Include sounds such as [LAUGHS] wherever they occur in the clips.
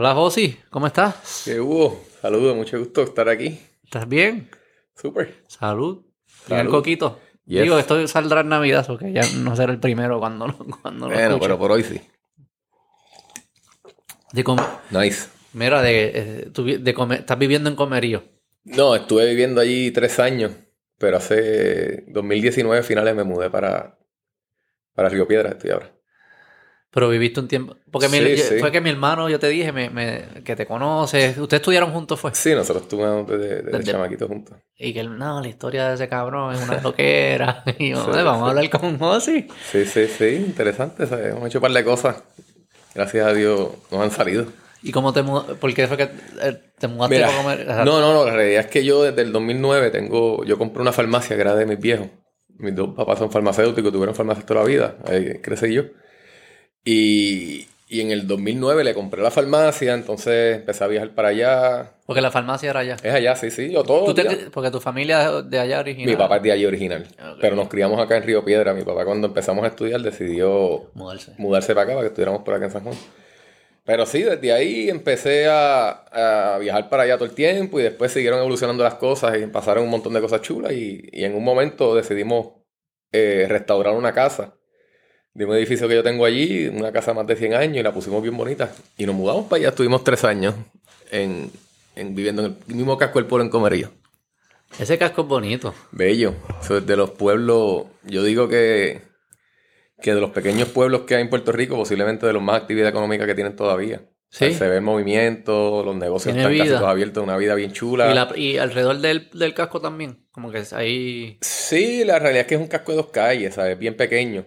Hola Josi, ¿cómo estás? ¿Qué hubo? Saludos, mucho gusto estar aquí. ¿Estás bien? Súper. Salud. Salud. el coquito. Yes. Digo, esto saldrá en Navidad, porque ya no será el primero cuando, lo- cuando lo Bueno, escuche. pero por hoy sí. De Nice. Mira, de, eh, de comer- estás viviendo en Comerío. No, estuve viviendo allí tres años, pero hace 2019 finales me mudé para, para Río Piedra, estoy ahora. Pero viviste un tiempo. Porque mi- Sí, yo- sí. fue que mi hermano, yo te dije, me, me- que te conoces. Ustedes estudiaron juntos, fue. Sí, nosotros estuvimos desde, desde Desde- chamaquitos juntos. Y que no, la historia de ese cabrón es una [LAUGHS] loquera. y yo, Sí, "Eh, vamos a hablar con Josi. Sí, sí, sí, interesante. ¿sabes? Hemos hecho un par de cosas. Gracias a Dios nos han salido. ¿Y cómo te mudaste? ¿Por qué fue que eh, te mudaste Mira, para comer? No, no, no, la realidad es que yo desde el 2009 tengo, yo compré una farmacia que era de mis viejos. Mis dos papás son farmacéuticos, tuvieron farmacias toda la vida, ahí crecí yo. Y, y en el 2009 le compré la farmacia, entonces empecé a viajar para allá. Porque la farmacia era allá. Es allá, sí, sí, yo todo. Tú te- ya. porque tu familia es de allá original. Mi papá es de allí original, pero nos criamos acá en Río Piedra. Mi papá cuando empezamos a estudiar decidió Mudarse. mudarse para acá para que estuviéramos por acá en San Juan. Pero sí, desde ahí empecé a, a viajar para allá todo el tiempo y después siguieron evolucionando las cosas y pasaron un montón de cosas chulas y, y en un momento decidimos eh, restaurar una casa de un edificio que yo tengo allí, una casa más de 100 años y la pusimos bien bonita y nos mudamos para allá, estuvimos tres años en, en- viviendo en el mismo casco del pueblo en Comerío. Ese casco es bonito. Bello. Eso es de los pueblos, yo digo que, que de los pequeños pueblos que hay en Puerto Rico, posiblemente de los más actividad económica que tienen todavía. Sí. O sea, se ve el movimiento, los negocios Tiene están casi todos abiertos, una vida bien chula. Y, la- y alrededor del, del casco también. Como que ahí. Sí, la realidad es que es un casco de dos calles, ¿sabes? Bien pequeño.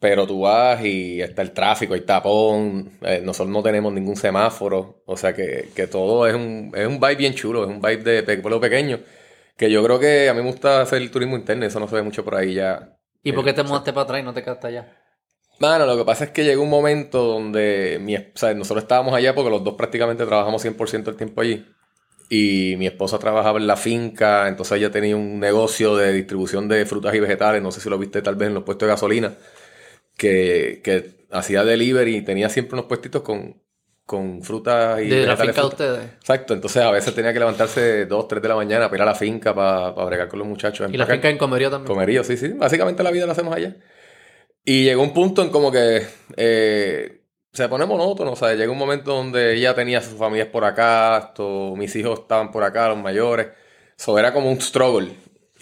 Pero tú vas y está el tráfico, hay tapón, eh, nosotros no tenemos ningún semáforo, o sea que, que todo es un, es un vibe bien chulo, es un vibe de pe- pueblo pequeño, que yo creo que a mí me gusta hacer el turismo interno, eso no se ve mucho por ahí ya. ¿Y por Eh, qué te sea, mudaste para atrás y no te quedaste allá? Mano, lo que pasa es que llegó un momento donde mi, o sea, nosotros estábamos allá porque los dos prácticamente trabajamos 100% del tiempo allí. Y mi esposa trabajaba en la finca, entonces ella tenía un negocio de distribución de frutas y vegetales, no sé si lo viste tal vez en los puestos de gasolina, que, que hacía delivery y tenía siempre unos puestitos con, con frutas y De la finca de ustedes. Exacto, entonces a veces tenía que levantarse 2, 3 de la mañana para ir a la finca para, bregar con los muchachos. Y la finca en Comerío también. Comerío, sí, sí. Básicamente la vida la hacemos allá. Y llegó un punto en como que eh, se pone monótono, o sea, llegó un momento donde ella tenía sus familias por acá, esto, mis hijos estaban por acá, los mayores. Eso era como un struggle.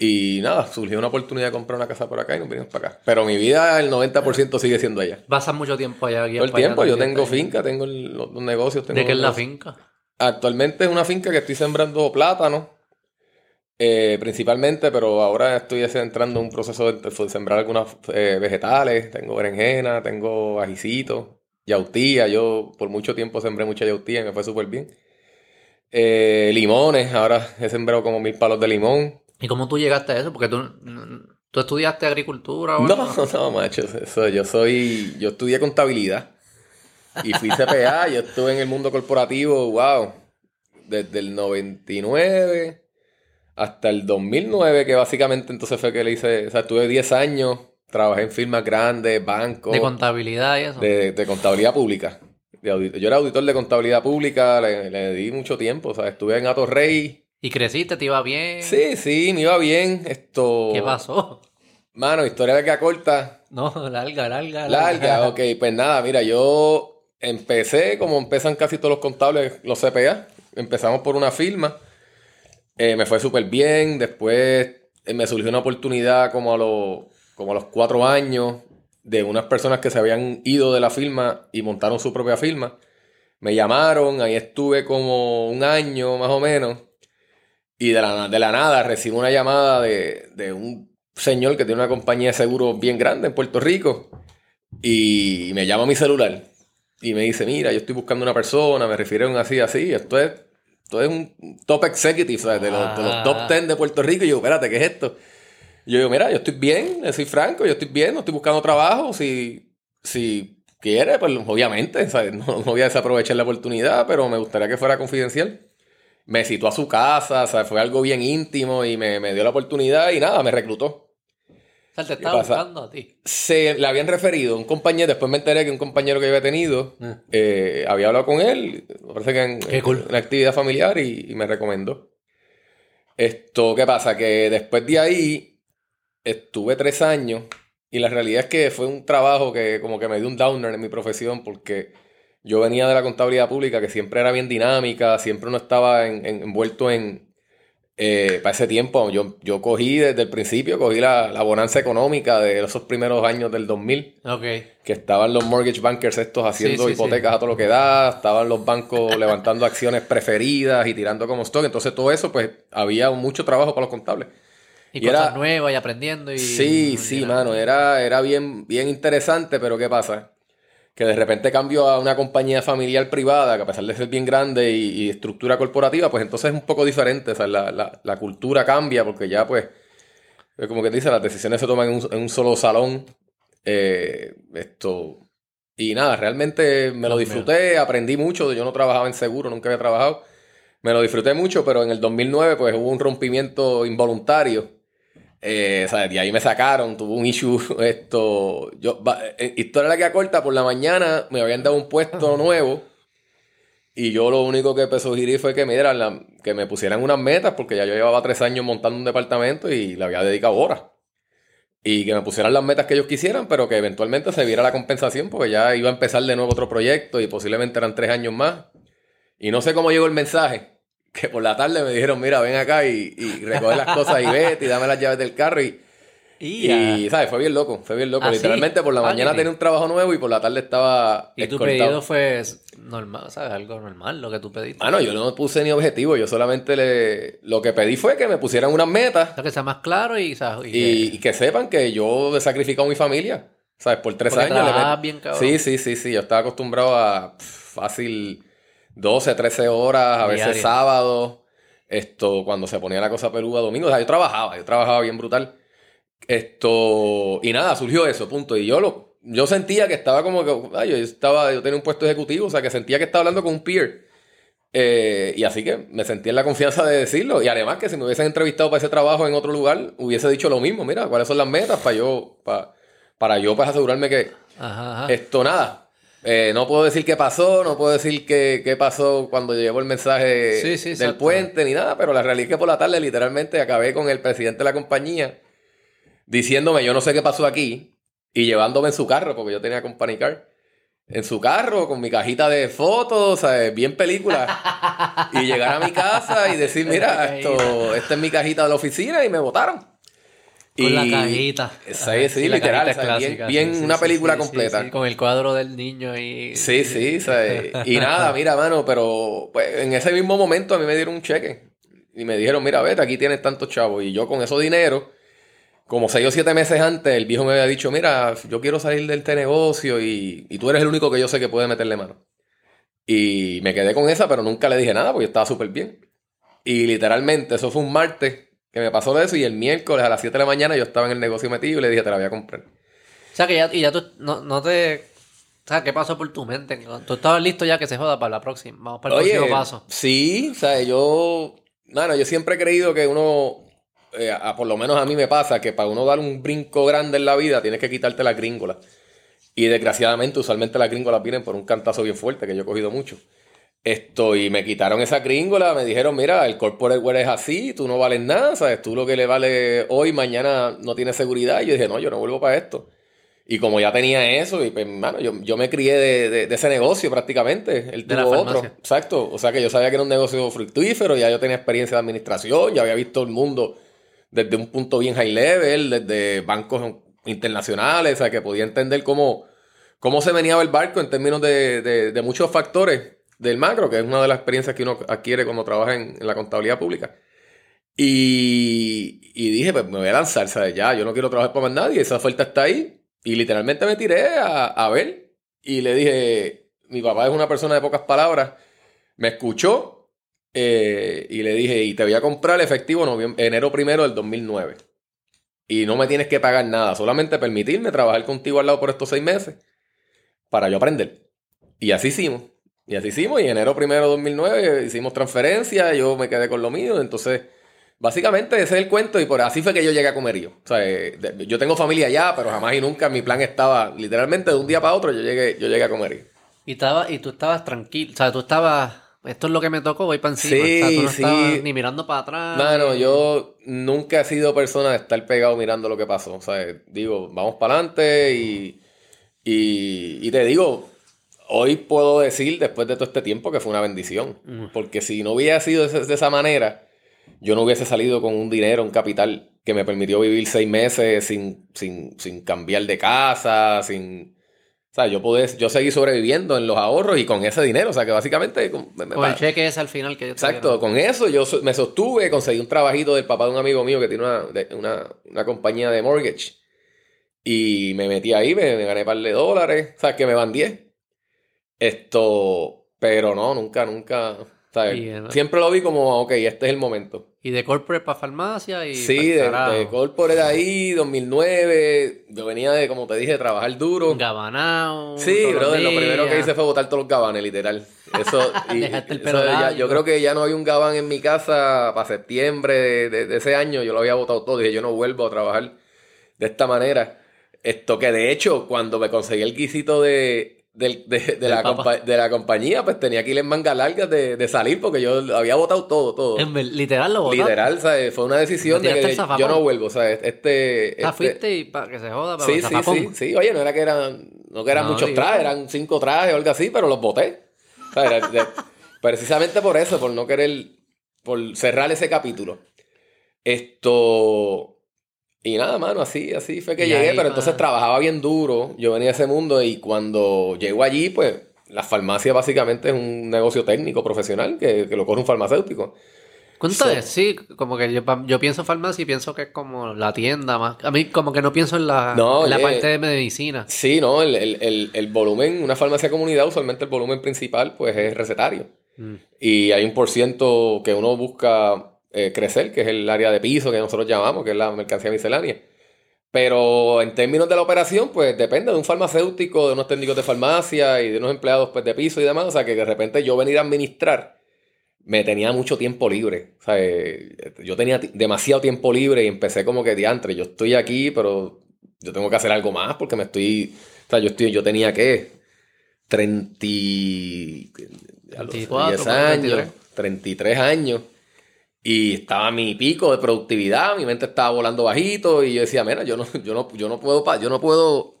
Y nada, surgió una oportunidad de comprar una casa por acá y nos vinimos para acá. Pero mi vida, el 90% sigue siendo allá. Pasas mucho tiempo allá. aquí Todo el tiempo, yo tengo finca, tengo el- los, los negocios. Tengo ¿De qué es la negocios. finca? Actualmente es una finca que estoy sembrando plátano, eh, principalmente, pero ahora estoy entrando en un proceso de, de sembrar algunas eh, vegetales. Tengo berenjena, tengo ajicitos, yautía. Yo por mucho tiempo sembré mucha yautía y me fue súper bien. Eh, limones, ahora he sembrado como mil palos de limón. ¿Y cómo tú llegaste a eso? Porque tú, tú estudiaste agricultura o No, algo? [LAUGHS] no, macho, eso, yo soy, yo estudié contabilidad y fui CPA, [LAUGHS] yo estuve en el mundo corporativo, wow, desde el 99 hasta el 2009, que básicamente entonces fue que le hice, o sea, estuve 10 años, trabajé en firmas grandes, bancos, De contabilidad y eso. de, de contabilidad pública. De yo era auditor de contabilidad pública, le, le di mucho tiempo, o sea, estuve en Atorrey. Y creciste, te iba bien. Sí, sí, me iba bien, esto... ¿Qué pasó? Mano, historia de que corta, No, larga, larga. Larga, [LAUGHS] ok. Pues nada, mira, yo empecé como empiezan casi todos los contables, los CPA. Empezamos por una firma. Eh, me fue súper bien. Después eh, me surgió una oportunidad como a, los, como a los cuatro años de unas personas que se habían ido de la firma y montaron su propia firma. Me llamaron, ahí estuve como un año más o menos. Y de la, de la nada recibo una llamada de, de un señor que tiene una compañía de seguros bien grande en Puerto Rico. Y me llama a mi celular. Y me dice, mira, yo estoy buscando una persona, me refirieron así, así. Esto es, esto es un top executive, ¿sabes? De los, de los top Ah. 10 de Puerto Rico. Y yo, espérate, ¿qué es esto? Y yo digo, mira, yo estoy bien, soy franco, yo estoy bien, no estoy buscando trabajo. Si, si quiere, pues obviamente, ¿sabes? [LAUGHS] No, no voy a desaprovechar la oportunidad, pero me gustaría que fuera confidencial. Me citó a su casa, o sea, fue algo bien íntimo y me, me dio la oportunidad y nada, me reclutó. O sea, te ¿Qué estaba pasa? buscando a ti. Se le habían referido un compañero, después me enteré que un compañero que yo había tenido Mm. eh, había hablado con él, me parece que en, Qué cool. en una actividad familiar y, y me recomendó. Esto, ¿qué pasa? Que después de ahí estuve tres años y la realidad es que fue un trabajo que como que me dio un downer en mi profesión porque yo venía de la contabilidad pública que siempre era bien dinámica, siempre uno estaba en- en- envuelto en... eh, para ese tiempo, yo, yo cogí desde el principio, cogí la, la bonanza económica de esos primeros años del 2000 Ok. que estaban los mortgage bankers estos haciendo Sí, sí, hipotecas a todo lo que da, estaban los bancos [LAUGHS] levantando acciones preferidas y tirando como stock, entonces todo eso pues había mucho trabajo para los contables. Y, Y cosas era- nuevas y aprendiendo y... Sí, sí, mano, era, era bien, bien interesante, pero ¿qué pasa? Que de repente cambio a una compañía familiar privada, que a pesar de ser bien grande y, y estructura corporativa, pues entonces es un poco diferente, o sea, la, la- la cultura cambia porque ya pues, como que dice, las decisiones se toman en un, en un solo salón, eh, esto, y nada, realmente me lo disfruté, aprendí mucho, yo no trabajaba en seguro, nunca había trabajado, me lo disfruté mucho, pero en el 2009 pues hubo un rompimiento involuntario. Eh, o sea, de ahí me sacaron, tuve un issue, [LAUGHS] esto, yo, va- eh, historia la que acorta, por la mañana me habían dado un puesto nuevo y yo lo único que sugerir fue que me, dieran la- que me pusieran unas metas porque ya yo llevaba tres años montando un departamento y le había dedicado horas. Y que me pusieran las metas que ellos quisieran, pero que eventualmente se viera la compensación porque ya iba a empezar de nuevo otro proyecto y posiblemente eran tres años más. Y no sé cómo llegó el mensaje, que por la tarde me dijeron, mira, ven acá y, y recoge las cosas y vete y dame las llaves del carro y, Y, y, ¿sabes? Fue bien loco, fue bien loco. ¿Ah, sí? Literalmente por la Ah, mañana tenía un trabajo nuevo y por la tarde estaba y tu pedido fue normal, ¿sabes? Algo normal, lo que tú pediste. Ah, no, yo no puse ni objetivo, yo solamente le... Lo que pedí fue que me pusieran unas metas Lo que sea más claro y, ¿sabes? Y y, que- y que sepan que yo he sacrificado a mi familia, ¿sabes? Por tres Porque años. le met- bien, cabrón. Sí, sí, sí, sí, yo estaba acostumbrado a pff, fácil 12, 13 horas, a veces sábados, esto, cuando se ponía la cosa peluda domingo, o sea, yo trabajaba, yo trabajaba bien brutal. Esto, y nada, surgió eso, punto. Y yo lo, yo sentía que estaba como que, ay, yo estaba, yo tenía un puesto ejecutivo, o sea, que sentía que estaba hablando con un peer. Eh, y así que me sentí en la confianza de decirlo. Y además que si me hubiesen entrevistado para ese trabajo en otro lugar, hubiese dicho lo mismo. Mira, ¿cuáles son las metas para yo, para, para yo pues asegurarme que Ajá, ajá. esto nada. Eh, no puedo decir qué pasó, no puedo decir qué, qué pasó cuando llegó el mensaje Sí, sí, del exacto. puente ni nada, pero la realidad es que por la tarde literalmente acabé con el presidente de la compañía diciéndome yo no sé qué pasó aquí y llevándome en su carro, porque yo tenía company car, en su carro con mi cajita de fotos, ¿sabes? bien película, y llegar a mi casa y decir, mira, [LAUGHS] esto, esta es mi cajita de la oficina y me votaron. Con la Y- cajita. Sí, sí, la literal, o sea, bien- sí, una sí, película sí, completa. con el cuadro del niño y... Sí, sí, y [LAUGHS] nada, mira, mano, pero pues, en ese mismo momento a mí me dieron un cheque y me dijeron, mira, vete, aquí tienes tantos chavos. Y yo con esos dinero, como seis o siete meses antes, el viejo me había dicho, mira, yo quiero salir de este negocio y, y tú eres el único que yo sé que puede meterle mano. Y me quedé con esa, pero nunca le dije nada porque estaba súper bien. Y literalmente, eso fue un martes que me pasó de eso y el miércoles a las 7 de la mañana yo estaba en el negocio metido y le dije, te la voy a comprar. O sea, que ya, y ya tú no, no te... O sea, ¿qué pasó por tu mente? Tú estabas listo ya que se joda para la próxima. Vamos para el Oye, próximo paso. Sí, o sea, yo, mano, yo siempre he creído que uno, eh, a- por lo menos a mí me pasa, que para uno dar un brinco grande en la vida tienes que quitarte la gringola. Y desgraciadamente, usualmente las gringolas vienen por un cantazo bien fuerte, que yo he cogido mucho. Esto, y me quitaron esa gringola, me dijeron, mira, el corporate wear es así, tú no vales nada, ¿sabes? Tú lo que le vale hoy, mañana no tienes seguridad. Y yo dije, no, yo no vuelvo para esto. Y como ya tenía eso, y pues, mano, yo, yo me crié de, de- de ese negocio prácticamente. Él De la tuvo otro. farmacia. Exacto. O sea que yo sabía que era un negocio fructífero, ya yo tenía experiencia de administración, ya había visto el mundo desde un punto bien high level, desde bancos internacionales, o sea que podía entender cómo, cómo se venía el barco en términos de- de muchos factores del macro, que es una de las experiencias que uno adquiere cuando trabaja en, la contabilidad pública. Y, dije, pues me voy a lanzar, ¿sabes? Ya, yo no quiero trabajar para más nadie, esa oferta está ahí. Y literalmente me tiré a, ver y le dije, mi papá es una persona de pocas palabras, me escuchó eh, y le dije, y te voy a comprar efectivo noviem- enero primero del 2009. Y no me tienes que pagar nada, solamente permitirme trabajar contigo al lado por estos seis meses para yo aprender. Y así hicimos. Y así hicimos. Y enero primero de 2009 hicimos transferencia, yo me quedé con lo mío. Entonces Básicamente ese es el cuento y por así fue que yo llegué a Comerío. O sea, eh, de- yo tengo familia allá, pero jamás y nunca mi plan estaba, literalmente de un día para otro yo llegué, yo llegué a Comerío. Y, estaba, y tú estabas tranquilo. O sea, tú estabas. Esto es lo que me tocó, voy para encima. Sí, o sea, tú no sí. estabas ni mirando para atrás. Mano, ni- yo nunca he sido persona de estar pegado mirando lo que pasó. O sea, digo, vamos para adelante y, y, y te digo, hoy puedo decir, después de todo este tiempo, que fue una bendición. Porque si no hubiera sido de, de esa manera, yo no hubiese salido con un dinero, un capital que me permitió vivir seis meses sin, sin, sin cambiar de casa, sin... O sea, yo pude, yo seguí sobreviviendo en los ahorros y con ese dinero. O sea, que básicamente... con- me- me- Con el cheque ese al final que yo Exacto, con eso yo so- me sostuve, conseguí un trabajito del papá de un amigo mío que tiene una, de- una, una compañía de mortgage. Y me metí ahí, me, me gané un par de dólares, o sea, que me van 10. Esto, pero no, nunca, nunca. siempre lo vi como, ok, este es el momento. Y de corporate para farmacia y. Sí, de, de corporate ahí, 2009. Yo venía de, como te dije, trabajar duro. Gabanao. Sí, brother, lo primero que hice fue botar todos los gabanes, literal. [LAUGHS] Eso, y, Dejaste el eso pelo ya- largo. yo creo que ya no hay un gabán en mi casa para septiembre de, de- de ese año. Yo lo había botado todo. Dije, yo no vuelvo a trabajar de esta manera. Esto que de hecho, cuando me conseguí el guisito de, del- de, de la, compa- de la compañía, pues tenía que ir en manga largas de, de salir porque yo había botado todo, todo. En literal lo botaste. Literal, ¿sabes? Fue una decisión de que yo no vuelvo, ¿sabes? Este, O sea, este- fuiste y para que se joda, para Sí, sí, sí, sí. Oye, no era que eran, no que eran No, muchos digo. trajes, eran cinco trajes o algo así, pero los de- [LAUGHS] precisamente por eso, por no querer, por cerrar ese capítulo. Esto. Y nada, mano, así, así fue que Y llegué, ahí, pero entonces trabajaba bien duro. Yo venía de ese mundo y cuando llego allí, pues la farmacia básicamente es un negocio técnico profesional que, que lo corre un farmacéutico. Cuéntame, So- sí, como que yo, yo pienso farmacia y pienso que es como la tienda más. A mí, como que no pienso en la, No, en la oye. parte de medicina. Sí, no, el, el, el, el volumen, una farmacia comunidad, usualmente el volumen principal, pues es recetario. Mm. Y hay un por ciento que uno busca eh, crecer, que es el área de piso que nosotros llamamos, que es la mercancía miscelánea. Pero en términos de la operación, pues depende de un farmacéutico, de unos técnicos de farmacia y de unos empleados pues, de piso y demás. O sea, que de repente yo venir a administrar me tenía mucho tiempo libre. O sea, eh, yo tenía demasiado tiempo libre y empecé como que diantre, yo estoy aquí, pero yo tengo que hacer algo más porque me estoy... O sea, yo, estoy, yo tenía que 30... y- a los 24, 10 pues, años, 33. 33 años. Y estaba mi pico de productividad, mi mente estaba volando bajito y yo decía, mira, yo no, yo no, yo no puedo, pa- yo no puedo,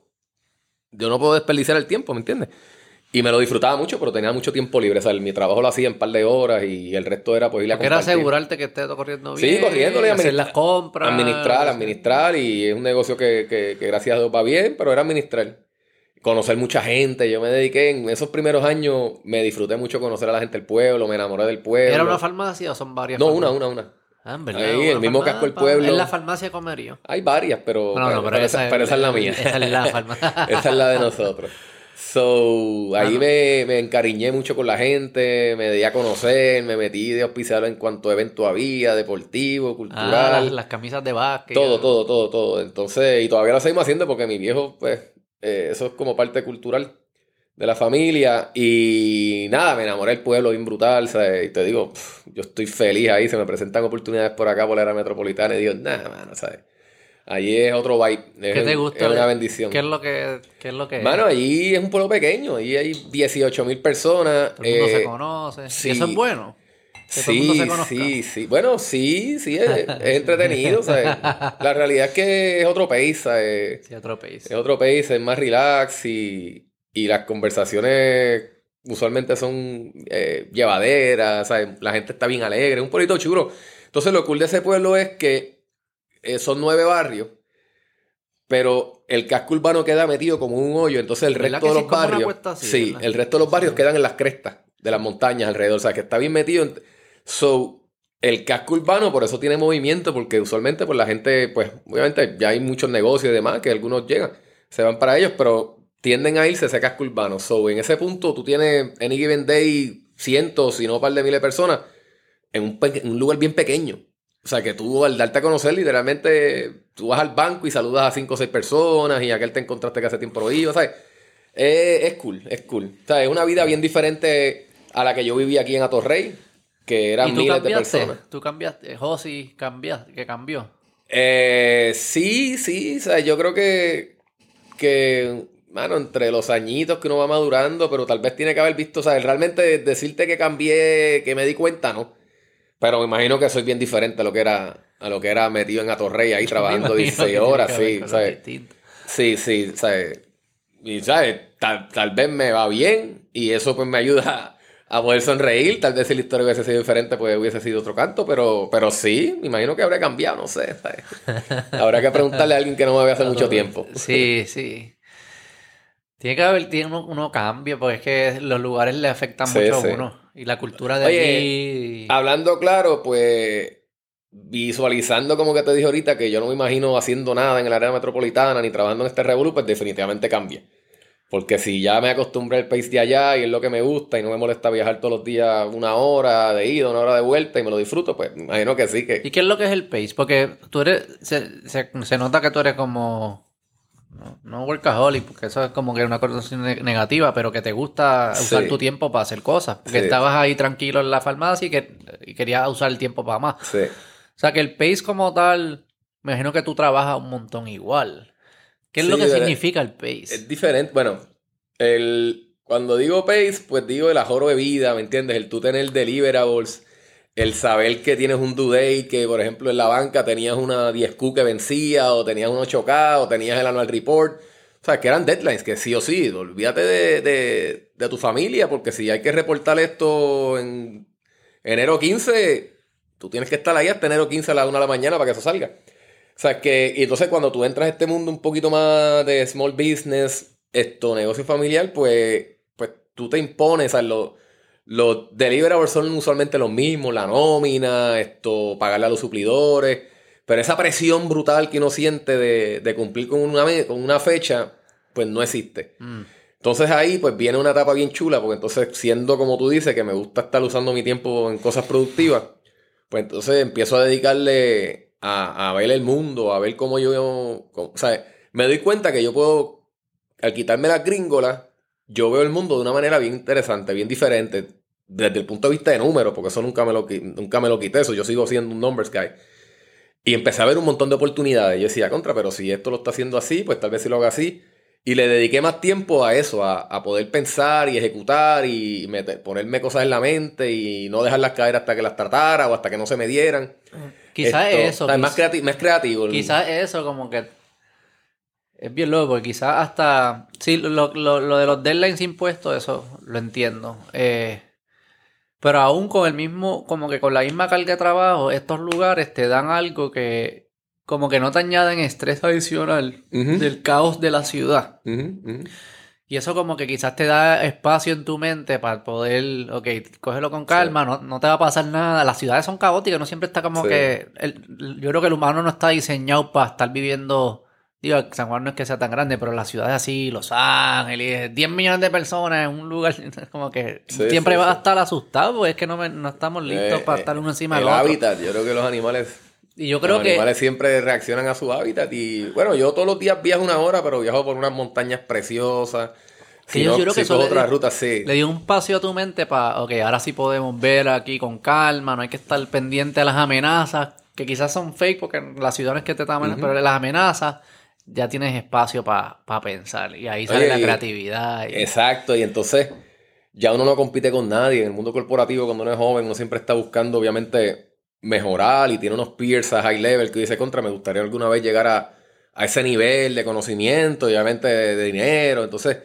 yo no puedo desperdiciar el tiempo, ¿me entiendes? Y me lo disfrutaba mucho, pero tenía mucho tiempo libre. O sea, mi trabajo lo hacía en un par de horas y el resto era pues ir a Porque era asegurarte que esté todo corriendo Sí, bien. corriéndole y hacer las compras. Administrar, administrar y es un negocio que, que, que gracias a Dios va bien, pero era administrar. Conocer mucha gente, yo me dediqué en esos primeros años, me disfruté mucho conocer a la gente del pueblo, me enamoré del pueblo. ¿Era una farmacia o son varias? No, una, farmacias? una, una. Ah, en verdad, Ahí, el mismo casco del pueblo. Es la farmacia Comerío. Hay varias, pero, No, no, pero, esa, pero esa es la mía. Esa es la farmacia. [LAUGHS] Esa es la de nosotros. So, ahí Ah, no. me, me encariñé mucho con la gente, me di a conocer, me metí de auspiciador en cuanto a evento había, deportivo, Ah, cultural. las, las camisas de básquet. Todo, todo, todo, todo. Entonces, y todavía lo seguimos haciendo porque mi viejo, pues, eh, eso es como parte cultural de la familia. Y nada, me enamoré del pueblo bien brutal. ¿sabes? Y te digo, yo estoy feliz ahí. Se me presentan oportunidades por acá, por la era metropolitana. Y digo, nada, mano, ¿sabes? Allí es otro vibe. Es, ¿Qué te gusta? es una bendición. ¿Qué es lo que, qué es? Lo que? Mano, allí es un pueblo pequeño. Allí hay 18 mil personas. Todo el mundo eh, se conoce. sí. Y eso es bueno. Sí, sí, sí. Bueno, sí, sí, es, es entretenido. ¿sabes? La realidad es que es otro país. ¿sabes? Sí, otro país. Es otro país, es más relax y, y las conversaciones usualmente son eh, llevaderas, ¿sabes? la gente está bien alegre, es un pueblito chulo. Entonces lo cool de ese pueblo es que eh, son nueve barrios, pero el casco urbano queda metido como un hoyo, entonces el ¿Verdad resto de los barrios, así, sí, verdad? el resto de los barrios quedan en las crestas de las montañas alrededor, o sea que está bien metido. en- so, el casco urbano por eso tiene movimiento, porque usualmente pues la gente, pues obviamente ya hay muchos negocios y demás, que algunos llegan, se van para ellos, pero tienden a irse a ese casco urbano. So, en ese punto tú tienes any given day cientos, si no un par de miles de personas, en un, en lugar bien pequeño. O sea, que tú al darte a conocer, literalmente, tú vas al banco y saludas a cinco o seis personas y aquel te encontraste que hace tiempo no iba, ¿sabes? Eh, es cool, es cool. O sea, es una vida bien diferente a la que yo viví aquí en Atorrey. Que eran ¿Y tú miles de personas. ¿Tú cambiaste? Josi cambiaste, que cambió. Eh, sí, sí, o sea, yo creo que, que, mano, entre los añitos que uno va madurando, pero tal vez tiene que haber visto, o sea, realmente decirte que cambié, que me di cuenta, ¿no? Pero me imagino que soy bien diferente a lo que era, a lo que era metido en Atorrey ahí [LAUGHS] trabajando Me imagino 16 que horas, sí, ¿sabes? Sí, sí, ¿sabes? Y, ¿sabes? Tal, tal vez me va bien y eso pues me ayuda a poder sonreír. Tal vez si la historia hubiese sido diferente, pues hubiese sido otro canto, pero, pero sí, me imagino que habría cambiado, no sé. ¿sabes? [LAUGHS] Habrá que preguntarle a alguien que no me ve hace mucho tiempo. Sí, sí. Tiene que haber tiene uno, uno cambio, porque es que los lugares le afectan Sí, mucho sí. a uno. Y la cultura de Oye, allí. Hablando claro, pues visualizando como que te dije ahorita que yo no me imagino haciendo nada en el área metropolitana ni trabajando en este revolú, pues definitivamente cambia. Porque si ya me acostumbré al pace de allá y es lo que me gusta y no me molesta viajar todos los días una hora de ida, una hora de vuelta y me lo disfruto, pues imagino que sí, que... ¿Y qué es lo que es el pace? Porque tú eres. Se, se, se nota que tú eres como. No, no workaholic, porque eso es como que una cosa ne- negativa, pero que te gusta usar Sí. tu tiempo para hacer cosas. Porque Sí. estabas ahí tranquilo en la farmacia y, que, y querías usar el tiempo para más. Sí. O sea que el pace como tal, me imagino que tú trabajas un montón igual. ¿Qué es lo que significa el pace? Es diferente. Bueno, el, cuando digo pace, pues digo el ahorro de vida, ¿me entiendes? El tú tener deliverables, el saber que tienes un due date, que por ejemplo en la banca tenías una 10Q que vencía, o tenías un 8K, o tenías el annual report. O sea, que eran deadlines, que sí o sí, olvídate de, de, de tu familia, porque si hay que reportar esto en enero 15, tú tienes que estar ahí hasta enero 15 a la 1 de la mañana para que eso salga. O sea, que, y entonces cuando tú entras a este mundo un poquito más de small business, esto, negocio familiar, pues, pues tú te impones, o sea, los, los deliverables son usualmente los mismos, la nómina, esto, pagarle a los suplidores, pero esa presión brutal que uno siente de, de cumplir con una, con una fecha, pues no existe. Mm. Entonces ahí pues viene una etapa bien chula, porque entonces siendo como tú dices, que me gusta estar usando mi tiempo en cosas productivas, pues entonces empiezo a dedicarle a, a ver el mundo, a ver cómo yo, o sea, me doy cuenta que yo puedo, al quitarme las gringolas, yo veo el mundo de una manera bien interesante, bien diferente, desde el punto de vista de números, porque eso nunca me lo, nunca me lo quité, eso yo sigo siendo un numbers guy. Y empecé a ver un montón de oportunidades. Yo decía, contra, pero si esto lo está haciendo así, pues tal vez si lo haga así. Y le dediqué más tiempo a eso, a, a poder pensar y ejecutar y meter- ponerme cosas en la mente y no dejarlas caer hasta que las tratara o hasta que no se me dieran. Quizás eso. o sea, es más, quiz- creati- más creativo. Quizás eso como que es bien loco, porque quizás hasta sí lo, lo- lo de los deadlines impuestos, eso lo entiendo. Eh, pero aún con el mismo, como que con la misma carga de trabajo, estos lugares te dan algo que como que no te añaden estrés adicional del caos de la ciudad. Y eso como que quizás te da espacio en tu mente para poder, ok, cógelo con calma, no, no te va a pasar nada. Las ciudades son caóticas, no siempre está como Sí. que... el- yo creo que el humano no está diseñado para estar viviendo... Digo, San Juan no es que sea tan grande, pero las ciudades así, Los Ángeles, 10 millones de personas en un lugar, [LAUGHS] como que Sí, siempre vas a estar asustado, porque es que no, me- no estamos listos Eh, para eh, estar uno encima el del otro. hábitat, yo creo que los animales Y yo creo los que... animales siempre reaccionan a su hábitat y bueno, yo todos los días viajo una hora, pero viajo por unas montañas preciosas. Si yo- no, yo creo que eso le- otra ruta, sí. Le dio un espacio a tu mente para, ok, ahora sí podemos ver aquí con calma, no hay que estar pendiente a las amenazas, que quizás son fake porque las ciudades que te estaban, pero las amenazas ya tienes espacio para pensar y ahí sale Oye, la creatividad. y- Exacto, y entonces ya uno no compite con nadie. En el mundo corporativo, cuando uno es joven, uno siempre está buscando, obviamente, mejorar y tiene unos peers a high level que dice, contra, me gustaría alguna vez llegar a, a ese nivel de conocimiento y obviamente de, de dinero. Entonces,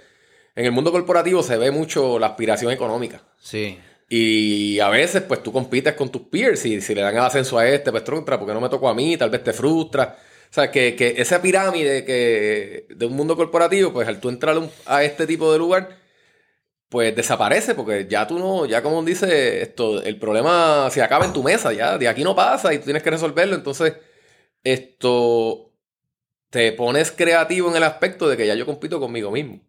en el mundo corporativo se ve mucho la aspiración económica. Sí. Y a veces, pues tú compites con tus peers y si le dan el ascenso a este, pues contra, porque no me tocó a mí, tal vez te frustra. O sea, que, que esa pirámide que, de un mundo corporativo, pues al tú entrar a este tipo de lugar, pues desaparece, porque ya tú no, ya como dice esto, el problema se acaba en tu mesa, ya de aquí no pasa y tú tienes que resolverlo. Entonces, esto te pones creativo en el aspecto de que ya yo compito conmigo mismo.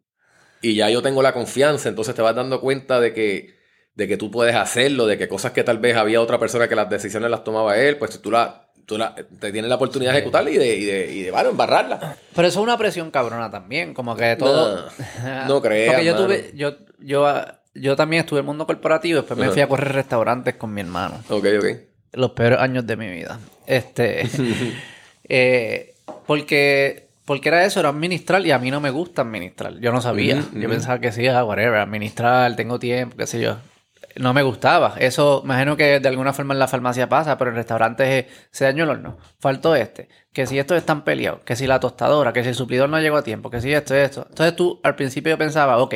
Y ya yo tengo la confianza, entonces te vas dando cuenta de que, de que tú puedes hacerlo, de que cosas que tal vez había otra persona que las decisiones las tomaba él, pues tú, la, tú la, te tienes la oportunidad de ejecutarla y de, y de, y de bueno, embarrarla. Pero eso es una presión cabrona también, como que todo... No, no creas, [LAUGHS] Porque yo mano. tuve, yo, yo, yo también estuve en el mundo corporativo, después me Ajá. fui a correr restaurantes con mi hermano. Ok, ok. Los peores años de mi vida. Este. [LAUGHS] eh, porque. Porque era eso, era administrar y a mí no me gusta administrar. Yo no sabía. Yo pensaba que sí, ah, whatever, administrar, tengo tiempo, qué sé yo. No me gustaba. Eso, imagino que de alguna forma en la farmacia pasa, pero en restaurantes es, se dañó el horno, faltó este, que si estos están peleados, que si la tostadora, que si el suplidor no llegó a tiempo, que si esto esto. Entonces tú al principio pensaba, ok,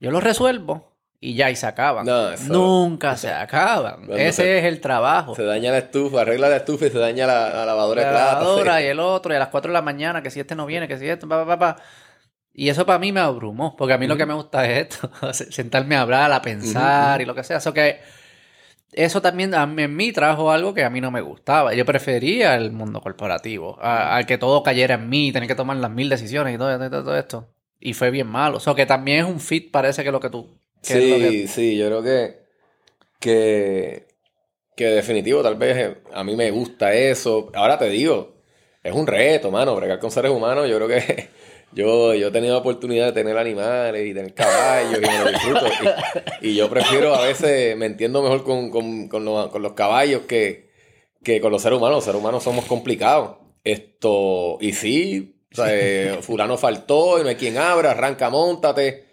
yo lo resuelvo y ya, y se acaban. No, eso- Nunca se acaban. Cuando Ese se- es el trabajo. Se daña la estufa, arregla la estufa y se daña la, la lavadora de la plata. lavadora sí. y el otro, y a las 4 de la mañana, que si este no viene, que si esto, pa, pa, pa, pa. Y eso para mí me abrumó, porque a mí lo que me gusta es esto, [LAUGHS] se- sentarme a hablar, a pensar y lo que sea. Eso que eso también a mí- en mí trajo algo que a mí no me gustaba. Yo prefería el mundo corporativo, a- al que todo cayera en mí, tener que tomar las mil decisiones y todo, todo, todo esto. Y fue bien malo. O sea, que también es un fit, parece que lo que tú... que Sí, lo que- sí, yo creo que, que, que definitivo, tal vez eh, a mí me gusta eso. Ahora te digo, es un reto, mano, bregar con seres humanos. Yo creo que [LAUGHS] yo, yo he tenido la oportunidad de tener animales y tener caballos y me lo disfruto. Y, y yo prefiero a veces, me entiendo mejor con, con, con los, con los caballos que, que con los seres humanos. Los seres humanos somos complicados. Esto, y sí, sea, eh, fulano faltó y no hay quien abra, arranca, montate.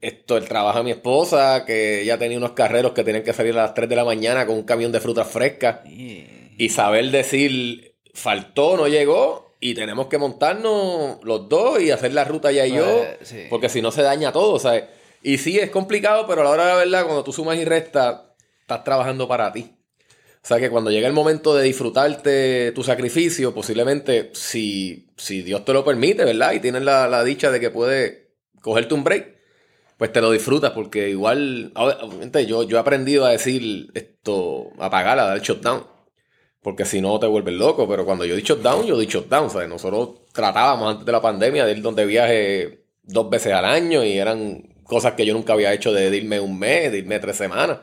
Esto, el trabajo de mi esposa, que ella tenía unos carreros que tenían que salir a las 3 de la mañana con un camión de frutas frescas. Y- Y saber decir, faltó, no llegó, y tenemos que montarnos los dos y hacer la ruta ya y yo, Eh, sí. porque si no se daña todo, ¿sabes? Y sí, es complicado, pero a la hora de la verdad, cuando tú sumas y restas, estás trabajando para ti. O sea que cuando llega el momento de disfrutarte tu sacrificio, posiblemente, si, si Dios te lo permite, ¿verdad? Y tienes la, la dicha de que puedes cogerte un break, pues te lo disfrutas, porque igual, obviamente yo, yo he aprendido a decir esto, apagar, a dar shutdown. Porque si no te vuelves loco, pero cuando yo he dicho down, yo he dicho down, ¿sabes? Nosotros tratábamos antes de la pandemia de ir donde viaje dos veces al año y eran cosas que yo nunca había hecho de irme un mes, de irme tres semanas.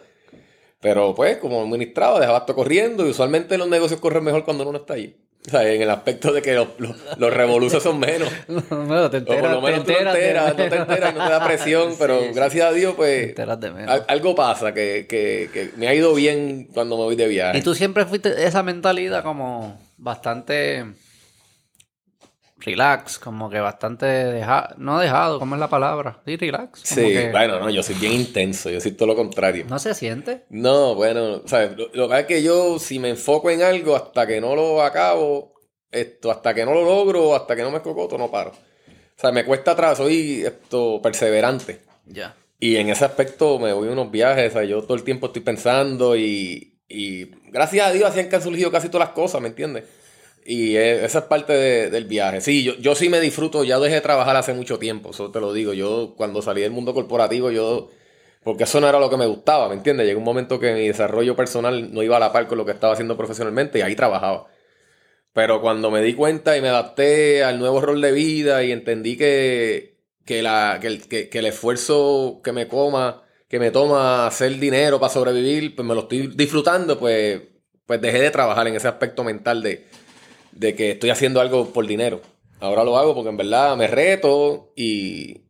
Pero pues, como administraba, dejaba esto corriendo y usualmente los negocios corren mejor cuando uno no está allí. O sea, en el aspecto de que los, los, los revoluces son menos. [LAUGHS] Bueno, te O por enteras, lo menos te tú no enteras enteras, no te enteras y no te da presión, [LAUGHS] pero Sí, gracias a Dios, Te pues enteras de menos. al- algo pasa que, que, que me ha ido bien cuando me voy de viaje. Y tú siempre fuiste esa mentalidad como bastante relax, como que bastante dejado, no dejado, ¿cómo es la palabra? Sí, relax. como Sí, que bueno, no, yo soy bien intenso, yo soy todo lo contrario. No se siente. No, bueno, ¿sabes? Lo, lo que pasa es que yo, si me enfoco en algo hasta que no lo acabo, esto, hasta que no lo logro, hasta que no me cocoto, no paro. O sea, me cuesta atrás, soy esto, perseverante. Ya. Y en ese aspecto me voy a unos viajes, o sea, yo todo el tiempo estoy pensando y, y gracias a Dios así han surgido casi todas las cosas, ¿me entiendes? Y eh, esa es parte de- del viaje. Sí, yo, yo sí me disfruto, ya dejé de trabajar hace mucho tiempo, eso te lo digo. Yo cuando salí del mundo corporativo, yo, porque eso no era lo que me gustaba, ¿me entiendes? Llegó un momento que mi desarrollo personal no iba a la par con lo que estaba haciendo profesionalmente y ahí trabajaba. Pero cuando me di cuenta y me adapté al nuevo rol de vida y entendí que, que, la, que, el, que el esfuerzo que me coma, que me toma hacer dinero para sobrevivir, pues me lo estoy disfrutando, pues, pues dejé de trabajar en ese aspecto mental de, de que estoy haciendo algo por dinero. Ahora lo hago porque en verdad me reto y,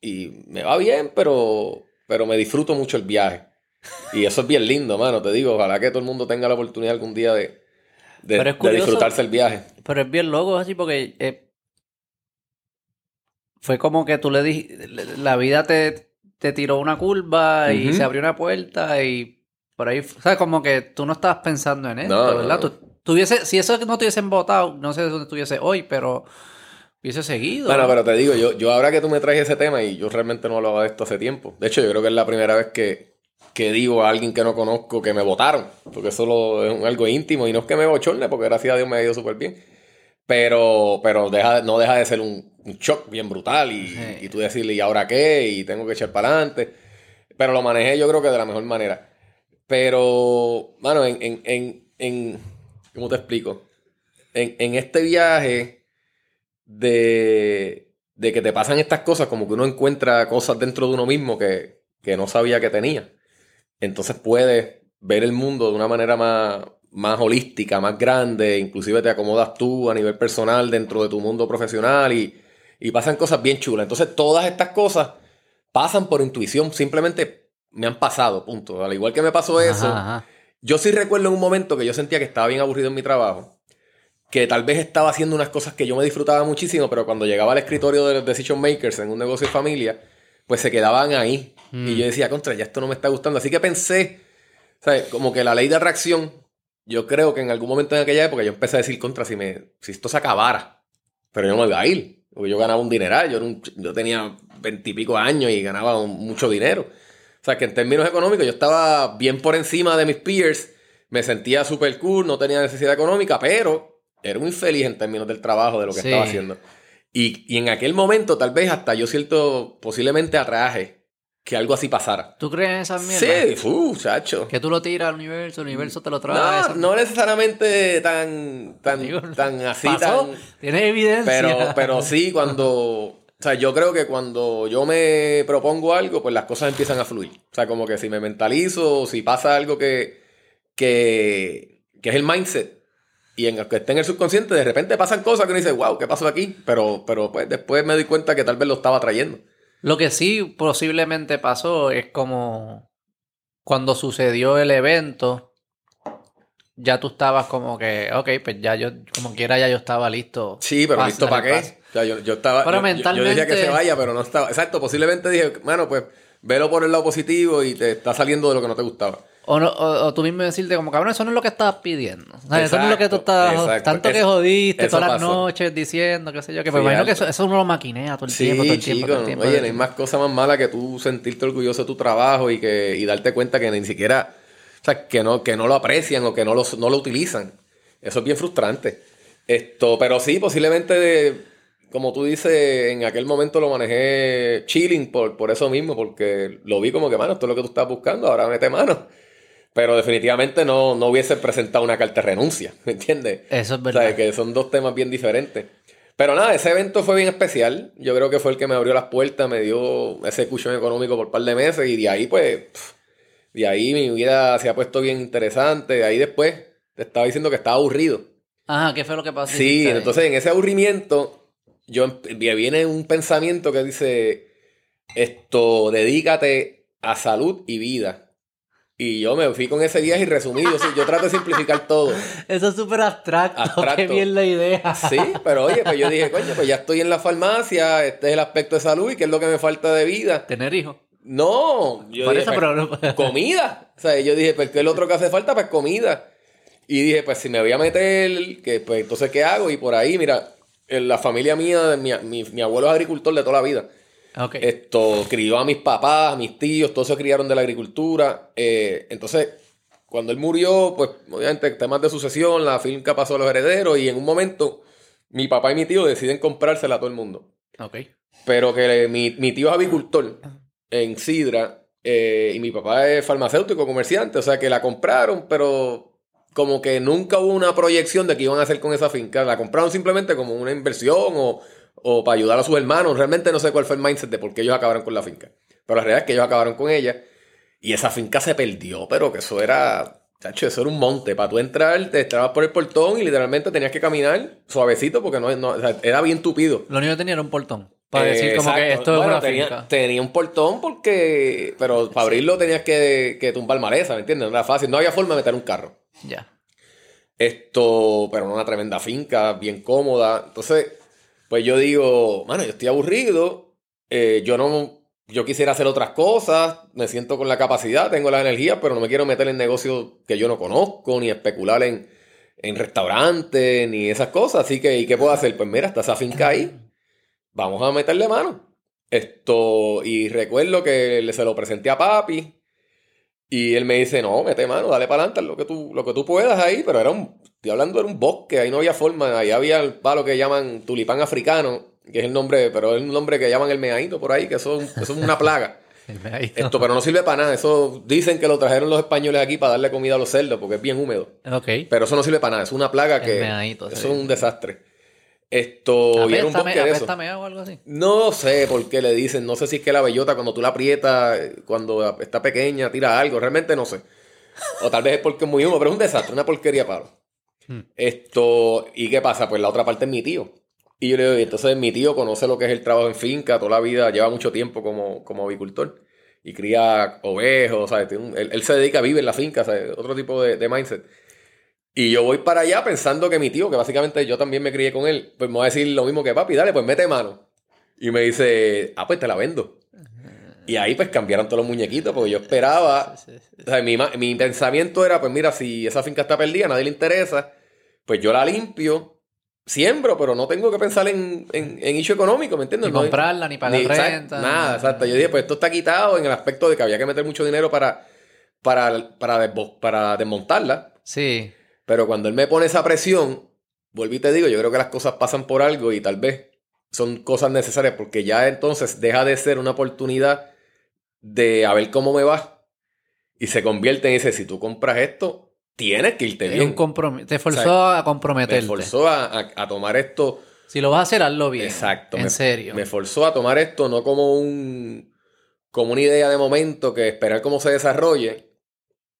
y me va bien, pero, pero me disfruto mucho el viaje. Y eso es bien lindo, mano, te digo, ojalá que todo el mundo tenga la oportunidad algún día de, de, Pero es de disfrutarse el viaje. Pero es bien loco así porque eh, fue como que tú le dijiste, la vida te, te tiró una curva y se abrió una puerta y por ahí, o sea, como que tú no estabas pensando en esto, No, ¿verdad? no. Tú, tuviese, si eso no te hubiesen votado, no sé dónde estuviese hoy, pero hubiese seguido. Bueno, ¿no? pero te digo, yo, yo ahora que tú me traes ese tema y yo realmente no hablaba de esto hace tiempo. De hecho, yo creo que es la primera vez que, que digo a alguien que no conozco que me votaron. Porque eso lo- es algo íntimo y no es que me bochorne, porque gracias a Dios me ha ido súper bien. Pero, pero deja, no deja de ser un, un shock bien brutal y, Sí. y tú decirle, ¿y ahora qué? Y tengo que echar para adelante. Pero lo manejé yo creo que de la mejor manera. Pero, mano, en, en, en, en- ¿cómo te explico? En, en este viaje de, de que te pasan estas cosas, como que uno encuentra cosas dentro de uno mismo que, que no sabía que tenía. Entonces puedes ver el mundo de una manera más, más holística, más grande, inclusive te acomodas tú a nivel personal dentro de tu mundo profesional y, y pasan cosas bien chulas. Entonces todas estas cosas pasan por intuición, simplemente me han pasado, punto. Al igual que me pasó eso, Ajá, ajá. yo sí recuerdo en un momento que yo sentía que estaba bien aburrido en mi trabajo, que tal vez estaba haciendo unas cosas que yo me disfrutaba muchísimo, pero cuando llegaba al escritorio de los decision makers en un negocio de familia, pues se quedaban ahí. Mm. Y yo decía, contra, ya esto no me está gustando. Así que pensé, ¿sabes? Como que la ley de atracción, yo creo que en algún momento en aquella época yo empecé a decir, contra, si, me, si esto se acabara, pero yo no me iba a ir, porque yo ganaba un dineral, yo, era un yo tenía veintipico años y ganaba un- mucho dinero. O sea, que en términos económicos yo estaba bien por encima de mis peers, me sentía súper cool, no tenía necesidad económica, pero era muy feliz en términos del trabajo, de lo que Sí. estaba haciendo. Y, y en aquel momento tal vez hasta yo siento posiblemente atraje que algo así pasara. ¿Tú crees en esas mierdas? Sí, uh, chacho. Que tú lo tiras al universo, el universo te lo trae. No, no necesariamente tan, tan, Digo, tan así, pasó, tan... Tienes evidencia. Pero, pero sí, cuando... O sea, yo creo que cuando yo me propongo algo, pues las cosas empiezan a fluir. O sea, como que si me mentalizo, si pasa algo que, que, que es el mindset, y en que esté en el subconsciente, de repente pasan cosas que uno dice, wow, ¿qué pasó aquí? Pero, pero pues después me doy cuenta que tal vez lo estaba trayendo. Lo que sí posiblemente pasó es como cuando sucedió el evento, ya tú estabas como que, ok, pues ya yo, como quiera, ya yo estaba listo. Sí, pero listo para qué. O sea, yo, yo estaba. Pero yo- yo- Yo, decía que mentalmente- se vaya, pero no estaba. Exacto, posiblemente dije, bueno, pues velo por el lado positivo y te está saliendo de lo que no te gustaba. O, no- o, o tú mismo decirte como, cabrón, eso no es lo que estabas pidiendo. O sea, eso no es lo que tú estabas... exacto. Tanto que jodiste todas las noches diciendo, qué sé yo, que me Sí, imagino que eso, eso uno lo maquinea todo el Sí, tiempo, todo el tiempo, chico. todo el tiempo. Oye, no hay más cosa más mala que tú sentirte orgulloso de tu trabajo y que y darte cuenta que ni siquiera. O sea, que no, que no lo aprecian o que no lo, no lo utilizan. Eso es bien frustrante. Esto, pero sí, posiblemente, de- como tú dices, en aquel momento lo manejé chilling por, por eso mismo, porque lo vi como que, mano, esto es lo que tú estás buscando, ahora mete mano. Pero definitivamente no, no hubiese presentado una carta de renuncia, ¿me entiendes? Eso es O verdad. sea, que son dos temas bien diferentes. Pero nada, ese evento fue bien especial. Yo creo que fue el que me abrió las puertas, me dio ese cushion económico por un par de meses y de ahí, pues, de ahí mi vida se ha puesto bien interesante. De ahí después te estaba diciendo que estaba aburrido. Ajá, ¿qué fue lo que pasó? Sí, entonces en ese aburrimiento, yo me viene un pensamiento que dice, esto, dedícate a salud y vida. Y yo me fui con ese viaje y resumí, yo, yo trato de simplificar todo. [LAUGHS] Eso es súper abstracto. Abstracto. Qué bien la idea. Sí, pero oye, pues yo dije, coño, pues ya estoy en la farmacia, este es el aspecto de salud y qué es lo que me falta de vida. Tener hijos. No, yo Por dije, eso, pues, pero no- [LAUGHS] comida. O sea, yo dije, pues, ¿qué es lo otro que hace falta? Pues comida. Y dije, pues, si me voy a meter, que, pues, entonces, ¿qué hago? Y por ahí, mira, en la familia mía, mi, mi, mi abuelo es agricultor de toda la vida. Esto crió a mis papás, a mis tíos, todos se criaron de la agricultura. Eh, entonces, cuando él murió, pues obviamente temas de sucesión, la finca pasó a los herederos y en un momento mi papá y mi tío deciden comprársela a todo el mundo. Ok. Pero que mi, mi tío es avicultor en Sidra eh, y mi papá es farmacéutico, comerciante, o sea que la compraron, pero como que nunca hubo una proyección de qué iban a hacer con esa finca. La compraron simplemente como una inversión o, o para ayudar a sus hermanos. Realmente no sé cuál fue el mindset de por qué ellos acabaron con la finca. Pero la realidad es que ellos acabaron con ella y esa finca se perdió, pero que eso era... Chacho, eso era un monte. Para tú entrar, te entrabas por el portón y literalmente tenías que caminar suavecito porque no, no- o sea, era bien tupido. Lo único que tenía era un portón. Para Eh, decir como que esto es una tenía, finca. tenía un portón porque... Pero para abrirlo tenías que, que tumbar maleza, ¿me entiendes? No era fácil. No había forma de meter un carro. Ya. Esto, pero una tremenda finca, bien cómoda. Entonces, pues yo digo, mano, yo estoy aburrido. eh, yo no... Yo quisiera hacer otras cosas, me siento con la capacidad, tengo la energía, pero no me quiero meter en negocios que yo no conozco, ni especular en, en restaurantes, ni esas cosas. Así que, ¿y qué puedo hacer? Pues mira, está esa finca ahí, vamos a meterle mano. Esto, y recuerdo que se lo presenté a papi, y él me dice, no, mete mano, dale para adelante, lo que tú, lo que tú puedas ahí, pero era un, estoy hablando de un bosque, ahí no había forma, ahí había el palo que llaman tulipán africano, que es el nombre, pero es un nombre que llaman el meadito por ahí, que eso, eso es una plaga. [LAUGHS] El. Esto, pero no sirve para nada, eso dicen que lo trajeron los españoles aquí para darle comida a los cerdos, porque es bien húmedo. Ok. Pero eso no sirve para nada, es una plaga El que, eso es un desastre. Esto, y era un bosque de eso. apéstame o algo así. No sé por qué le dicen, no sé si es que la bellota cuando tú la aprietas, cuando está pequeña, tira algo, realmente no sé. O tal vez es porque es muy húmedo, pero es un desastre, una porquería palo. Hmm. Esto, ¿y qué pasa? Pues la otra parte es mi tío. Y yo le digo, y entonces mi tío conoce lo que es el trabajo en finca, toda la vida, lleva mucho tiempo como, como avicultor. y cría ovejos, ¿sabes? Él, él se dedica a vivir en la finca, ¿sabes? Otro tipo de, de mindset. Y yo voy para allá pensando que mi tío, que básicamente yo también me crié con él, pues me va a decir lo mismo que papi, dale, pues mete mano. Y me dice, ah, pues te la vendo. Y ahí pues cambiaron todos los muñequitos, porque yo esperaba, Sí, sí, sí. o sea, mi, mi pensamiento era, pues mira, si esa finca está perdida, a nadie le interesa, pues yo la limpio, siembro, pero no tengo que pensar en, en, en hecho económico, ¿me entiendes? Ni No- comprarla, ni pagar ni- renta. Nada, exacto. Yo dije, pues esto está quitado en el aspecto de que había que meter mucho dinero para, para, para, para desmontarla. Sí. Pero cuando él me pone esa presión, vuelvo y te digo, yo creo que las cosas pasan por algo y tal vez son cosas necesarias porque ya entonces deja de ser una oportunidad de a ver cómo me va y se convierte en ese, si tú compras esto, tienes que irte bien. un compromiso. Te forzó O sea, a Me comprometerte. forzó a, a- a tomar esto Si lo vas a hacer, hazlo bien. Exacto. En me, serio. Me forzó a tomar esto no como un como una idea de momento que esperar cómo se desarrolle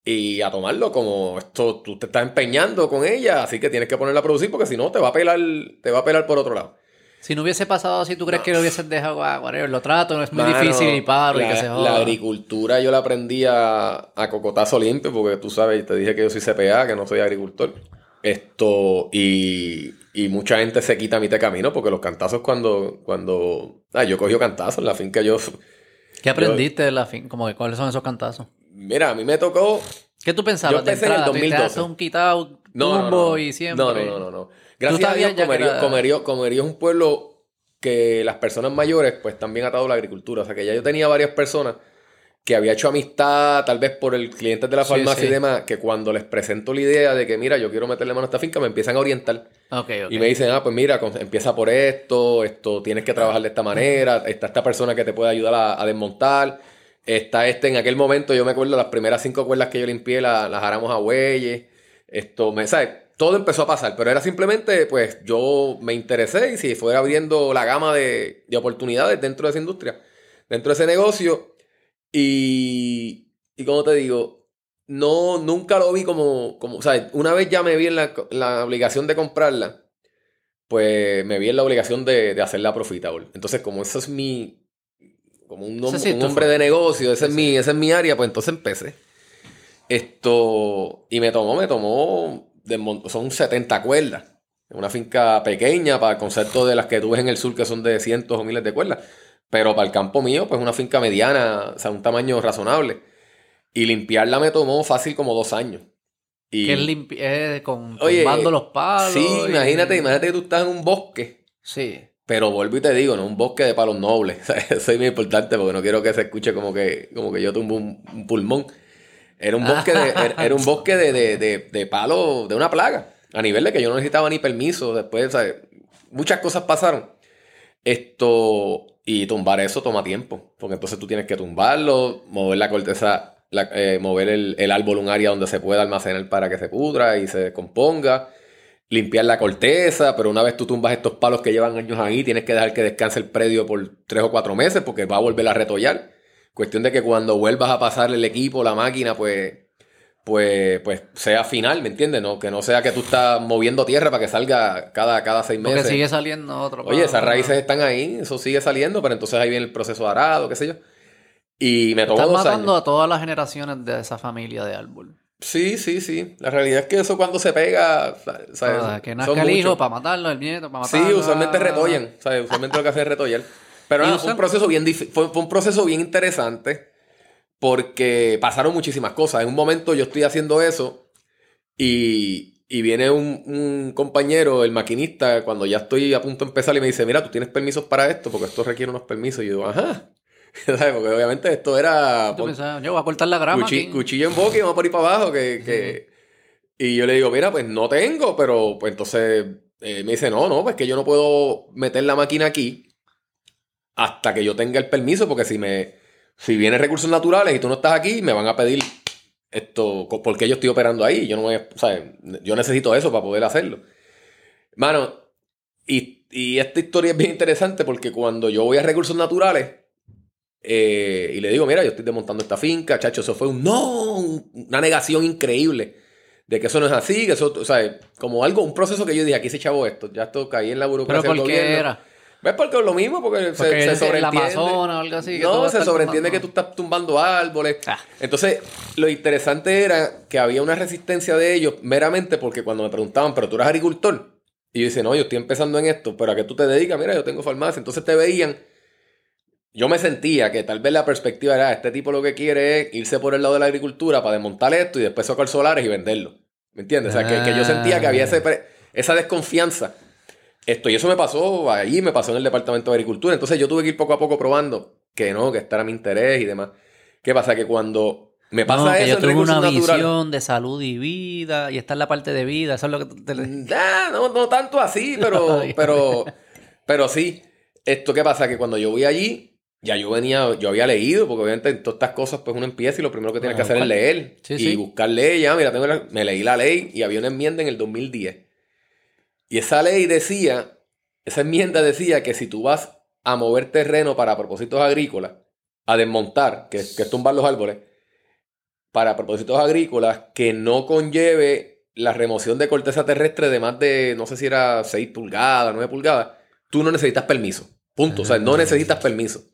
y a tomarlo como esto tú te estás empeñando con ella, así que tienes que ponerla a producir porque si no te va a pelar te va a pelar por otro lado. Si no hubiese pasado así, ¿tú crees No. que lo hubieses dejado? Ah, whatever, lo trato, es muy Mano, difícil y paro la, y que se la joda. agricultura yo la aprendí a, a cocotazo limpio porque tú sabes, te dije que yo soy CPA, que no soy agricultor. Esto, y, y mucha gente se quita a mitad de camino porque los cantazos cuando, cuando, ah, yo cogí cantazos en la finca, yo, ¿Qué aprendiste de la fin? Como que, ¿Cuáles son esos cantazos? Mira, a mí me tocó, ¿Qué tú pensabas Yo de empecé en el entrada? ¿Tú te 2012. haces un quitado, No, no, no. y siempre? No, no, no, no. Gracias a Dios, Comerío, era- Comerío- Comerío es un pueblo que las personas mayores, pues también atado a la agricultura. O sea, que ya yo tenía varias personas que había hecho amistad, tal vez por el cliente de la farmacia sí. y demás, que cuando les presento la idea de que, mira, yo quiero meterle mano a esta finca, me empiezan a orientar. Ok, ok. Y me dicen, ah, pues mira, empieza por esto, esto tienes que trabajar de esta manera, está esta persona que te puede ayudar a, a desmontar, está este, en aquel momento yo me acuerdo las primeras cinco cuerdas que yo limpié la- las haramos a bueyes, esto, me, ¿sabes? Todo empezó a pasar, pero era simplemente, pues yo me interesé y si fuera abriendo la gama de, de oportunidades dentro de esa industria, dentro de ese negocio, y, y como te digo, no, nunca lo vi como, como, sea, una vez ya me vi en la, la obligación de comprarla, pues me vi en la obligación de, de hacerla profitable. Entonces, como eso es mi, como un, sí es hombre de negocio, ese es, mi, ese es mi área, pues entonces empecé. Esto, y me tomó, me tomó, de son 70 cuerdas. Una finca pequeña para el concepto de las que tú ves en el sur que son de cientos o miles de cuerdas. Pero para el campo mío, pues una finca mediana, o sea, un tamaño razonable. Y limpiarla me tomó fácil como dos años. Y, Que es, limpi- es con Oye, los palos. Sí, y- imagínate, imagínate que tú estás en un bosque. Sí. Pero vuelvo y te digo, no un bosque de palos nobles. [LAUGHS] Eso es muy importante porque no quiero que se escuche como que, como que yo tumbo un, pulmón. Era un bosque de, era, un bosque de, de, de, palos de una plaga. A nivel de que yo no necesitaba ni permiso. Después, muchas cosas pasaron. Esto, y tumbar eso toma tiempo. Porque entonces tú tienes que tumbarlo, mover la corteza, eh, mover el, el árbol un área donde se pueda almacenar para que se pudra y se componga. Limpiar la corteza, pero una vez tú tumbas estos palos que llevan años ahí, tienes que dejar que descanse el predio por tres o cuatro meses porque va a volver a retollar. Cuestión de que cuando vuelvas a pasarle el equipo, la máquina, pues, pues, pues sea final, ¿me entiendes? No, que no sea que tú estás moviendo tierra para que salga cada, cada seis Porque meses. sigue saliendo otro. Oye, esas raíces están ahí, eso sigue saliendo, pero entonces ahí viene el proceso de arado, qué sé yo. Y me tomó Están dos matando años. a todas las generaciones de esa familia de árbol. Sí, sí, sí. La realidad es que eso cuando se pega, ¿sabes? Todas, que nazca el hijo para matarlo, el nieto para Sí, matarlo. usualmente ah. retollan, ¿sabes? Usualmente lo que hacen es retollar. Pero nada, fue un proceso bien fue, fue un proceso bien interesante porque pasaron muchísimas cosas. En un momento yo estoy haciendo eso y, y viene un, un compañero, el maquinista, cuando ya estoy a punto de empezar y me dice, mira, tú tienes permisos para esto porque esto requiere unos permisos. Y yo, ajá. [LAUGHS] ¿Sabes? Porque obviamente esto era... Pon- pensabas, yo voy a cortar la grama. Cuchillo en boca y vamos por ahí para abajo. Que, que- Y yo le digo, mira, pues no tengo, pero pues entonces eh, me dice, no, no, pues que yo no puedo meter la máquina aquí hasta que yo tenga el permiso, porque si me si vienen recursos naturales y tú no estás aquí, me van a pedir esto, porque yo estoy operando ahí. Yo no a- o sea, yo necesito eso para poder hacerlo. Mano, y, y esta historia es bien interesante porque cuando yo voy a recursos naturales, eh, y le digo, mira, yo estoy desmontando esta finca, chacho, eso fue un no, un- una negación increíble de que eso no es así, que eso, o sea, como algo, un proceso que yo dije, aquí se chavo esto, ya esto caí en la Pero burocracia ¿por del qué gobierno. era? ¿Ves? Porque es lo mismo, porque, se, Porque se es el sobreentiende. Amazonas o algo así. que No, se sobreentiende que tumbando. tú estás tumbando árboles. Ah. Entonces, lo interesante era que había una resistencia de ellos meramente porque cuando me preguntaban, pero tú eres agricultor. Y yo dice, no, yo estoy empezando en esto, pero a qué tú te dedicas, mira, yo tengo farmacia. Entonces te veían. Yo me sentía que tal vez la perspectiva era, este tipo lo que quiere es irse por el lado de la agricultura para desmontar esto y después sacar solares y venderlo. ¿Me entiendes? O sea, que, que yo sentía que había ese esa desconfianza. Esto, y eso me pasó allí, me pasó en el departamento de agricultura. Entonces yo tuve que ir poco a poco probando que no, que este era mi interés y demás. ¿Qué pasa? Que cuando me pasa No, que eso yo tuve una visión de salud y vida y está en la parte de vida. Eso es lo que te- te- Ah, no, no tanto así, [LAUGHS] pero, pero, pero sí. Esto qué pasa, que cuando yo voy allí, ya yo venía, yo había leído, porque obviamente en todas estas cosas, pues uno empieza y lo primero que tiene que hacer es leer. Sí, y sí. buscar ley, ya, mira, tengo la- me leí la ley y había una enmienda en el 2010. Y esa ley decía, esa enmienda decía que si tú vas a mover terreno para propósitos agrícolas, a desmontar, que, que es tumbar los árboles, para propósitos agrícolas, que no conlleve la remoción de corteza terrestre de más de, no sé si era 6 pulgadas, 9 pulgadas, tú no necesitas permiso. Punto. O sea, no Ah. necesitas permiso.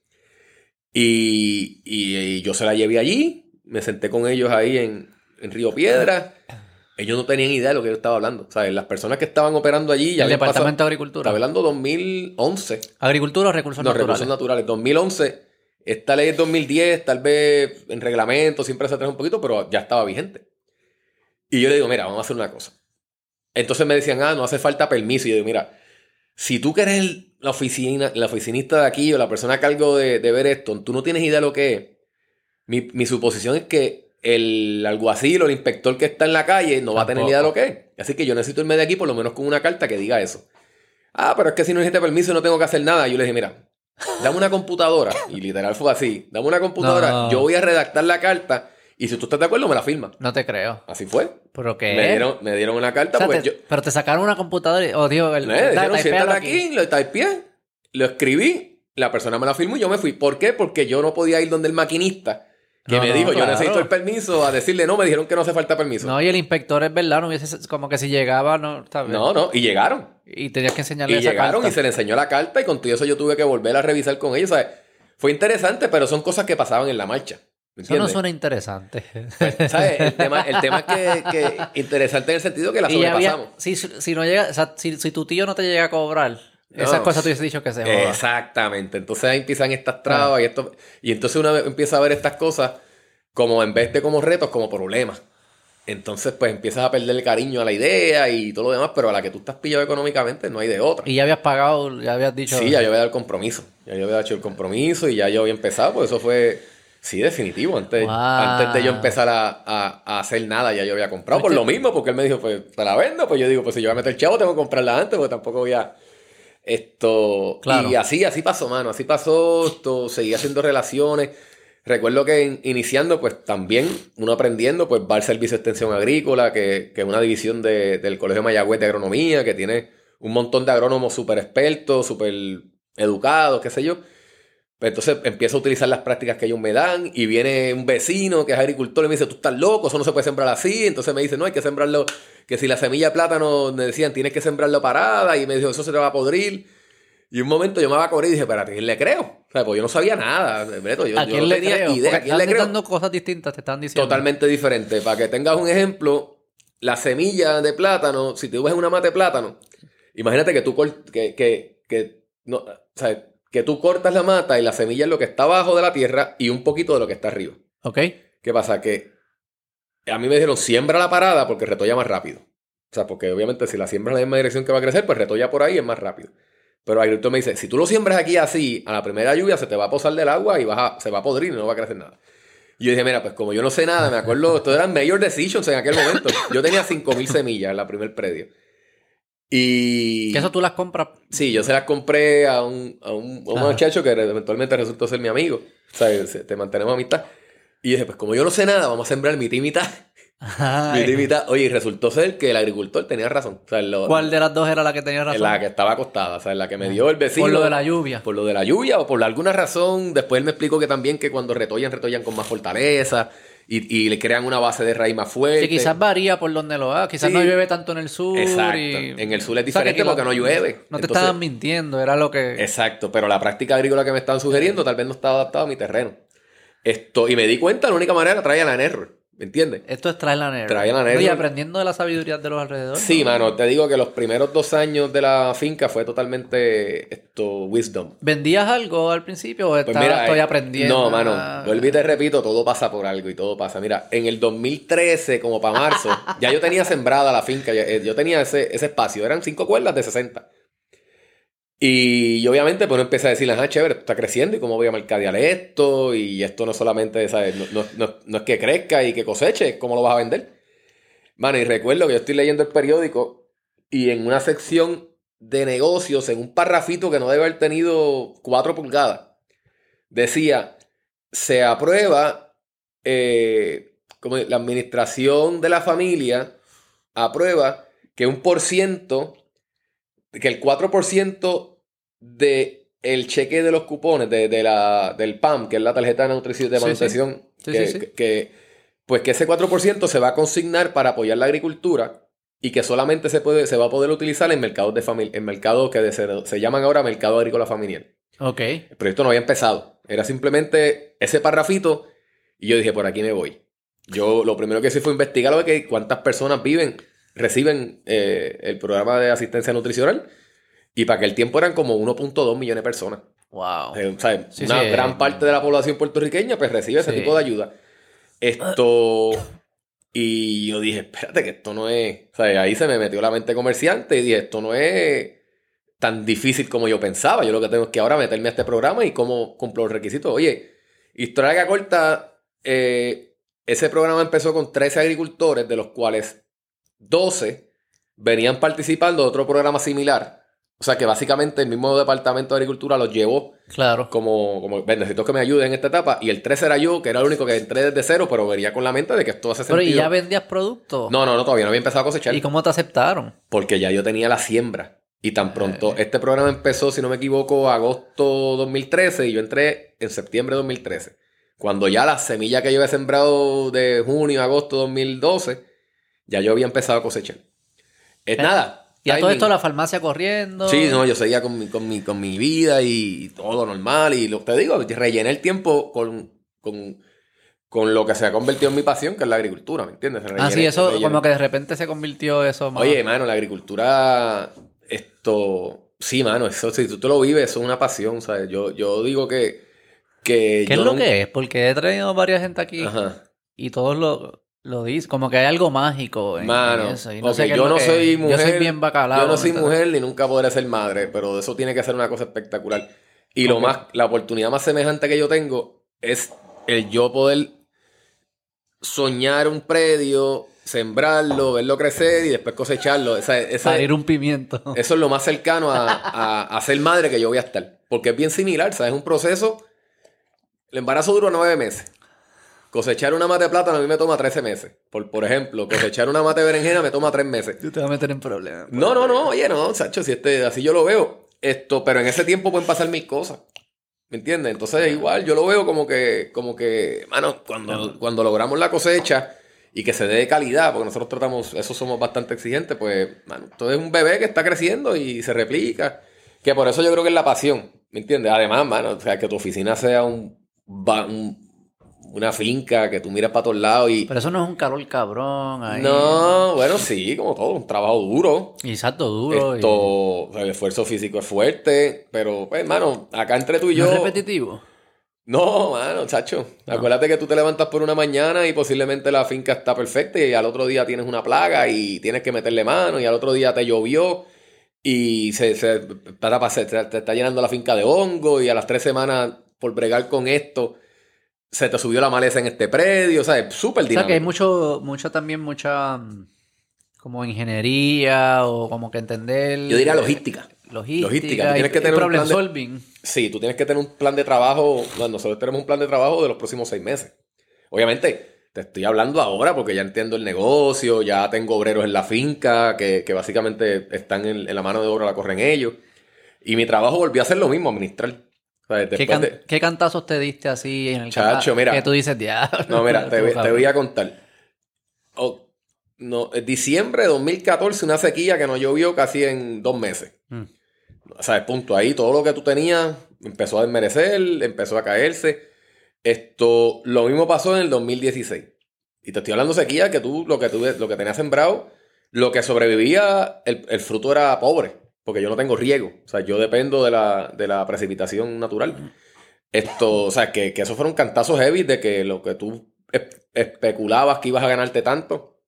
Y, y- y yo se la llevé allí, me senté con ellos ahí en, en Río Piedra. Ellos no tenían idea de lo que yo estaba hablando. O sea, las personas que estaban operando allí ya el pasado- Departamento de Estaba Agricultura. hablando 2011. ¿Agricultura o recursos No, naturales? recursos naturales. 2011. Esta ley es 2010, tal vez en reglamento, siempre se atrasa un poquito, pero ya estaba vigente. Y yo le digo, mira, vamos a hacer una cosa. Entonces me decían, ah, no hace falta permiso. Y yo digo, mira, si tú que eres el- la, oficina, la oficinista de aquí o la persona a cargo de, de ver esto, tú no tienes idea de lo que es. Mi, mi suposición es que el alguacil o el inspector que está en la calle no va a tener idea de lo que es. Así que yo necesito irme de aquí por lo menos con una carta que diga eso. Ah, pero es que si no necesita permiso no tengo que hacer nada. Yo le dije, mira, dame una computadora. Y literal fue así. Dame una computadora, No. yo voy a redactar la carta y si tú estás de acuerdo me la firma. No te creo. Así fue. ¿Pero qué? Me dieron, me dieron una carta O sea, porque te- yo... Pero te sacaron una computadora y... Oh, Dios, el... Me da- dijeron, siéntate aquí, lo typeé, lo escribí, la persona me la firmó y yo me fui. ¿Por qué? Porque yo no podía ir donde el maquinista que No, me no, dijo, claro. yo necesito el permiso, a decirle, no, me dijeron que no hace falta permiso. No, y el inspector es verdad, no hubiese... Como que si llegaba, no... no, no, y llegaron. Y tenías que enseñarle Y esa llegaron carta. y se le enseñó la carta y con todo eso yo tuve que volver a revisar con ellos. Sea, fue interesante, pero son cosas que pasaban en la marcha. ¿Me Eso no suena interesante. ¿Sabes? El tema, el tema es que, que interesante en el sentido que la [LAUGHS] ya había... sobrepasamos. Si, si no llega... O sea, si, si tu tío no te llega a cobrar, esas cosas tú hubieses dicho que se joda. Exactamente. Entonces ahí empiezan estas trabas y esto. Y entonces uno empieza a ver estas cosas como en vez de como retos, como problemas. Entonces, pues empiezas a perder el cariño a la idea y todo lo demás, pero a la que tú estás pillado económicamente no hay de otra. Y ya habías pagado, ya habías dicho... Sí, ya yo había dado el compromiso. Ya yo había hecho el compromiso y ya yo había empezado, pues eso fue. Sí, definitivo. Antes, Wow. antes de yo empezar a, a- a hacer nada, ya yo había comprado. Por lo mismo, porque él me dijo, pues te la vendo. Pues yo digo, pues si yo voy a meter chavo, tengo que comprarla antes, porque tampoco voy a. Esto. Claro. Y así, así pasó, mano. Así pasó. Esto, seguí haciendo relaciones. Recuerdo que iniciando, pues también uno aprendiendo, pues va al Servicio de Extensión Agrícola, que, que es una división de- del Colegio Mayagüez de Agronomía, que tiene un montón de agrónomos súper expertos, súper educados, qué sé yo. Pues entonces empiezo a utilizar las prácticas que ellos me dan y viene un vecino que es agricultor y me dice, tú estás loco, eso no se puede sembrar así. Entonces me dice, no, hay que sembrarlo, que si la semilla de plátano me decían, tienes que sembrarlo parada y me dijo, eso se te va a podrir. Y un momento yo me va a correr y dije, espérate, ¿a quién le creo? O sea, pues yo no sabía nada, yo, ¿A yo quién no le tenía creo? idea. ¿A Porque quién le creo? dando cosas distintas, te están diciendo. Totalmente diferente. Para que tengas un ejemplo, la semilla de plátano, si tú ves una mata de plátano, imagínate que tú, que, que, que, no, o sea, que tú cortas la mata y la semilla es lo que está abajo de la tierra y un poquito de lo que está arriba. Ok. ¿Qué pasa? Que a mí me dijeron, siembra la parada porque retolla más rápido. O sea, porque obviamente si la siembras en la misma dirección que va a crecer, pues retolla por ahí es más rápido. Pero el agricultor me dice, si tú lo siembras aquí así, a la primera lluvia se te va a posar del agua y vas a- se va a podrir y no va a crecer nada. Y yo dije, mira, pues como yo no sé nada, me acuerdo, esto eran mayor decisions en aquel momento. Yo tenía 5.000 semillas en la primer predio. Y... Que eso tú las compras. Sí, yo se las compré a un, a un, a un muchacho que eventualmente resultó ser mi amigo. O sea, se- te mantenemos amistad. Y dije, pues como yo no sé nada, vamos a sembrar mitad y mitad. Ay. Mitad y mitad. Oye, y resultó ser que el agricultor tenía razón. O sea, lo- ¿Cuál de las dos era la que tenía en razón? la que estaba acostada. O sea, la que me dio el vecino. Por lo de la lluvia. Por lo de la lluvia o por alguna razón. Después él me explicó que también que cuando retollan, retollan con más fortaleza. Y, y le crean una base de raíz más fuerte. Que quizás varía por donde lo hagas. Quizás Sí. no llueve tanto en el sur. Exacto. y- En el sur es O sea, que diferente lo- porque no llueve. No te Entonces- estaban mintiendo, era lo que. Exacto, pero la práctica agrícola que me estaban sugiriendo tal vez no estaba adaptada a mi terreno. Esto, y me di cuenta, la única manera era traer la error, ¿me entiendes? Esto es traer la nerd. Traer la nerd. Y aprendiendo de la sabiduría de los alrededores. Sí, ¿no? mano, te digo que los primeros dos años de la finca fue totalmente esto, wisdom. ¿Vendías algo al principio o Pues mira, estoy eh, aprendiendo? No, mano, Ah, vuelvo y te repito, todo pasa por algo y todo pasa. Mira, en el 2013, como para marzo, ya yo tenía sembrada la finca, eh, yo tenía ese, ese espacio, eran cinco cuerdas de 60. Y obviamente, pues uno empecé a decirle, ah, chévere, está creciendo y cómo voy a mercadear esto, y esto no solamente, no es que crezca y que coseche, ¿cómo lo vas a vender? Mano, y recuerdo que yo estoy leyendo el periódico y en una sección de negocios, en un parrafito que no debe haber tenido cuatro pulgadas, decía, se aprueba, eh, como la administración de la familia aprueba que un por ciento, que el 4% de el cheque de los cupones de, de la, del PAM, que es la tarjeta de nutrición de manutención, Sí, que, sí, sí. que- que, pues que ese 4% se va a consignar para apoyar la agricultura y que solamente se, puede, se va a poder utilizar en mercados de familia, en mercados que se, se llaman ahora mercado agrícola familiar. Ok. El proyecto no había empezado. Era simplemente ese parrafito y yo dije, por aquí me voy. Yo lo primero que hice fue investigar lo de que cuántas personas viven, reciben eh, el programa de asistencia nutricional y para aquel tiempo eran como 1.2 millones de personas. Wow. Eh, o sea, Sí, una sí, gran eh, parte de la población puertorriqueña pues recibe ese tipo de ayuda. Esto... Y yo dije, espérate que esto no es... O sea, ahí se me metió la mente comerciante y dije, esto no es tan difícil como yo pensaba. Yo lo que tengo es que ahora meterme a este programa y cómo cumplo los requisitos. Oye, historia que corta, eh, ese programa empezó con 13 agricultores, de los cuales 12 venían participando de otro programa similar. O sea que básicamente el mismo departamento de agricultura los llevó Claro. como, como "Ven, necesito que me ayuden en esta etapa. Y el 13 era yo, que era el único que entré desde cero, pero venía con la mente de que esto hace Pero sentido. ¿y ya vendías productos? No, no, no, todavía no había empezado a cosechar. ¿Y cómo te aceptaron? Porque ya yo tenía la siembra. Y tan pronto, Eh. este programa empezó, si no me equivoco, agosto 2013 y yo entré en septiembre de 2013. Cuando ya la semilla que yo había sembrado de junio, agosto 2012, ya yo había empezado a cosechar. Es Eh, nada. Y a todo esto la farmacia corriendo. Sí, no, yo seguía con mi, con mi, con mi vida y todo normal. Y lo te digo, rellené el tiempo con, con, con lo que se ha convertido en mi pasión, que es la agricultura, ¿me entiendes? Ah, Rellené- sí, eso rellené- como que de repente se convirtió eso más. Oye, mano, la agricultura, esto, sí, mano, eso, si tú te lo vives, eso es una pasión, ¿sabes? Yo, yo digo que, que ¿qué es lo no- que es? Porque he traído varias gente aquí Ajá. y todos lo, lo dicen, como que hay algo mágico en, Mano, eso. Y sé yo no que soy mujer. Yo soy bien bacalao. Yo no soy mujer ni nunca podré ser madre, pero eso tiene que ser una cosa espectacular. Y lo más, la oportunidad más semejante que yo tengo es el yo poder soñar un predio, sembrarlo, verlo crecer y después cosecharlo. Esa, esa- un pimiento. eso es lo más cercano a, a- a ser madre que yo voy a estar. Porque es bien similar, ¿sabes? Es un proceso. El embarazo dura nueve meses. Cosechar una mate de plátano a mí me toma 13 meses. Por, por ejemplo, cosechar una mate de berenjena me toma tres meses. Tú te vas a meter en problemas. No, no, no, oye, no, Sacho, si este, así yo lo veo. Esto, pero en ese tiempo pueden pasar mil cosas. ¿Me entiendes? Entonces, igual, yo lo veo como que, como que, mano, cuando, cuando logramos la cosecha y que se dé de calidad, porque nosotros tratamos, eso somos bastante exigentes, pues, mano, todo es un bebé que está creciendo y se replica. Que por eso yo creo que es la pasión, ¿me entiendes? Además, mano, o sea, que tu oficina sea un, un- una finca, que tú miras para todos lados y... Pero eso no es un calor cabrón ahí. No, bueno, sí, como todo, un trabajo duro. Exacto, duro. Esto, el esfuerzo físico es fuerte, pero, pues, hermano, acá entre tú y ¿No yo. es repetitivo? No, mano, chacho. Acuérdate que tú te levantas por una mañana y posiblemente la finca está perfecta y al otro día tienes una plaga y tienes que meterle mano y al otro día te llovió y se, se, para- para- se- te está llenando la finca de hongo y a las tres semanas por bregar con esto se te subió la maleza en este predio, o sea, es súper O sea que hay dinámico. mucho, mucho también, mucha mm, como ingeniería o como que entender. Yo diría logística. Logística. Logística, tú tienes que tener un plan de- solving. Sí, tú tienes que tener un plan de trabajo. bueno, nosotros tenemos un plan de trabajo de los próximos seis meses. Obviamente, te estoy hablando ahora porque ya entiendo el negocio, ya tengo obreros en la finca que, que básicamente están en, en la mano de obra, la corren ellos. Y mi trabajo volvió a ser lo mismo, administrar. ¿Qué, cantazos te diste así en el Chacho, mira. Que tú dices, ya. No, mira, [LAUGHS] te, voy a contar. no, en diciembre de 2014, una sequía que no llovió casi en dos meses. Mm. Sea, punto ahí, todo lo que tú tenías empezó a desmerecer, empezó a caerse. Esto, lo mismo pasó en el 2016. Y te estoy hablando de sequía que tú, lo que tú, lo que tenías sembrado, lo que sobrevivía, el, el fruto era pobre porque yo no tengo riego. O sea, yo dependo de la, precipitación natural. Esto, o sea, que, que esos fueron cantazos heavy de que lo que tú especulabas que ibas a ganarte tanto,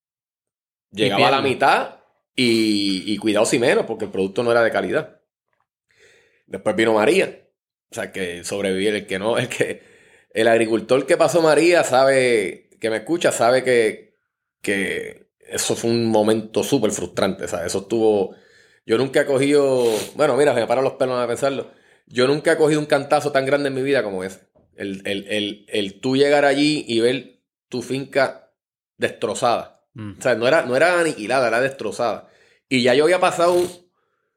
llegaba a la mitad y, y cuidado si menos, porque el producto no era de calidad. Después vino María. O sea, que sobrevivir, el que no, [LAUGHS] el que. El agricultor que pasó María sabe, que me escucha, sabe que, que eso fue un momento súper frustrante. O sea, eso estuvo yo nunca he cogido, bueno, mira, me paran los pelos a pensarlo. Yo nunca he cogido un cantazo tan grande en mi vida como ese. El, el, tú llegar allí y ver tu finca destrozada. Mm. O sea, no era, no era aniquilada, era destrozada. Y ya yo había pasado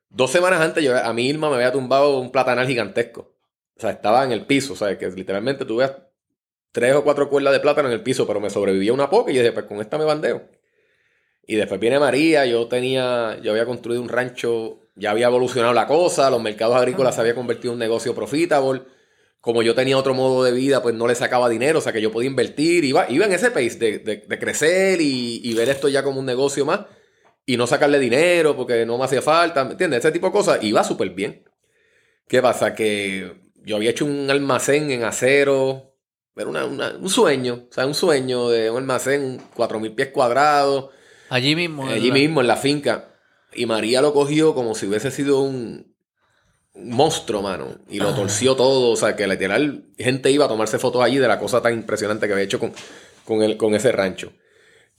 dos semanas antes, yo, a mí Irma me había tumbado un platanal gigantesco. O sea, estaba en el piso, o sea, que literalmente tuve tres o cuatro cuerdas de plátano en el piso, pero me sobrevivía una poca y yo dije, pues con esta me bandeo. Y después viene María, yo tenía, yo había construido un rancho, ya había evolucionado la cosa, los mercados agrícolas se había convertido en un negocio profitable. Como yo tenía otro modo de vida, pues no le sacaba dinero, o sea que yo podía invertir, iba, iba en ese pace de, crecer y, ver esto ya como un negocio más y no sacarle dinero porque no me hacía falta, ¿me entiendes? Ese tipo de cosas iba súper bien. ¿Qué pasa? Que yo había hecho un almacén en acero, era un sueño, o sea, un sueño de un almacén, 4.000 pies cuadrados Allí mismo. Allí mismo, en la finca. Y María lo cogió como si hubiese sido un, monstruo, mano. Y lo ah. torció todo. O sea, que literal, gente iba a tomarse fotos allí de la cosa tan impresionante que había hecho con, con, el, con ese rancho.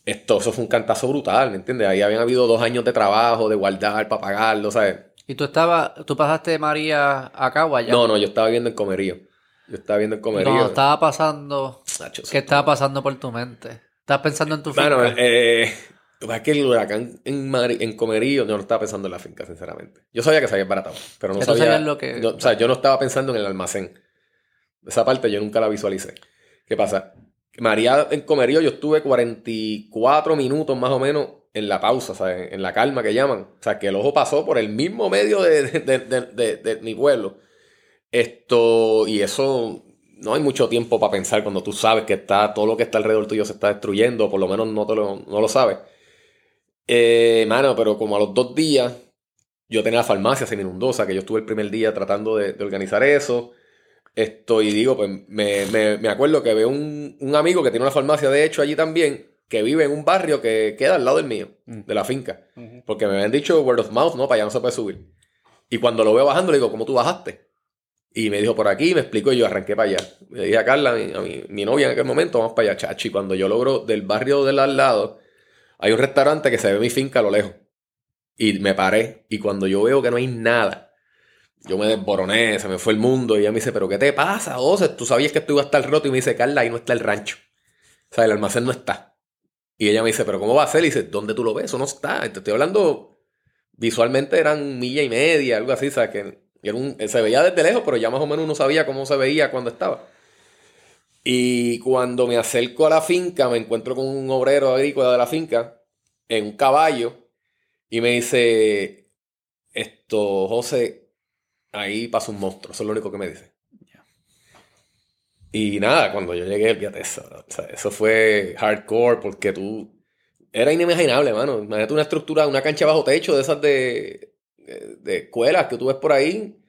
Esto, eso fue un cantazo brutal, ¿me entiendes? Ahí habían habido dos años de trabajo, de guardar para pagarlo, ¿sabes? ¿Y tú estabas, tú pasaste de María acá o allá? No, no, yo estaba viendo el comerío. Yo estaba viendo el comerío. No, estaba pasando. ¿Qué estaba pasando por tu mente? ¿Estás pensando en tu finca? Es que el huracán en, en Comerío, yo no estaba pensando en la finca, sinceramente. Yo sabía que se había baratado, pero no sabía. Lo que... o sea, yo no estaba pensando en el almacén. Esa parte yo nunca la visualicé. ¿Qué pasa? María en Comerío yo estuve 44 minutos más o menos en la pausa, sea, en, la calma que llaman. O sea, que el ojo pasó por el mismo medio de, de mi pueblo. Esto, y eso no hay mucho tiempo para pensar cuando tú sabes que está todo lo que está alrededor tuyo se está destruyendo, o por lo menos no, te lo, no lo sabes. Eh, mano, pero como a los dos días, yo tenía la farmacia, se me inundó, o sea que yo estuve el primer día tratando de, organizar eso. Esto, y digo, pues me, me, acuerdo que veo un, un, amigo que tiene una farmacia, de hecho, allí también, que vive en un barrio que queda al lado del mío, mm. de la finca. Porque me habían dicho word of mouth, no, para allá no se puede subir. Y cuando lo veo bajando, le digo, ¿cómo tú bajaste? Y me dijo por aquí, me explicó y yo arranqué para allá. Le dije a Carla, a mi, mi, novia en aquel momento, vamos para allá, chachi. Cuando yo logro del barrio del al lado hay un restaurante que se ve mi finca a lo lejos. Y me paré. Y cuando yo veo que no hay nada, yo me desboroné, se me fue el mundo. Y ella me dice, ¿pero qué te pasa, José? Tú sabías que esto iba a estar roto. Y me dice, Carla, ahí no está el rancho. O sea, el almacén no está. Y ella me dice, ¿pero cómo va a ser? Y dice, ¿dónde tú lo ves? Eso no está. Te estoy hablando, visualmente eran milla y media, algo así. O sea, que se veía desde lejos, pero ya más o menos uno sabía cómo se veía cuando estaba. Y cuando me acerco a la finca, me encuentro con un obrero agrícola de la finca en un caballo y me dice, esto, José, ahí pasa un monstruo, eso es lo único que me dice. Y nada, cuando yo llegué, fíjate eso, eso fue hardcore porque tú, era inimaginable, mano. Imagínate una estructura, una cancha bajo techo de esas de, de escuelas que tú ves por ahí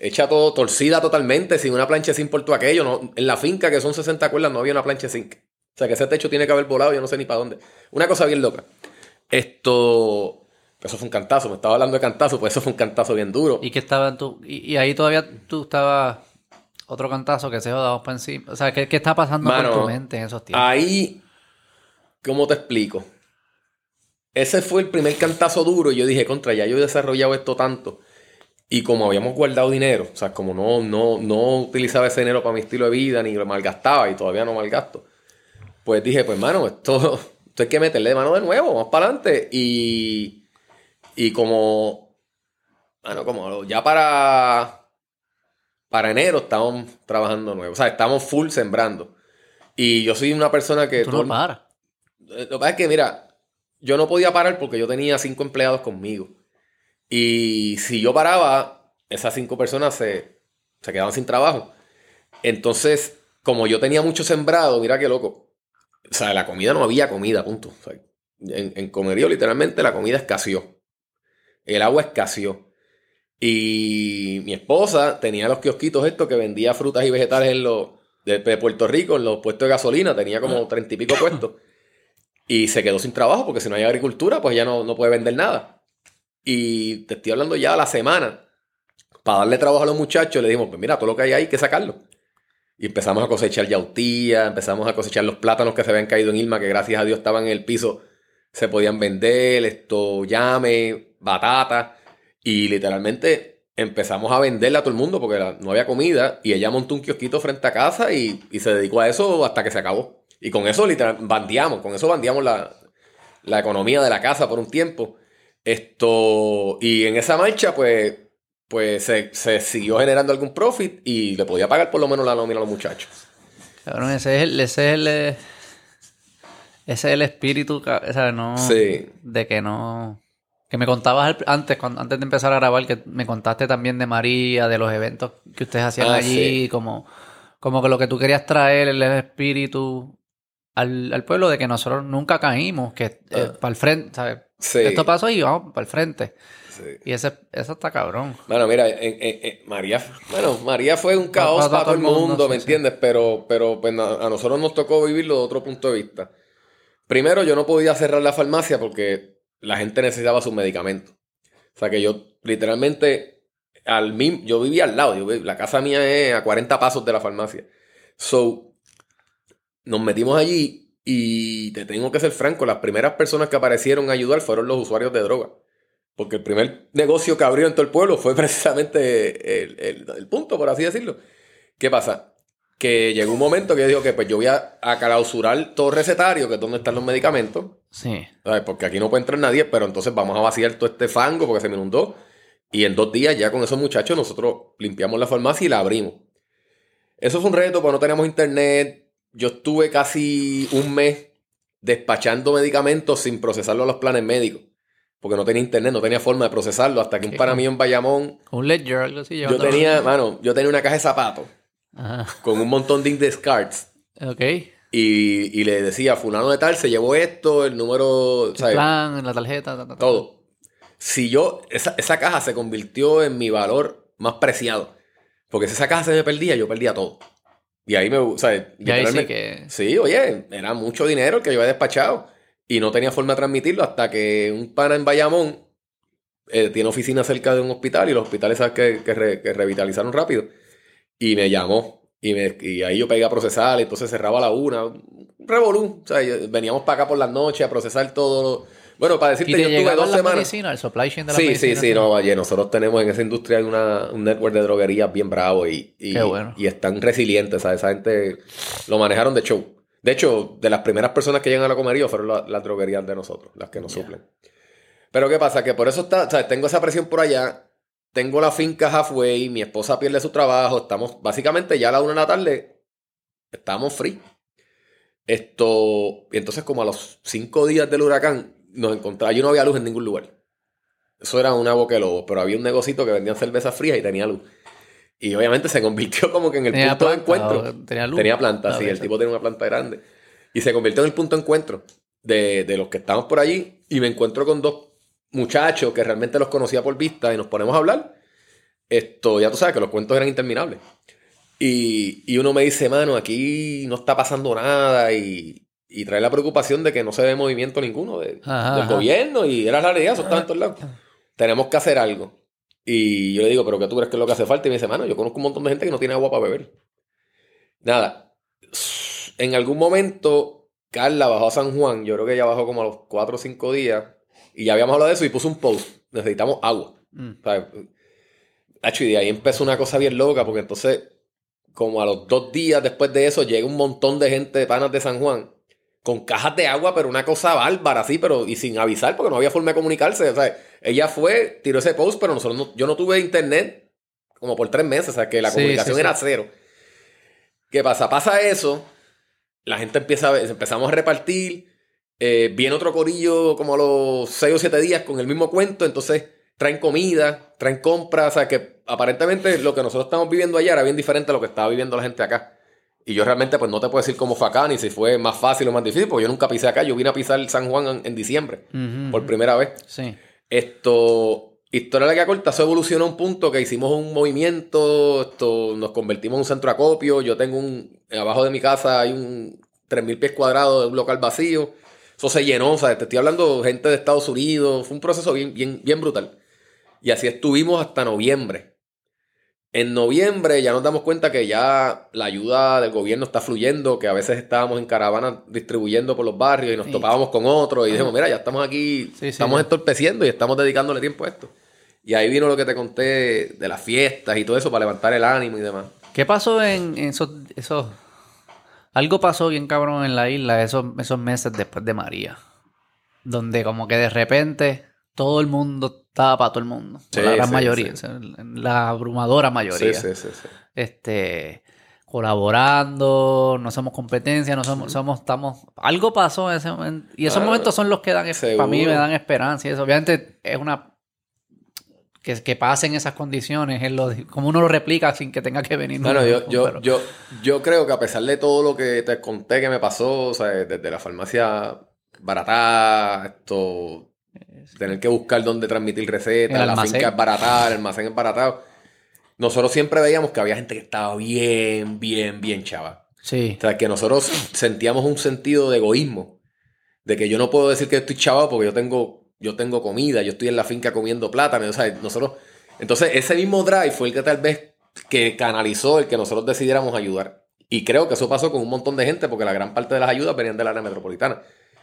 hecha todo torcida totalmente, sin una plancha sin por todo aquello. No, en la finca, que son 60 cuerdas, no había una plancha zinc. O sea que ese techo tiene que haber volado, yo no sé ni para dónde. Una cosa bien loca. Esto. Eso fue un cantazo, me estaba hablando de cantazo, pues eso fue un cantazo bien duro. Y que estaba tú. Y, ahí todavía tú estabas. Otro cantazo que se jodamos para encima. O sea, ¿qué, qué está pasando por tu mente en esos tiempos? Ahí. ¿Cómo te explico? Ese fue el primer cantazo duro y yo dije, contra, ya yo he desarrollado esto tanto y como habíamos guardado dinero, o sea, como no, no, no utilizaba ese dinero para mi estilo de vida, ni lo malgastaba y todavía no malgasto, pues dije, pues mano, esto, esto hay que meterle de mano de nuevo, más para adelante. Y, y como, bueno, como ya para, para enero estamos trabajando nuevo. O sea, estamos full sembrando. Y yo soy una persona que... Tú no paras. Eh, Lo que pasa es que, mira, yo no podía parar porque yo tenía cinco empleados conmigo. Y si yo paraba, esas cinco personas se, se quedaban sin trabajo. Entonces, como yo tenía mucho sembrado, mira qué loco. O sea, la comida no había comida, punto. O sea, en, en comerío, literalmente, la comida escaseó. El agua escaseó. Y mi esposa tenía los kiosquitos estos que vendía frutas y vegetales en los de, de Puerto Rico, en los puestos de gasolina, tenía como treinta y pico puestos. Y se quedó sin trabajo porque si no hay agricultura, pues ya no, no puede vender nada. Y te estoy hablando ya a la semana. Para darle trabajo a los muchachos, le dijimos, pues mira, todo lo que hay ahí hay que sacarlo. Y empezamos a cosechar yautía, empezamos a cosechar los plátanos que se habían caído en Ilma, que gracias a Dios estaban en el piso, se podían vender, esto, llame, batata. Y literalmente empezamos a venderle a todo el mundo porque no había comida. Y ella montó un kiosquito frente a casa y, y se dedicó a eso hasta que se acabó. Y con eso literal, bandeamos, con eso bandeamos la, la economía de la casa por un tiempo. Esto, y en esa marcha, pues, pues se, se siguió generando algún profit y le podía pagar por lo menos la nómina a los muchachos. Cabrón, ese es el, ese es el, eh, ese es el espíritu, sea, no, Sí. de que no, que me contabas antes, cuando, antes de empezar a grabar, que me contaste también de María, de los eventos que ustedes hacían Ah, allí, sí. como, como que lo que tú querías traer el espíritu al, al pueblo de que nosotros nunca caímos, que Ah. para el frente, ¿sabes? Sí. Esto pasó y vamos para el frente. Sí. Y ese, eso está cabrón. Bueno, mira, en- en- en- María, bueno, María fue un caos Para- para, para todo el todo el mundo, ¿me sí, sí. entiendes? Pero, pero pues, a nosotros nos tocó vivirlo de otro punto de vista. Primero, yo no podía cerrar la farmacia porque la gente necesitaba sus medicamentos. O sea que yo, literalmente, al mismo, yo vivía al lado. yo la casa mía es a 40 pasos de la farmacia. So, nos metimos allí y te tengo que ser franco, las primeras personas que aparecieron a ayudar fueron los usuarios de droga. Porque el primer negocio que abrió en todo el pueblo fue [LAUGHS] precisamente el, el- el punto, por así decirlo. ¿Qué pasa? Que llegó un momento que yo digo que pues yo voy a, a clausurar todo recetario, que es donde están los medicamentos, Sí. ¿sabes? porque aquí no puede entrar nadie, pero entonces vamos a vaciar todo este fango porque se me inundó. Y en dos días ya con esos muchachos nosotros limpiamos la farmacia y la abrimos. Eso fue un reto porque no teníamos internet. Yo estuve casi un mes despachando medicamentos sin procesarlo a los planes médicos. Porque no tenía internet, no tenía forma de procesarlo. Hasta que un com- mío en Bayamón, Un ledger, algo así. yo tenía, mano, yo tenía una caja de zapatos Ajá. con un montón de index cards. Ok. Y, y le decía, fulano de tal, se llevó esto, el número, El ¿sabes? plan, la tarjeta, ta, ta, ta. Todo. Si yo, esa, esa caja se convirtió en mi valor más preciado. Porque si esa caja se me perdía, yo perdía todo. Y ahí me, o sea, Y ahí sí que... Sí, oye, era mucho dinero el que yo había despachado. Y no tenía forma de transmitirlo hasta que un pana en Bayamón eh, tiene oficina cerca de un hospital y los hospitales sabes que, que, re- que revitalizaron rápido. Y me llamó. Y, me, y ahí yo pegué a procesar, entonces cerraba a la una. Un revolú. O sea, veníamos para acá por las noches a procesar todo. Bueno, para ¿Y decirte, te yo estuve llegaban dos semanas. el supply chain de las Sí, sí, sí, no, oye, nosotros tenemos en esa industria hay una, un network de droguerías bien bravo y, y, Qué bueno. y están resilientes, ¿sabes? Esa gente lo manejaron de show. De hecho, de las primeras personas que llegan a la comería fueron la- las droguerías de nosotros, las que nos suplen. Pero ¿qué pasa? Que por eso está, ¿sabes? Tengo esa presión por allá, tengo la finca halfway, mi esposa pierde su trabajo, estamos, básicamente ya a la una de la tarde, estamos free. Esto, y entonces como a los cinco días del huracán, nos encontramos, yo no había luz en ningún lugar. Eso era una boca de lobo, pero había un negocito que vendían cervezas frías y tenía luz. Y obviamente se convirtió como que en el ¿Tenía punto de encuentro. tenía luz? Tenía planta, Ah, sí, el tipo tenía una planta grande. Y se convirtió en el punto de encuentro de, de los que estamos por allí. Y me encuentro con dos muchachos que realmente los conocía por vista y nos ponemos a hablar. Esto, ya tú sabes que los cuentos eran interminables. Y, y uno me dice, mano, aquí no está pasando nada y, y trae la preocupación de que no se ve movimiento ninguno de- Ajá, del ajá. gobierno y era la realidad, eso estaba en todos lados. Tenemos que hacer algo. Y yo le digo, ¿pero qué tú crees que es lo que hace falta? Y me dice, mano, yo conozco un montón de gente que no tiene agua para beber. Nada. En algún momento, Carla bajó a San Juan. Yo creo que ella bajó como a los 4 o 5 días. Y ya habíamos hablado de eso y puso un post. Necesitamos agua. Mm. O sea, Hacho, y de ahí empezó una cosa bien loca, porque entonces, como a los dos días después de eso, llega un montón de gente de panas de San Juan con cajas de agua, pero una cosa bárbara, así, pero y sin avisar, porque no había forma de comunicarse. O sea, ella fue, tiró ese post, pero nosotros no- yo no tuve internet como por tres meses, o sea, que la Sí, comunicación sí, sí. era cero. ¿Qué pasa? Pasa eso, la gente empieza a ver, empezamos a repartir, eh, viene otro corillo como a los seis o siete días con el mismo cuento, entonces traen comida, traen compras, o sea, que aparentemente lo que nosotros estamos viviendo allá era bien diferente a lo que estaba viviendo la gente acá. Y yo realmente pues no te puedo decir cómo fue acá, ni si fue más fácil o más difícil, porque yo nunca pisé acá, yo vine a pisar San Juan en, en diciembre, por primera vez. Sí. Esto, historia larga corta, eso evolucionó a un punto que hicimos un movimiento, esto, nos convertimos en un centro acopio, yo tengo un, abajo de mi casa hay un 3.000 pies cuadrados de un local vacío, eso se llenó, o sea, te estoy hablando de gente de Estados Unidos, fue un proceso bien, bien, bien brutal. Y así estuvimos hasta noviembre. En noviembre ya nos damos cuenta que ya la ayuda del gobierno está fluyendo, que a veces estábamos en caravana distribuyendo por los barrios y nos Sí. topábamos con otros y dijimos, mira, ya estamos aquí, Sí, sí, estamos ya. entorpeciendo y estamos dedicándole tiempo a esto. Y ahí vino lo que te conté de las fiestas y todo eso para levantar el ánimo y demás. ¿Qué pasó en, en esos, esos... Algo pasó bien cabrón en la isla esos, esos meses después de María. Donde como que de repente todo el mundo estaba para todo el mundo. Sí, la gran sí, mayoría. sí. La abrumadora mayoría. Sí, sí, sí, sí. Este colaborando, no somos competencia, no somos, somos, estamos, algo pasó en ese momento, y esos Ah, momentos son los que dan, para mí me dan esperanza, y eso, obviamente es una, que, que pasen esas condiciones, lo, como uno lo replica sin que tenga que venir. Bueno, yo, yo, pero- yo, yo creo que a pesar de todo lo que te conté que me pasó, o sea, desde la farmacia barata, esto, tener que buscar dónde transmitir recetas, la finca es barata, el almacén es baratado. Nosotros siempre veíamos que había gente que estaba bien, bien, bien chava. Sí, O sea, que nosotros sentíamos un sentido de egoísmo. De que yo no puedo decir que estoy chavo porque yo tengo, yo tengo comida, yo estoy en la finca comiendo plátano. O sea, nosotros. Entonces, ese mismo drive fue el que tal vez que canalizó el que nosotros decidiéramos ayudar. Y creo que eso pasó con un montón de gente porque la gran parte de las ayudas venían del área metropolitana.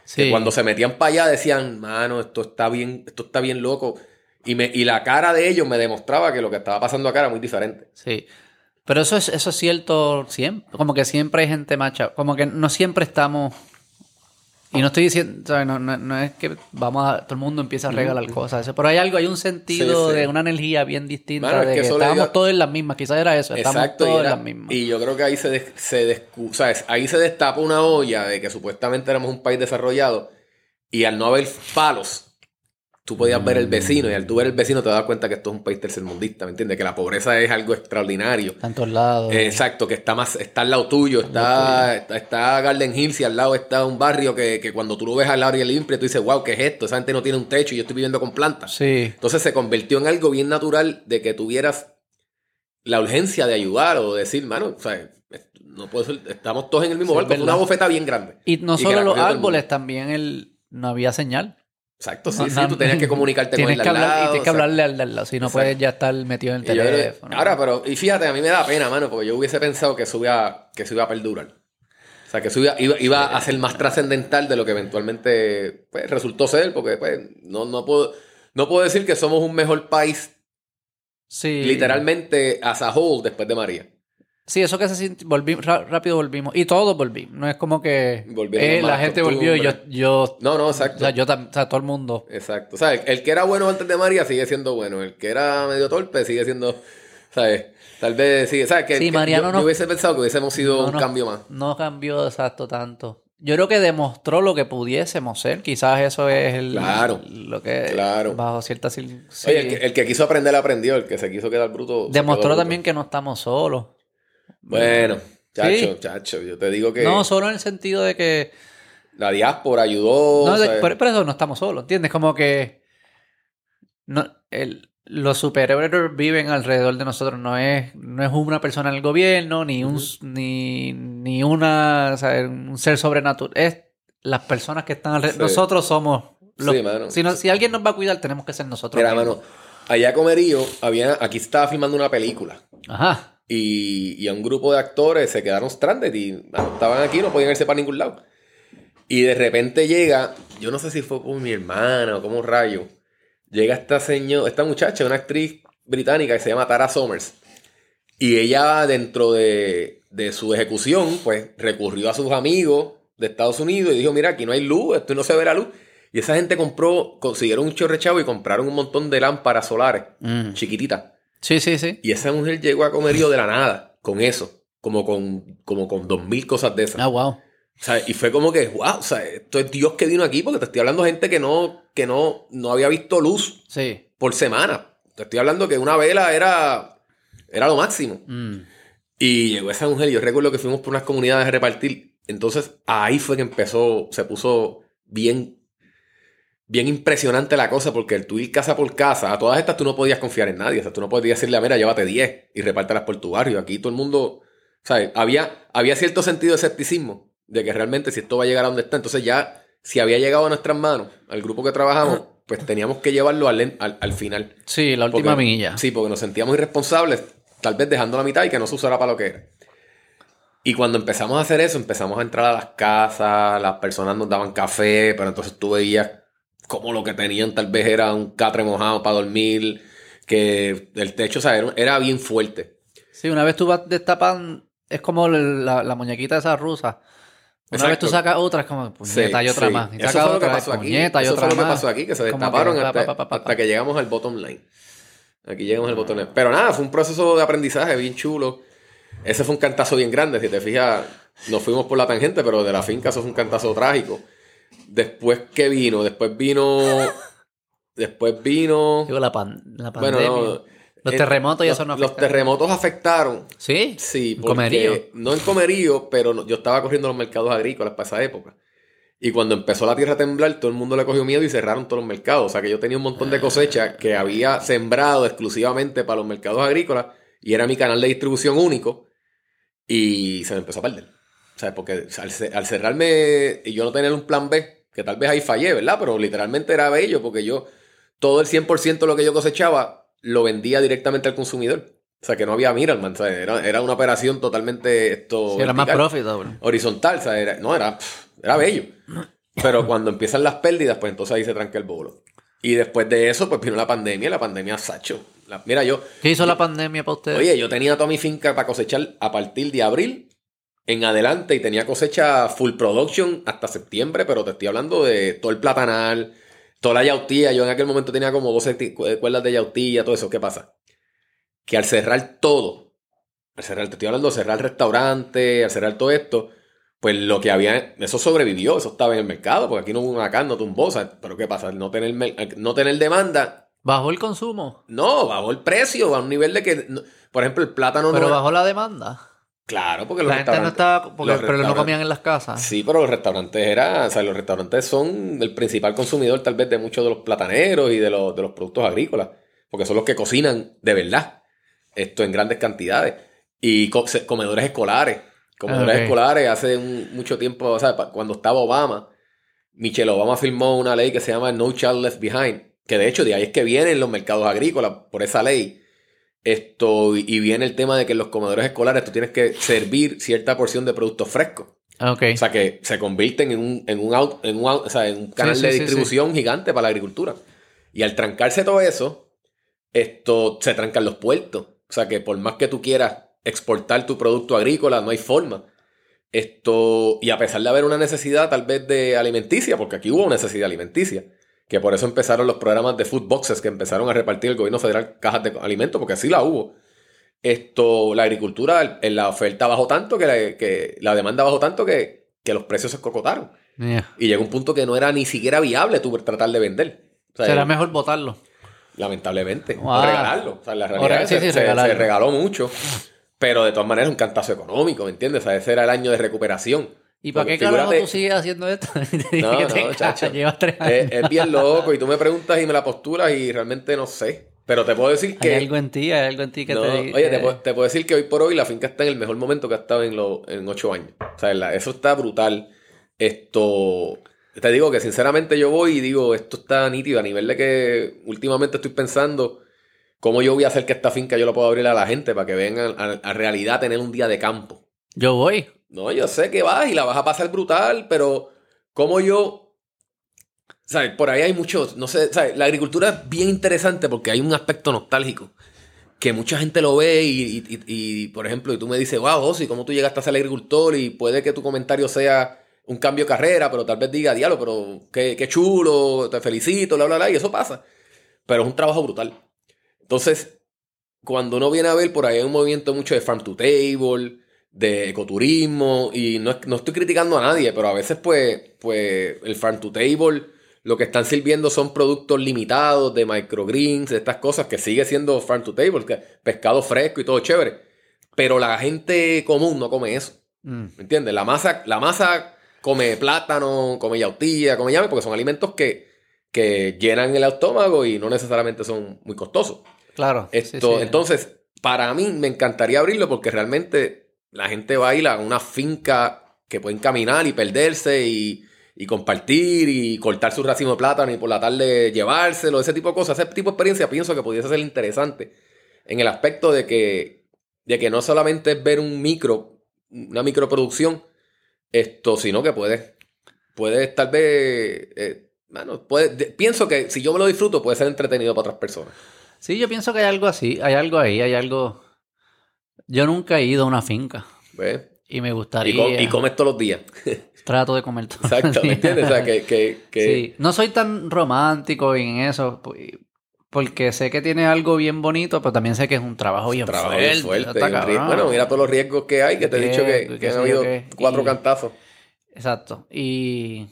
Sí. Que cuando se metían para allá decían, mano, esto está bien, esto está bien loco. Y, me, y la cara de ellos me demostraba que lo que estaba pasando acá era muy diferente. Sí. Pero eso es, eso es cierto siempre. Como que siempre hay gente macha. Como que no siempre estamos. Y no estoy diciendo, ¿sabes? No, no- no es que vamos a, todo el mundo empieza a regalar cosas. Pero hay algo, hay un sentido Sí, sí. de una energía bien distinta. Es de que que, le estábamos todos en las mismas. Quizás era eso. Estamos Exacto, todos en las mismas. y yo creo que ahí se, des- se descu- ¿sabes? ahí se destapa una olla de que supuestamente éramos un país desarrollado y al no haber palos, tú podías ver el vecino y al tú ver el vecino te das cuenta que esto es un país tercermundista, ¿me entiendes? Que la pobreza es algo extraordinario. Todos lados. Eh, Exacto, que está más, está al lado tuyo, está, está, está Garden Hills y al lado está un barrio que, que cuando tú lo ves al lado y limpio, tú dices, wow, ¿qué es esto? Esa gente no tiene un techo y yo estoy viviendo con plantas. sí. Entonces se convirtió en algo bien natural de que tuvieras la urgencia de ayudar o de decir, mano, o sea, no puedo ser- estamos todos en el mismo Sí, barco, una bofeta bien grande. Y no solo los árboles, también el, no había señal. Exacto, sí, No, sí, no, tú tenías que comunicarte con el que hablar, lado, Y tienes que hablarle al de al lado. Si no Exacto. puedes ya estar metido en el yo- teléfono. ahora, pero, y fíjate, a mí me da pena, mano, porque yo hubiese pensado que eso iba, que eso iba a perdurar. O sea, que eso iba, iba, iba a ser más trascendental de lo que eventualmente pues, resultó ser, porque pues, no, no, puedo, no puedo decir que somos un mejor país sí. literalmente as a whole después de María. Sí, eso que se ra- rápido volvimos. Y todos volvimos. No es como que eh, la gente volvió y yo, yo, No, no, o exacto. sea, yo tam- o sea, todo el mundo. Exacto. O sea, el, el que era bueno antes de María sigue siendo bueno. El que era medio torpe sigue siendo, ¿sabes? Tal vez sigue, ¿sabes? Que, Sí, que Mariano yo, no- yo hubiese pensado que hubiésemos sido No, un no, cambio más. No cambió exacto tanto. Yo creo que demostró lo que pudiésemos ser. Quizás eso es el, Claro, lo que claro. bajo ciertas sí. Oye, el que, el que quiso aprender aprendió, el que se quiso quedar bruto. demostró quedó bruto. también que no estamos solos. Bueno, chacho, Sí. chacho, yo te digo que No, solo en el sentido de que la diáspora ayudó. No, de- por, por eso no estamos solos, ¿entiendes? Como que no, el- los superhéroes viven alrededor de nosotros, no es, no es una persona en el gobierno, ni un ni, ni una, o sea, un ser sobrenatural, es las personas que están alrededor. Sí. Nosotros somos los, Sí, mano. si, no- si alguien nos va a cuidar, tenemos que ser nosotros. Mira, mismos. mano, allá Comerío, había, aquí estaba filmando una película. Ajá. Y, y a un grupo de actores se quedaron stranded y bueno, estaban aquí, no podían irse para ningún lado. Y de repente llega, yo no sé si fue por mi hermana o como rayo, llega esta señora, esta muchacha, una actriz británica que se llama Tara Somers. Y ella dentro de, de su ejecución, pues recurrió a sus amigos de Estados Unidos y dijo, mira, aquí no hay luz, esto no se ve la luz. Y esa gente compró, consiguieron un chorrechavo y compraron un montón de lámparas solares, Mm. chiquititas. Sí, sí, sí. Y esa mujer llegó a Comerío de la nada, con eso, como con, como con dos mil cosas de esas. Ah, wow. O sea, y fue como que, wow, o sea, esto es Dios que vino aquí, porque te estoy hablando de gente que no, que no, no había visto luz Sí. por semana. Te estoy hablando que una vela era, era lo máximo. Mm. Y llegó esa mujer, y yo recuerdo que fuimos por unas comunidades a repartir. Entonces ahí fue que empezó, se puso bien, bien impresionante la cosa, porque el tú ir casa por casa, a todas estas tú no podías confiar en nadie. O sea, tú no podías decirle, a mira, llévate 10 y repártelas por tu barrio. Aquí todo el mundo, ¿sabes? Había, había cierto sentido de escepticismo, de que realmente si esto va a llegar a donde está, entonces ya, si había llegado a nuestras manos, al grupo que trabajamos, pues teníamos que llevarlo al, al, al final. Sí, la última Porque- milla. Sí, porque nos sentíamos irresponsables, tal vez dejando la mitad y que no se usara para lo que era. Y cuando empezamos a hacer eso, empezamos a entrar a las casas, las personas nos daban café, pero entonces tú veías como lo que tenían tal vez era un catre mojado para dormir, que el techo, o sea, era, era bien fuerte. Sí, una vez tú vas destapando, es como la, la muñequita esa rusa. Una Exacto. vez tú sacas otra, es como puñeta Sí, y otra sí. más. Y Eso sacas fue lo que otra, pasó aquí. puñeta y Eso otra fue lo que más. pasó aquí, que se destaparon que hasta, pa, pa, pa, hasta pa. que llegamos al bottom line. Aquí llegamos al bottom line. Pero nada, fue un proceso de aprendizaje bien chulo. Ese fue un cantazo bien grande, si te fijas, nos fuimos por la tangente, pero de la finca eso fue un cantazo trágico. Después, ¿qué vino? Después vino... Después vino... Digo, la, pan- la Bueno, pandemia. no, los terremotos y los- eso no Los terremotos afectaron, ¿Sí? Sí, porque Comerío. no en comerío, pero yo estaba corriendo los mercados agrícolas para esa época. Y cuando empezó la tierra a temblar, todo el mundo le cogió miedo y cerraron todos los mercados. O sea que yo tenía un montón de cosechas que había sembrado exclusivamente para los mercados agrícolas y era mi canal de distribución único y se me empezó a perder. O sea, porque al, ce- al cerrarme y yo no tener un plan B, que tal vez ahí fallé, ¿verdad? Pero literalmente era bello porque yo, todo el 100% de lo que yo cosechaba, lo vendía directamente al consumidor. O sea, que no había middleman, ¿sabes? Era, era una operación totalmente esto, Sí, era más profitable. horizontal, ¿sabes? Era- no, era, era bello. Pero cuando empiezan las pérdidas, pues entonces ahí se tranca el bolo. Y después de eso, pues vino la pandemia, la pandemia sacho. La- mira, yo, ¿Qué hizo la pandemia para ustedes? Oye, yo tenía toda mi finca para cosechar a partir de abril en adelante y tenía cosecha full production hasta septiembre, pero te estoy hablando de todo el platanal, toda la yautía. Yo en aquel momento tenía como 12 ti- cu- cuerdas de yautía, todo eso. ¿Qué pasa? Que al cerrar todo, al cerrar, te estoy hablando de cerrar el restaurante, al cerrar todo esto, pues lo que había, eso sobrevivió, eso estaba en el mercado, porque aquí no hubo una carne, no tumbó, pero ¿qué pasa? No tener, no tener demanda, Bajó el consumo, no, bajó el precio a un nivel de que, por ejemplo, el plátano pero no... bajó la demanda. Claro, porque los La gente no estaba, porque, pero no comían en las casas. Sí, pero los restaurantes eran, o sea, los restaurantes son el principal consumidor tal vez de muchos de los plataneros y de los, de los productos agrícolas, porque son los que cocinan de verdad, esto en grandes cantidades. Y co- comedores escolares, comedores Ah, escolares hace un- mucho tiempo, o sea, cuando estaba Obama, Michelle Obama firmó una ley que se llama No Child Left Behind, que de hecho de ahí es que vienen los mercados agrícolas por esa ley. Esto, y viene el tema de que en los comedores escolares tú tienes que servir cierta porción de productos frescos. Ok. O sea, que se convierten en un, en un, out- en un, out- o sea, en un canal sí, de sí, distribución gigante para la agricultura. Y al trancarse todo eso, esto se trancan los puertos. O sea, que por más que tú quieras exportar tu producto agrícola, no hay forma. Esto, y a pesar de haber una necesidad tal vez de alimenticia, porque aquí hubo necesidad alimenticia, que por eso empezaron los programas de food boxes que empezaron a repartir el gobierno federal cajas de alimentos, porque así la hubo. Esto, la agricultura, la oferta bajó tanto que la, que la demanda bajó tanto que, que los precios se cocotaron. Yeah. Y llegó un punto que no era ni siquiera viable tú tratar de vender. O sea, Será mejor votarlo. lamentablemente. Wow. O regalarlo. O sea, la realidad re- es sí, que sí, se, se regaló mucho. Pero de todas maneras un cantazo económico, ¿me entiendes? O sea, ese era el año de recuperación. ¿Y para qué carajo tú sigues haciendo esto? [LAUGHS] No, no, chacho. Llevas tres años. Es, es bien [LAUGHS] loco y tú me preguntas y me la posturas y realmente no sé. Pero te puedo decir Hay que... algo en ti, hay algo en ti que No, te oye, te, puedo, te puedo decir que hoy por hoy la finca está en el mejor momento que ha estado en, los en ocho años. O sea, la- eso está brutal. Esto, te digo que sinceramente yo voy y digo, esto está nítido a nivel de que últimamente estoy pensando cómo yo voy a hacer que esta finca yo la pueda abrir a la gente para que vengan a, a realidad tener un día de campo. Yo voy. No, yo sé que vas y la vas a pasar brutal, pero como yo... ¿Sabes? Por ahí hay muchos, no sé, ¿sabes? La agricultura es bien interesante porque hay un aspecto nostálgico que mucha gente lo ve y, por ejemplo, y tú me dices, wow, José, ¿cómo tú llegaste a ser agricultor? Y puede que tu comentario sea un cambio de carrera, pero tal vez diga, diablo, pero qué, qué chulo, te felicito, bla, bla, bla, y eso pasa. Pero es un trabajo brutal. Entonces, cuando uno viene a ver, por ahí hay un movimiento mucho de farm to table, de ecoturismo, y no, no estoy criticando a nadie, pero a veces pues, pues el farm to table lo que están sirviendo son productos limitados de microgreens, de estas cosas que sigue siendo farm to table, que pescado fresco y todo chévere. Pero la gente común no come eso. Mm. ¿Me entiendes? La masa, la masa come plátano, come yautía, come llame, porque son alimentos que, que llenan el estómago y no necesariamente son muy costosos. Claro. sí, Esto, sí. Entonces, para mí me encantaría abrirlo porque realmente la gente va a una finca que pueden caminar y perderse y, compartir y cortar su racimo de plátano y por la tarde llevárselo, ese tipo de cosas. Ese tipo de experiencia pienso que pudiese ser interesante en el aspecto de que, de que no solamente es ver un micro, una microproducción, esto, sino que puedes, puedes tal vez, eh, bueno, de- pienso que si yo me lo disfruto puede ser entretenido para otras personas. Sí, yo pienso que hay algo así, hay algo ahí, hay algo... Yo nunca he ido a una finca ¿ves? y me Y, gustaría... y comes todos los días. [LAUGHS] Trato de comer todo. el Exacto, ¿me entiendes? O sea, que... que, que- Sí, no soy tan romántico en eso, porque sé que tiene algo bien bonito, pero también sé que es un trabajo bien trabajo fuerte. bien fuerte. un. Bueno, mira todos los riesgos que hay, que te he dicho que, que han habido cuatro Y- cantazos. Exacto. Y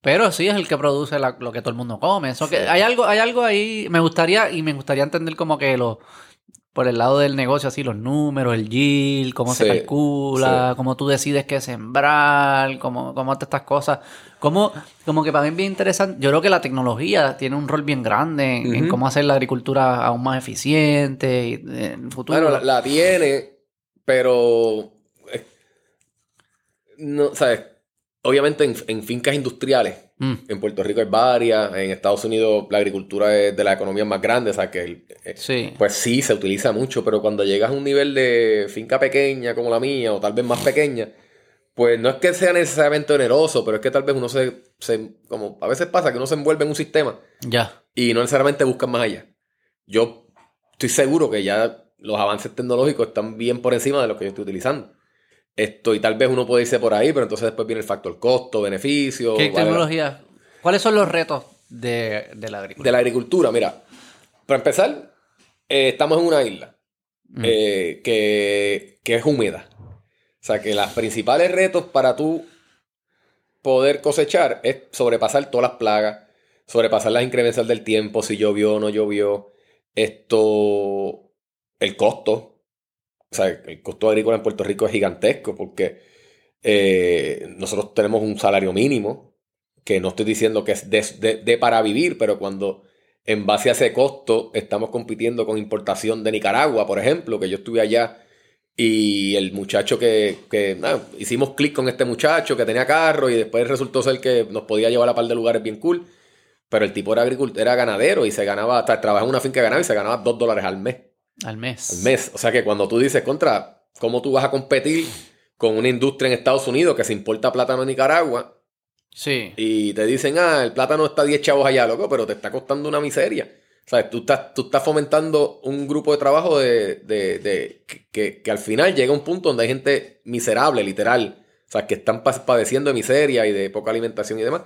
pero sí es el que produce la- lo que todo el mundo come. Eso que hay algo, hay algo ahí. Me gustaría, y me gustaría entender como que lo, por el lado del negocio, así, los números, el yield, cómo se Sí, calcula, cómo tú decides qué sembrar, cómo, cómo te estas cosas. Cómo, como que para mí es bien interesante. Yo creo que la tecnología tiene un rol bien grande en, cómo hacer la agricultura aún más eficiente y, eh, en el futuro. Bueno, la, la tiene, pero... eh, No, ¿sabes? Obviamente en, en fincas industriales, Mm, en Puerto Rico hay varias, en Estados Unidos la agricultura es de las economías más grandes, o sea que el- eh, sí. pues sí, se utiliza mucho, pero cuando llegas a un nivel de finca pequeña como la mía, o tal vez más pequeña, pues no es que sea necesariamente oneroso, pero es que tal vez uno se, se- como a veces pasa que uno se envuelve en un sistema Ya. y no necesariamente buscan más allá. Yo estoy seguro que ya los avances tecnológicos están bien por encima de lo que yo estoy utilizando. Esto, y tal vez uno puede irse por ahí, pero entonces después viene el factor costo, beneficio. ¿Qué vale la- tecnología? ¿Cuáles son los retos de, de la agricultura? de la agricultura, mira, para empezar, eh, estamos en una isla Mm. eh, que, que es húmeda. O sea, que los principales retos para tú poder cosechar es sobrepasar todas las plagas, sobrepasar las incremencias del tiempo, si llovió o no llovió, esto, el costo. O sea, el costo agrícola en Puerto Rico es gigantesco porque eh, nosotros tenemos un salario mínimo, que no estoy diciendo que es de, para vivir, pero cuando en base a ese costo estamos compitiendo con importación de Nicaragua, por ejemplo, que yo estuve allá y el muchacho que, hicimos clic con este muchacho que tenía carro y después resultó ser que nos podía llevar a par de lugares bien cool, pero el tipo era agricultor, era ganadero y se ganaba, trabajaba en una finca de ganado y se ganaba dos dólares al mes Al mes. al mes. O sea que cuando tú dices contra, ¿cómo tú vas a competir con una industria en Estados Unidos que se importa plátano en Nicaragua Sí. y te dicen, ah, el plátano está 10 chavos allá, loco, pero te está costando una miseria? O sea, tú estás, tú estás fomentando un grupo de trabajo de, de- de- que, que- al final llega a un punto donde hay gente miserable, literal. O sea, que están pa- padeciendo de miseria y de poca alimentación y demás.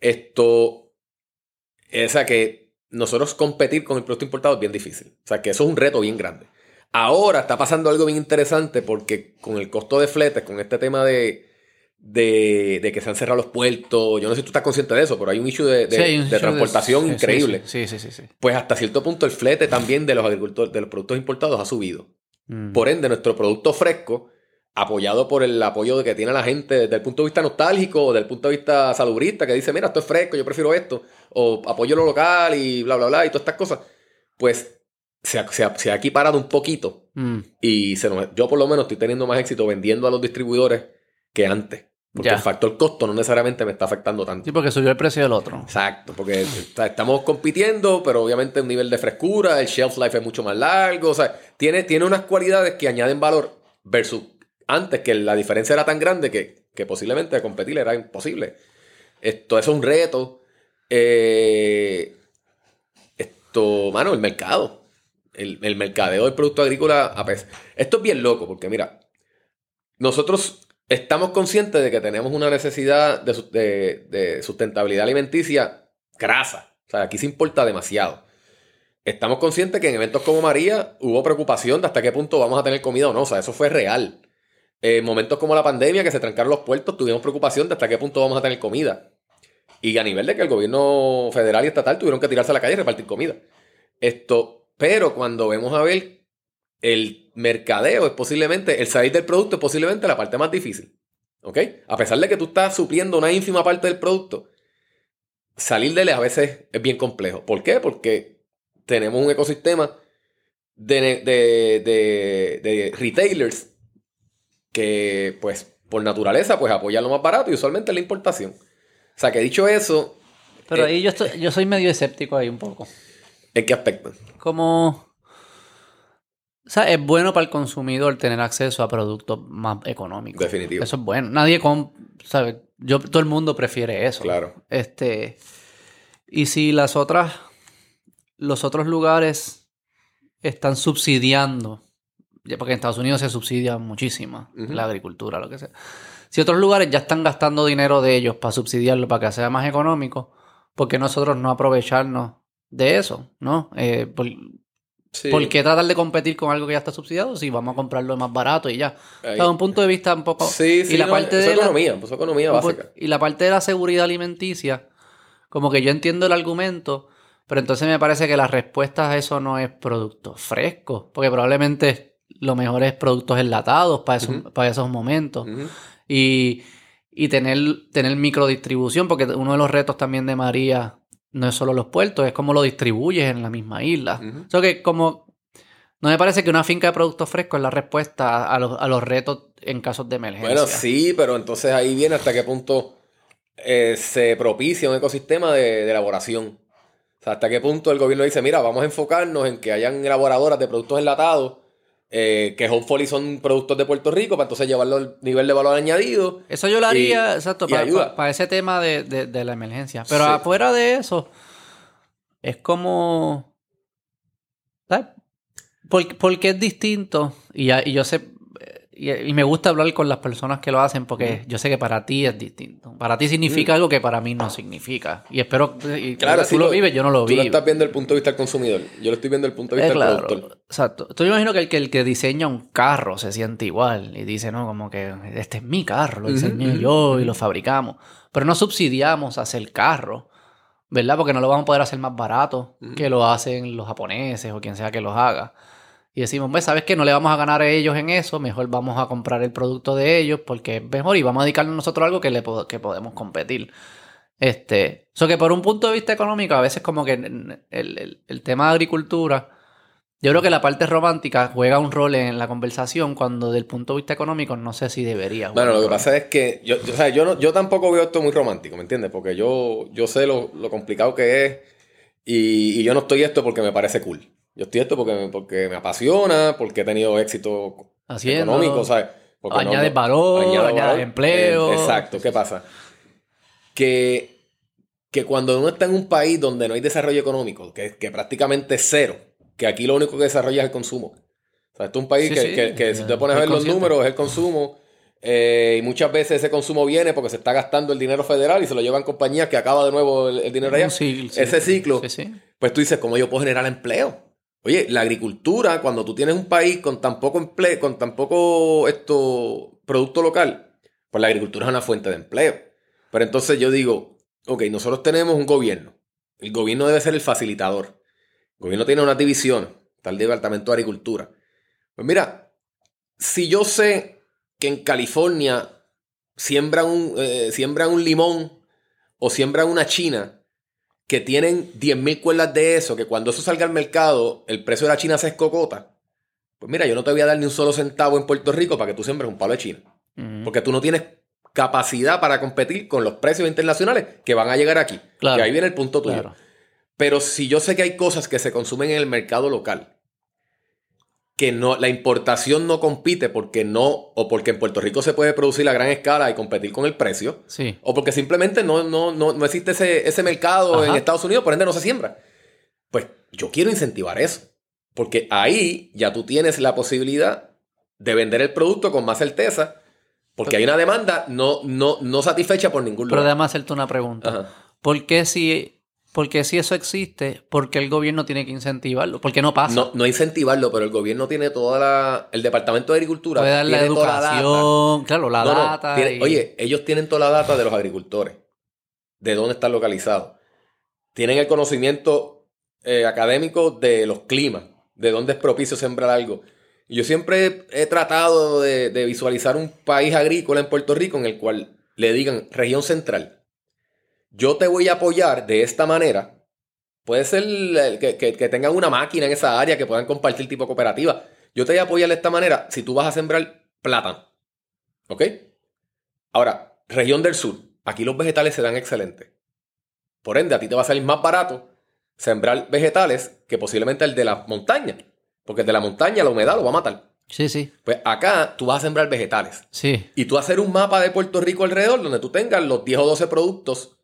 Esto, o sea, que nosotros competir con el producto importado es bien difícil. O sea, que eso es un reto bien grande. Ahora está pasando algo bien interesante porque con el costo de fletes, con este tema de, de, de que se han cerrado los puertos, yo no sé si tú estás consciente de eso, pero hay un issue de, de- Sí, hay un de issue transportación sí, increíble. Sí, sí, sí, sí. Pues hasta cierto punto el flete también de los agricultores, de los productos importados ha subido. Mm. Por ende, nuestro producto fresco, apoyado por el apoyo que tiene la gente desde el punto de vista nostálgico desde el punto de vista salubrista, que dice, mira, esto es fresco, yo prefiero esto, o apoyo lo local y bla, bla, bla, y todas estas cosas, pues se ha, se ha- se ha equiparado un poquito Mm. y se nos- yo por lo menos estoy teniendo más éxito vendiendo a los distribuidores que antes. Porque Ya. el factor costo no necesariamente me está afectando tanto. Sí, porque subió el precio del otro. Exacto, porque estamos compitiendo, pero obviamente un nivel de frescura, el shelf life es mucho más largo, o sea, tiene, tiene unas cualidades que añaden valor versus antes que la diferencia era tan grande que, que posiblemente competir era imposible. Esto es un reto. Eh, esto, mano, el mercado. El, el mercadeo del producto agrícola. a pes- Esto es bien loco, porque mira, nosotros estamos conscientes de que tenemos una necesidad de- de sustentabilidad alimenticia grasa. O sea, aquí se importa demasiado. estamos conscientes que en eventos como María hubo preocupación de hasta qué punto vamos a tener comida o no. O sea, eso fue real. En momentos como la pandemia, que se trancaron los puertos, tuvimos preocupación de hasta qué punto vamos a tener comida. Y a nivel de que el gobierno federal y estatal tuvieron que tirarse a la calle y repartir comida. Esto, pero cuando vemos a ver el mercadeo es posiblemente, el salir del producto es posiblemente la parte más difícil. ¿Ok? A pesar de que tú estás supliendo una ínfima parte del producto, salir de él a veces es bien complejo. ¿Por qué? Porque tenemos un ecosistema de, de, retailers que, pues, por naturaleza, pues apoyan lo más barato y usualmente la importación. O sea, que dicho eso... Pero eh, ahí yo, estoy, yo soy medio escéptico ahí un poco. ¿En qué aspecto? Como... O sea, es bueno para el consumidor tener acceso a productos más económicos. Definitivo. Eso es bueno. Nadie con, ¿sabe? Yo, todo el mundo prefiere eso. Claro. Este, y si las otras, los otros lugares están subsidiando, porque en Estados Unidos se subsidia muchísimo la agricultura, lo que sea. Si otros lugares ya están gastando dinero de ellos para subsidiarlo, para que sea más económico, ¿por qué nosotros no aprovecharnos de eso? ¿No? Eh, ¿Por qué tratar de competir con algo que ya está subsidiado si vamos a comprarlo más barato y ya? Desde un punto de vista un poco... Sí, sí, y la parte de economía, pues economía básica. Y la parte de la seguridad alimenticia, como que yo entiendo el argumento, pero entonces me parece que la respuesta a eso no es productos frescos, porque probablemente lo mejor es productos enlatados para, para esos momentos. y, y tener, tener microdistribución, porque uno de los retos también de María no es solo los puertos, es cómo lo distribuyes en la misma isla. Uh que como no me parece que una finca de productos frescos es la respuesta a los, retos en casos de emergencia. Bueno, sí, pero entonces ahí viene hasta qué punto eh, se propicia un ecosistema de, elaboración. O sea, hasta qué punto el gobierno dice, mira, vamos a enfocarnos en que hayan elaboradoras de productos enlatados eh, que hopefully son productos de Puerto Rico, para entonces llevarlo al nivel de valor añadido. Eso yo lo haría, exacto, para, ese tema de, la emergencia. Pero afuera de eso, es como... ¿Sabes? Porque, es distinto, y, y yo sé, y, me gusta hablar con las personas que lo hacen porque yo sé que para ti es distinto. Para ti significa algo que para mí no significa. Y espero y claro, tú lo, vives, yo no lo vivo. Tú lo estás viendo desde el punto de vista del consumidor. Yo lo estoy viendo desde el punto de vista del productor. Exacto. Tú imagino que el, que el que diseña un carro se siente igual y dice, no, como que este es mi carro, lo diseñé yo y lo fabricamos. Pero no subsidiamos hacer el carro. ¿Verdad? Porque no lo vamos a poder hacer más barato que lo hacen los japoneses o quien sea que los haga y decimos, pues sabes que no le vamos a ganar a ellos en eso, mejor vamos a comprar el producto de ellos porque es mejor y vamos a dedicarnos nosotros a algo que, le que podemos competir. Este, eso que por un punto de vista económico, a veces como que el, tema de agricultura, yo creo que la parte romántica juega un rol en la conversación cuando del punto de vista económico no sé si debería. Bueno, lo que pasa es que yo, yo, o sea, yo, no, yo tampoco veo esto muy romántico, ¿me entiendes? Porque yo, yo sé lo, complicado que es y, y yo no estoy esto porque me parece cool. Yo estoy esto porque, porque me apasiona, porque he tenido éxito económico, ¿sabes? añade valor, añade, empleo. Eh, exacto, ¿qué pasa? Que, que cuando uno está en un país donde no hay desarrollo económico, que, que prácticamente es cero, que aquí lo único que desarrolla es el consumo. O sea, esto es un país que, que, si te pones a ver los números, es el consumo. Eh, y muchas veces ese consumo viene porque se está gastando el dinero federal y se lo llevan compañías que acaba de nuevo el, dinero allá. ese ciclo. Pues tú dices, ¿cómo yo puedo generar empleo? Oye, la agricultura, cuando tú tienes un país con tan poco empleo, con tan poco esto, producto local, pues la agricultura es una fuente de empleo. Pero entonces yo digo, ok, nosotros tenemos un gobierno. El gobierno debe ser el facilitador. El gobierno tiene una división, está el Departamento de Agricultura. Pues mira, si yo sé que en California siembran un, eh, siembran un limón o siembran una china que tienen 10.000 cuerdas de eso, que cuando eso salga al mercado, el precio de la China se escocota, pues mira, yo no te voy a dar ni un solo centavo en Puerto Rico para que tú siembres un palo de China. Porque tú no tienes capacidad para competir con los precios internacionales que van a llegar aquí. Y ahí viene el punto tuyo. Pero si yo sé que hay cosas que se consumen en el mercado local que no, la importación no compite porque no, o porque en Puerto Rico se puede producir a gran escala y competir con el precio, sí. o porque simplemente no, no, no, existe ese, ese mercado en Estados Unidos, por ende no se siembra. Pues yo quiero incentivar eso, porque ahí ya tú tienes la posibilidad de vender el producto con más certeza, porque hay una demanda no, no, no satisfecha por ningún lugar. Pero déjame hacerte una pregunta. ¿Por qué si Porque si eso existe, ¿por qué el gobierno tiene que incentivarlo? Porque no pasa. No, no incentivarlo, pero el gobierno tiene toda la. El Departamento de Agricultura. Puede dar la tiene toda educación, claro, la No, no, data. tiene- y- Oye, ellos tienen toda la data de los agricultores, de dónde están localizados. Tienen el conocimiento eh, académico de los climas, de dónde es propicio sembrar algo. Yo siempre he tratado de, de visualizar un país agrícola en Puerto Rico en el cual le digan región central. Yo te voy a apoyar de esta manera. Puede ser que, que- que tengan una máquina en esa área que puedan compartir tipo cooperativa. Yo te voy a apoyar de esta manera si tú vas a sembrar plátano. ¿Ok? Ahora, región del sur. Aquí los vegetales se dan excelentes. Por ende, a ti te va a salir más barato sembrar vegetales que posiblemente el de la montaña. Porque el de la montaña la humedad lo va a matar. Sí, sí, Pues acá tú vas a sembrar vegetales. sí. Y tú hacer un mapa de Puerto Rico alrededor donde tú tengas los 10 o 12 productos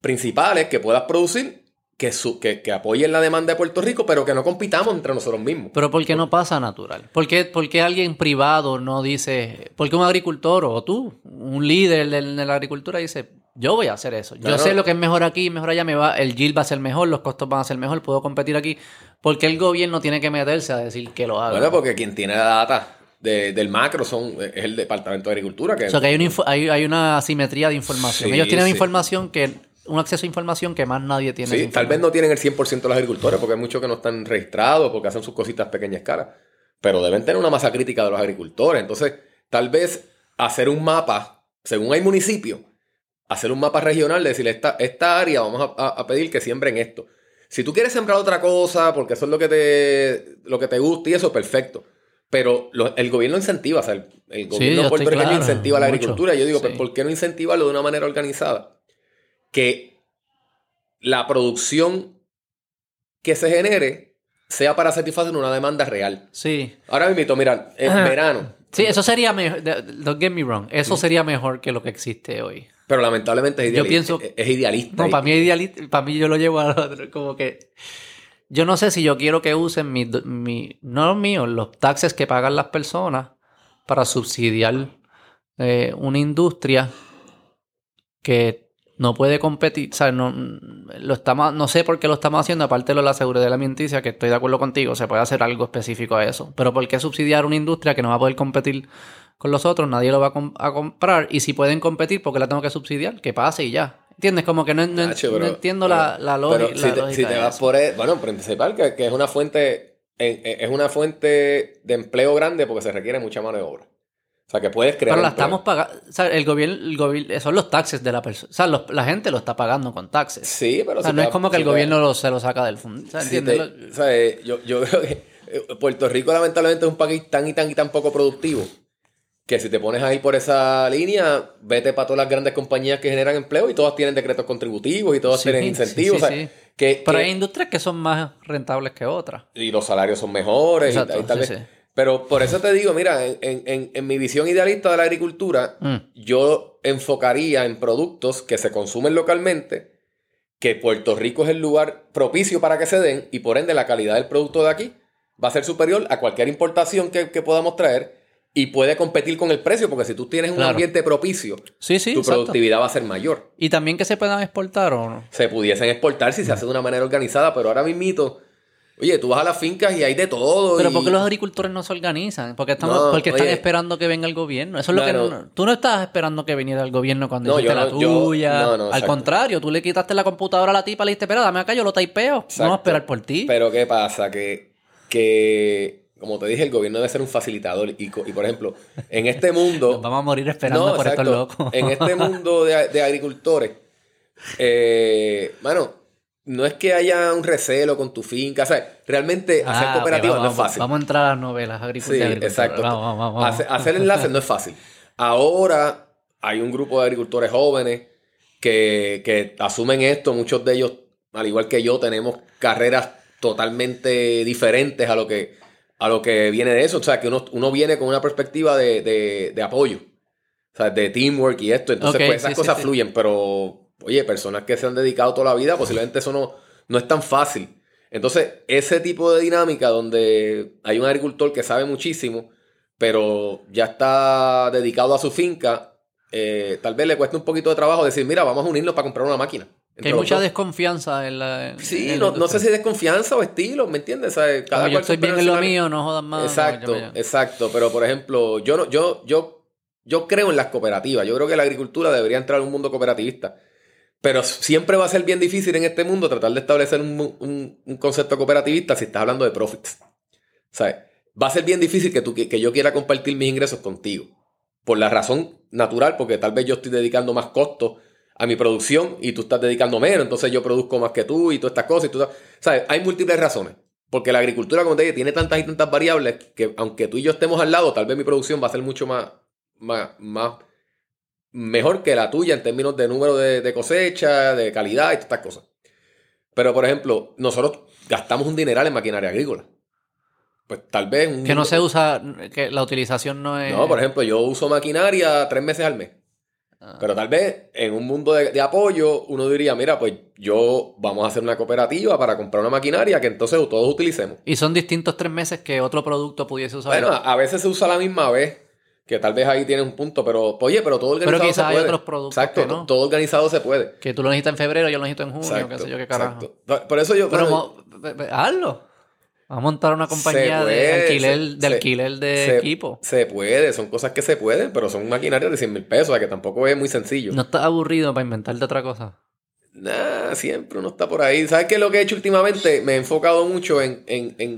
principales que puedas producir que, su- que, que apoyen la demanda de Puerto Rico, pero que no compitamos entre nosotros mismos. Pero ¿por qué no pasa natural? ¿Por qué, por qué alguien privado no dice, por qué un agricultor o tú, un líder de, de la agricultura dice, yo voy a hacer eso, yo sé lo que es mejor aquí, mejor allá, me va, el yield va a ser mejor, los costos van a ser mejor, puedo competir aquí? ¿Por qué el gobierno tiene que meterse a decir que lo haga? Bueno, porque quien tiene la data de- del macro son, es el Departamento de Agricultura. Que, O sea, que hay una, hay, hay una asimetría de información. Sí, Ellos tienen sí. información que, un acceso a información que más nadie tiene. Sí, tal vez no tienen el 100% de los agricultores, porque hay muchos que no están registrados, porque hacen sus cositas a pequeña escala. Pero deben tener una masa crítica de los agricultores. Entonces, tal vez hacer un mapa, según hay municipios, hacer un mapa regional, de decir, esta, esta área vamos a, pedir que siembren esto. Si tú quieres sembrar otra cosa, porque eso es lo que te, lo que te gusta y eso, perfecto. Pero lo- el gobierno incentiva, o sea, el, el gobierno estoy puertorriqueño claro, incentiva la mucho, agricultura. Yo digo, pues, sí. ¿por qué no incentivarlo de una manera organizada? Que la producción que se genere sea para satisfacer una demanda real. Sí. Ahora mismo, mira, en verano, Sí, eso sería mejor. Don't get me wrong. Eso sería mejor que lo que existe hoy. pero lamentablemente es, Yo ideali- pienso- es, es idealista. No, para mí, ideali- para mí yo lo llevo a otro, como que. Yo no sé si yo quiero que usen mi, mi- no los míos, los taxes que pagan las personas para subsidiar eh, una industria que no puede competir. O sea, no, lo estamos, no sé por qué lo estamos haciendo, aparte de lo de la seguridad alimenticia, que estoy de acuerdo contigo, se puede hacer algo específico a eso. Pero ¿por qué subsidiar una industria que no va a poder competir con los otros? Nadie lo va a, com- a comprar. Y si pueden competir, ¿por qué la tengo que subsidiar? Que pase y ya. ¿Entiendes? Como que no, no- Nacho, no pero- entiendo pero- la, la lógica. Pero si la te, lógica si te vas eso. por... e- Bueno, principal, que, que es una fuente... en- en- Es una fuente de empleo grande porque se requiere mucha mano de obra. O sea, que puedes crear... Pero la estamos pagando. O sea, el gobierno, el gobierno, son los taxes de la persona. O sea, los- la gente lo está pagando con taxes. Sí, pero... o sea, si no te- es como que si el te- gobierno lo- se lo saca del fondo. O sea, si ¿entiendes? te- o sea, eh, yo, yo creo que eh, Puerto Rico lamentablemente es un país tan y tan y tan poco productivo que si te pones ahí por esa línea, vete para todas las grandes compañías que generan empleo y todas tienen decretos contributivos y todas Sí, tienen incentivos. sí, o sea, sí. que- Pero que- hay industrias que son más rentables que otras. y los salarios son mejores. y- Exacto, y tal vez- sí. Pero por eso te digo, mira, en, en- en- mi visión idealista de la agricultura, Mm. yo enfocaría en productos que se consumen localmente, que Puerto Rico es el lugar propicio para que se den y por ende la calidad del producto de aquí va a ser superior a cualquier importación que, que podamos traer y puede competir con el precio, porque si tú tienes un Claro. ambiente propicio, Sí, sí, tu exacto. productividad va a ser mayor. Y también que se puedan exportar o no. Se pudiesen exportar si se hace de una manera organizada, pero ahora mismito, oye, tú vas a las fincas y hay de todo. Pero y- ¿por qué los agricultores no se organizan? Porque, estamos, No, porque están oye. esperando que venga el gobierno. Eso es lo que... No- tú no estabas esperando que viniera el gobierno cuando No, hiciste yo la no- yo- tuya. no, no, Al exacto. contrario, tú le quitaste la computadora a la tipa, le dijiste, espera, dame acá, yo lo taipeo. Vamos a Exacto. esperar por ti. Pero ¿qué pasa? Que, que, como te dije, el gobierno debe ser un facilitador. Y, y, por ejemplo, en este mundo... [LAUGHS] Nos vamos a morir esperando No, por estos exacto. locos. En este mundo de, de agricultores, eh, mano, no es que haya un recelo con tu finca. O sea, realmente Ah, hacer ok, cooperativas vamos, no es fácil. Vamos a entrar a las novelas Sí, agricultoras. exacto. Vamos, vamos, vamos. Hacer, hacer enlaces no es fácil. Ahora hay un grupo de agricultores jóvenes que, que asumen esto. Muchos de ellos, al igual que yo, tenemos carreras totalmente diferentes a lo que, a lo que viene de eso. O sea, que uno, uno viene con una perspectiva de, de- de apoyo. O sea, de teamwork y esto. Entonces, pues esas sí, sí, cosas sí. fluyen. Pero, oye, personas que se han dedicado toda la vida, posiblemente eso no, no es tan fácil. Entonces, ese tipo de dinámica donde hay un agricultor que sabe muchísimo, pero ya está dedicado a su finca, eh, tal vez le cueste un poquito de trabajo decir, mira, vamos a unirnos para comprar una máquina. Que hay mucha desconfianza en la. sí, no, no, sé si desconfianza o estilo, ¿me entiendes? Cada yo estoy bien en lo mío, no jodas más. Exacto, exacto. Pero por ejemplo, yo no, yo, yo, yo creo en las cooperativas. Yo creo que la agricultura debería entrar en un mundo cooperativista. Pero siempre va a ser bien difícil en este mundo tratar de establecer un, concepto cooperativista si estás hablando de profits. ¿Sabes? Va a ser bien difícil que, tú, que yo quiera compartir mis ingresos contigo. Por la razón natural, porque tal vez yo estoy dedicando más costos a mi producción y tú estás dedicando menos, entonces yo produzco más que tú y todas estas cosas. Y tú, ¿sabes? Hay múltiples razones. Porque la agricultura, como te dije, tiene tantas y tantas variables que aunque tú y yo estemos al lado, tal vez mi producción va a ser mucho más, más, más mejor que la tuya en términos de número de, cosecha, de calidad y todas estas cosas. Pero, por ejemplo, nosotros gastamos un dineral en maquinaria agrícola. Pues tal vez... que no se usa, que la utilización no es... No, por ejemplo, yo uso maquinaria tres meses al mes. Ah. Pero tal vez en un mundo de, apoyo uno diría, mira, pues yo vamos a hacer una cooperativa para comprar una maquinaria que entonces todos utilicemos. Y son distintos tres meses que otro producto pudiese usar. Bueno, a veces se usa la misma vez, que tal vez ahí tienes un punto, pero oye, pero todo organizado pero quizás hay otros productos Exacto, no. todo organizado se puede. Que tú lo necesitas en febrero, yo lo necesito en junio, qué sé yo qué carajo. Por eso yo... Pero hazlo. Vamos a montar una compañía de alquiler, de, alquiler de equipo. Se puede, son cosas que se pueden, pero son maquinarias de 100 mil pesos, o sea que tampoco es muy sencillo. ¿No estás aburrido para inventarte otra cosa? Nah, siempre uno está por ahí. ¿Sabes qué es lo que he hecho últimamente? Me he enfocado mucho en,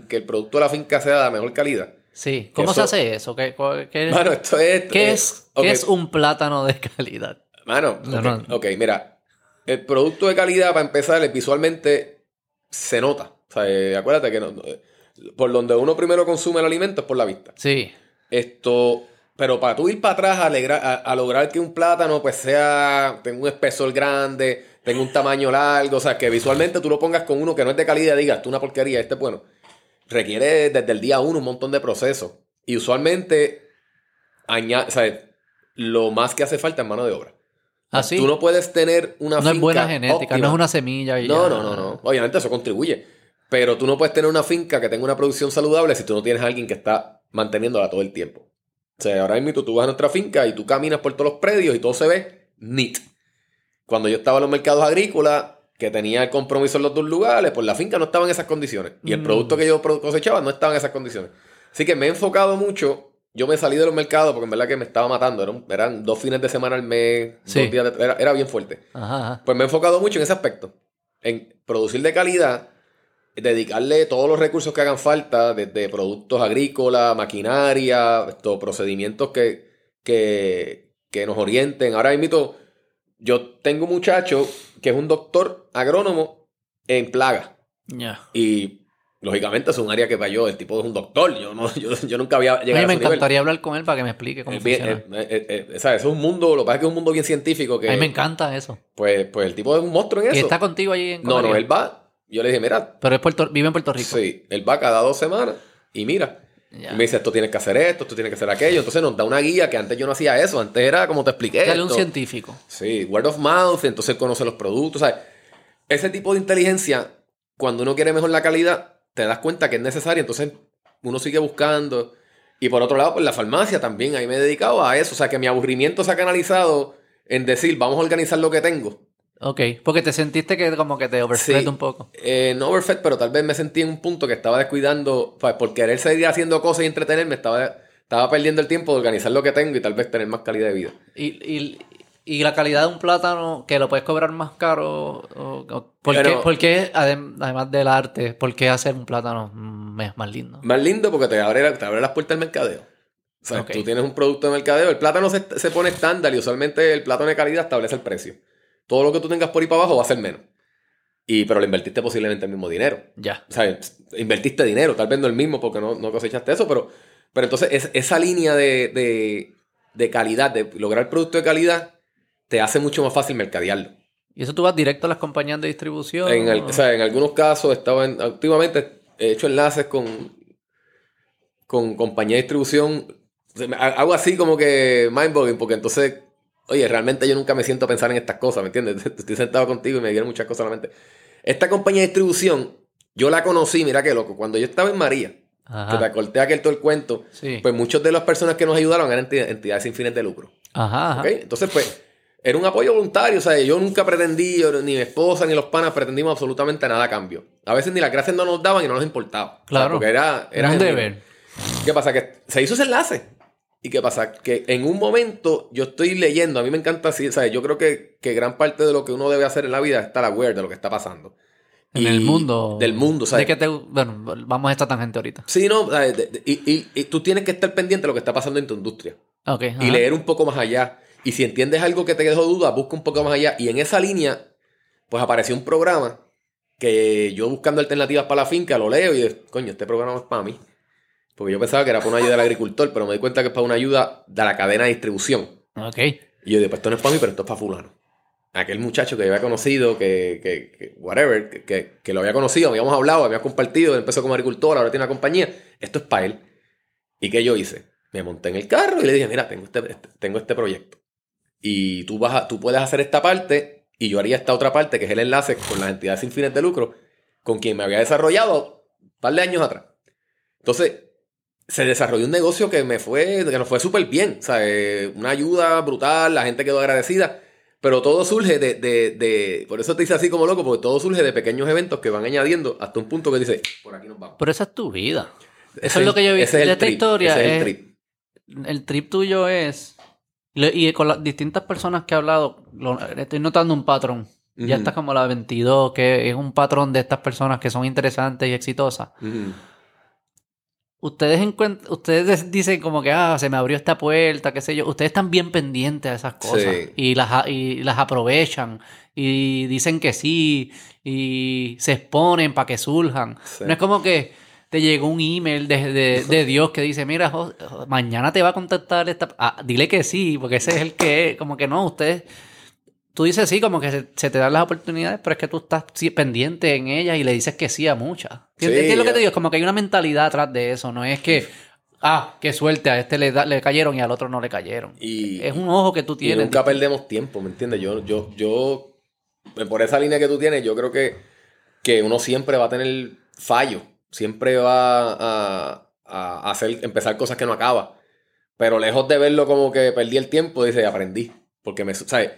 que el producto de la finca sea de la mejor calidad. Sí. ¿Cómo se hace eso? ¿Qué, esto es... ¿Qué, es, es un plátano de calidad? Mano, ok, mira. El producto de calidad, para empezar, visualmente se nota. O sea, eh, acuérdate que no, eh, por donde uno primero consume el alimento es por la vista. Sí. Esto, pero para tú ir para atrás a, lograr que un plátano pues sea, tenga un espesor grande, tenga un tamaño largo, o sea, que visualmente tú lo pongas con uno que no es de calidad digas, tú una porquería, este es bueno. Requiere desde el día uno un montón de procesos. Y usualmente, añade, o sea, lo más que hace falta es mano de obra. Así. ¿Ah, tú no puedes tener una No es buena genética, no es una semilla. Y no, no, no, no. Obviamente eso contribuye. Pero tú no puedes tener una finca que tenga una producción saludable si tú no tienes a alguien que está manteniéndola todo el tiempo. O sea, ahora mismo tú vas a nuestra finca y tú caminas por todos los predios y todo se ve neat. Cuando yo estaba en los mercados agrícolas, que tenía el compromiso en los dos lugares, pues la finca no estaba en esas condiciones. Y el mm. producto que yo cosechaba no estaba en esas condiciones. Así que me he enfocado mucho yo me salí de los mercados porque en verdad que me estaba matando. Eran, dos fines de semana al mes, dos días era, bien fuerte. Pues me he enfocado mucho en ese aspecto. En producir de calidad, dedicarle todos los recursos que hagan falta, desde productos agrícolas, maquinaria, estos procedimientos que, que, que nos orienten. Ahora mismo, yo tengo un muchacho que es un doctor agrónomo en plaga. Ya. Y Lógicamente es un área que para yo, el tipo es un doctor, yo, no, yo, nunca había llegado a, mí me encantaría hablar con él para que me explique cómo funciona. Eh, es un mundo, lo que pasa es que es un mundo bien científico que... A mí me encanta eso. Pues, pues el tipo es un monstruo en eso. ¿Y está contigo allí en No, no, él va, yo le dije, mira... Pero es Puerto, vive en Puerto Rico. Sí, él va cada dos semanas y mira... me dice, esto tienes que hacer esto, esto tienes que hacer aquello. Entonces nos da una guía que antes yo no hacía eso. Antes era como te expliqué. Dale un científico. Sí, word of mouth. Entonces conoce los productos. Sea, ese tipo de inteligencia, cuando uno quiere mejor la calidad, te das cuenta que es necesario, entonces uno sigue buscando. Y por otro lado, pues la farmacia también, ahí me he dedicado a eso. O sea, que mi aburrimiento se ha canalizado en decir, vamos a organizar lo que tengo. Ok, porque te sentiste que como que te overfed un poco. Eh, no overfed, pero tal vez me sentí en un punto que estaba descuidando, pues, por querer seguir haciendo cosas y entretenerme, estaba, estaba perdiendo el tiempo de organizar lo que tengo y tal vez tener más calidad de vida. Y, y, y la calidad de un plátano que lo puedes cobrar más caro. ¿Por, qué, además del arte, por qué hacer un plátano más lindo? Más lindo porque te abre, te abre las puertas del mercadeo. O sea, tú tienes un producto de mercadeo. El plátano se, se, pone estándar y usualmente el plátano de calidad establece el precio. Todo lo que tú tengas por ahí para abajo va a ser menos. Y, pero lo invertiste posiblemente el mismo dinero. Ya. O sea, invertiste dinero, tal vez no el mismo porque no, no cosechaste eso, pero, pero entonces esa línea de, de, de calidad, de lograr producto de calidad, te hace mucho más fácil mercadearlo. ¿Y eso tú vas directo a las compañías de distribución? En, o sea, en algunos casos, estaba en, últimamente he hecho enlaces con, con compañías de distribución. hago así como que mindbogging, porque entonces, oye, realmente yo nunca me siento a pensar en estas cosas, ¿me entiendes? [LAUGHS] Estoy sentado contigo y me dieron muchas cosas a la mente. Esta compañía de distribución, yo la conocí, mira qué loco, cuando yo estaba en María, que te corté aquel todo el cuento, pues muchas de las personas que nos ayudaron eran entidades sin fines de lucro. Ajá, Entonces, pues era un apoyo voluntario, o sea, yo nunca pretendí, yo- ni mi esposa ni los panas pretendimos absolutamente nada a cambio. A veces ni las gracias no nos daban y no nos importaba. O sea, Claro. porque era, Era un deber. ¿Qué pasa? Que se hizo ese enlace. ¿Y qué pasa? Que en un momento yo estoy leyendo, a mí me encanta así, ¿sabes? Yo creo que, que gran parte de lo que uno debe hacer en la vida es estar aware de lo que está pasando. En Y- el mundo. Del mundo, ¿sabes? De que te, bueno, vamos a esta tangente ahorita. Sí, no, ¿sabes? De- de- y, y- y tú tienes que estar pendiente de lo que está pasando en tu industria. Ok. Y ajá. leer un poco más allá. Y si entiendes algo que te dejó duda, busca un poco más allá. Y en esa línea, pues apareció un programa que yo buscando alternativas para la finca, lo leo y digo, coño, este programa es para mí. Porque yo pensaba que era para una ayuda del agricultor, pero me di cuenta que es para una ayuda de la cadena de distribución. Ok. Y yo digo, pues esto no es para mí, pero esto es para fulano. Aquel muchacho que yo había conocido, que, que, que- whatever, que, que- que lo había conocido, habíamos hablado, habíamos compartido, empezó como agricultor, ahora tiene una compañía. Esto es para él. ¿Y qué yo hice? Me monté en el carro y le dije, mira, tengo este, este- tengo este proyecto. Y tú, vas a- tú puedes hacer esta parte y yo haría esta otra parte, que es el enlace con las entidades sin fines de lucro, con quien me había desarrollado un par de años atrás. Entonces, se desarrolló un negocio que me fue, que nos fue súper bien. O sea, eh, una ayuda brutal, la gente quedó agradecida. Pero todo surge de, de, de- Por eso te dice así como loco, porque todo surge de pequeños eventos que van añadiendo hasta un punto que dice, por aquí nos vamos. Pero esa es tu vida. Eso es lo que yo vi es de esta trip, historia. ese es el es- trip. el trip tuyo es. Y con las distintas personas que he hablado, lo- estoy notando un patrón. Ya Ujú. está como la 22, que es un patrón de estas personas que son interesantes y exitosas. Ujú. Ustedes, ustedes dicen como que, ah, se me abrió esta puerta, qué sé yo. Ustedes están bien pendientes de esas cosas Sí. y, las, y las aprovechan y dicen que sí y se exponen para que surjan. Sí. No es como que te llegó un email de, de- de [LAUGHS] Dios que dice, mira, mañana te va a contactar esta... Ah, dile que sí, porque ese es el que es. Como que no, ustedes... Tú dices sí, como que se, se te dan las oportunidades, pero es que tú estás pendiente en ellas y le dices que sí a muchas. ¿Entiendes, Sí, entiendes lo que te digo? Es como que hay una mentalidad atrás de eso. No es que, ah, qué suerte, a este le, da- le cayeron y al otro no le cayeron. Y, es un ojo que tú y tienes. nunca perdemos tiempo, ¿me entiendes? Yo, yo, yo, por esa línea que tú tienes, yo creo que, que uno siempre va a tener fallo. Siempre va a, a hacer, empezar cosas que no acaba. Pero lejos de verlo como que perdí el tiempo, dice, aprendí. Porque me, ¿sabes?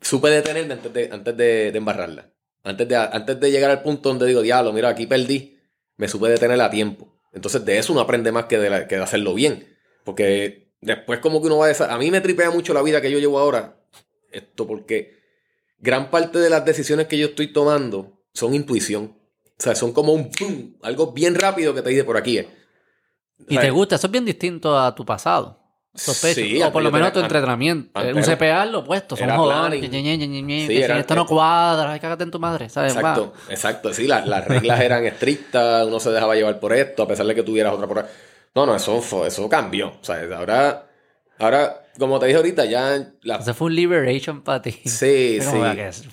Supe detenerme antes de, antes de, embarrarla. Antes de, antes de llegar al punto donde digo, diablo, mira, aquí perdí, me supe detener a tiempo. Entonces de eso uno aprende más que de, que de hacerlo bien. Porque después como que uno va a... A mí me tripea mucho la vida que yo llevo ahora. Esto porque gran parte de las decisiones que yo estoy tomando son intuición. O sea, son como un pum, algo bien rápido que te dice por aquí. Y te gusta, eso es bien distinto a tu pasado. Sospecho. Sí, o por lo menos tu entrenamiento. antes un CPA es lo opuesto. Son planning. que Sí, era- esto no cuadra, ay, cágate en tu madre. ¿sabes? Va. Exacto, exacto. Sí, la- las reglas eran estrictas, uno se dejaba llevar por esto, a pesar de que tuvieras otra por. No, no, eso, eso cambió. O sea, ahora, ahora, como te dije ahorita, ya... La... Fue un liberation para ti. Sí, [LAUGHS] sí.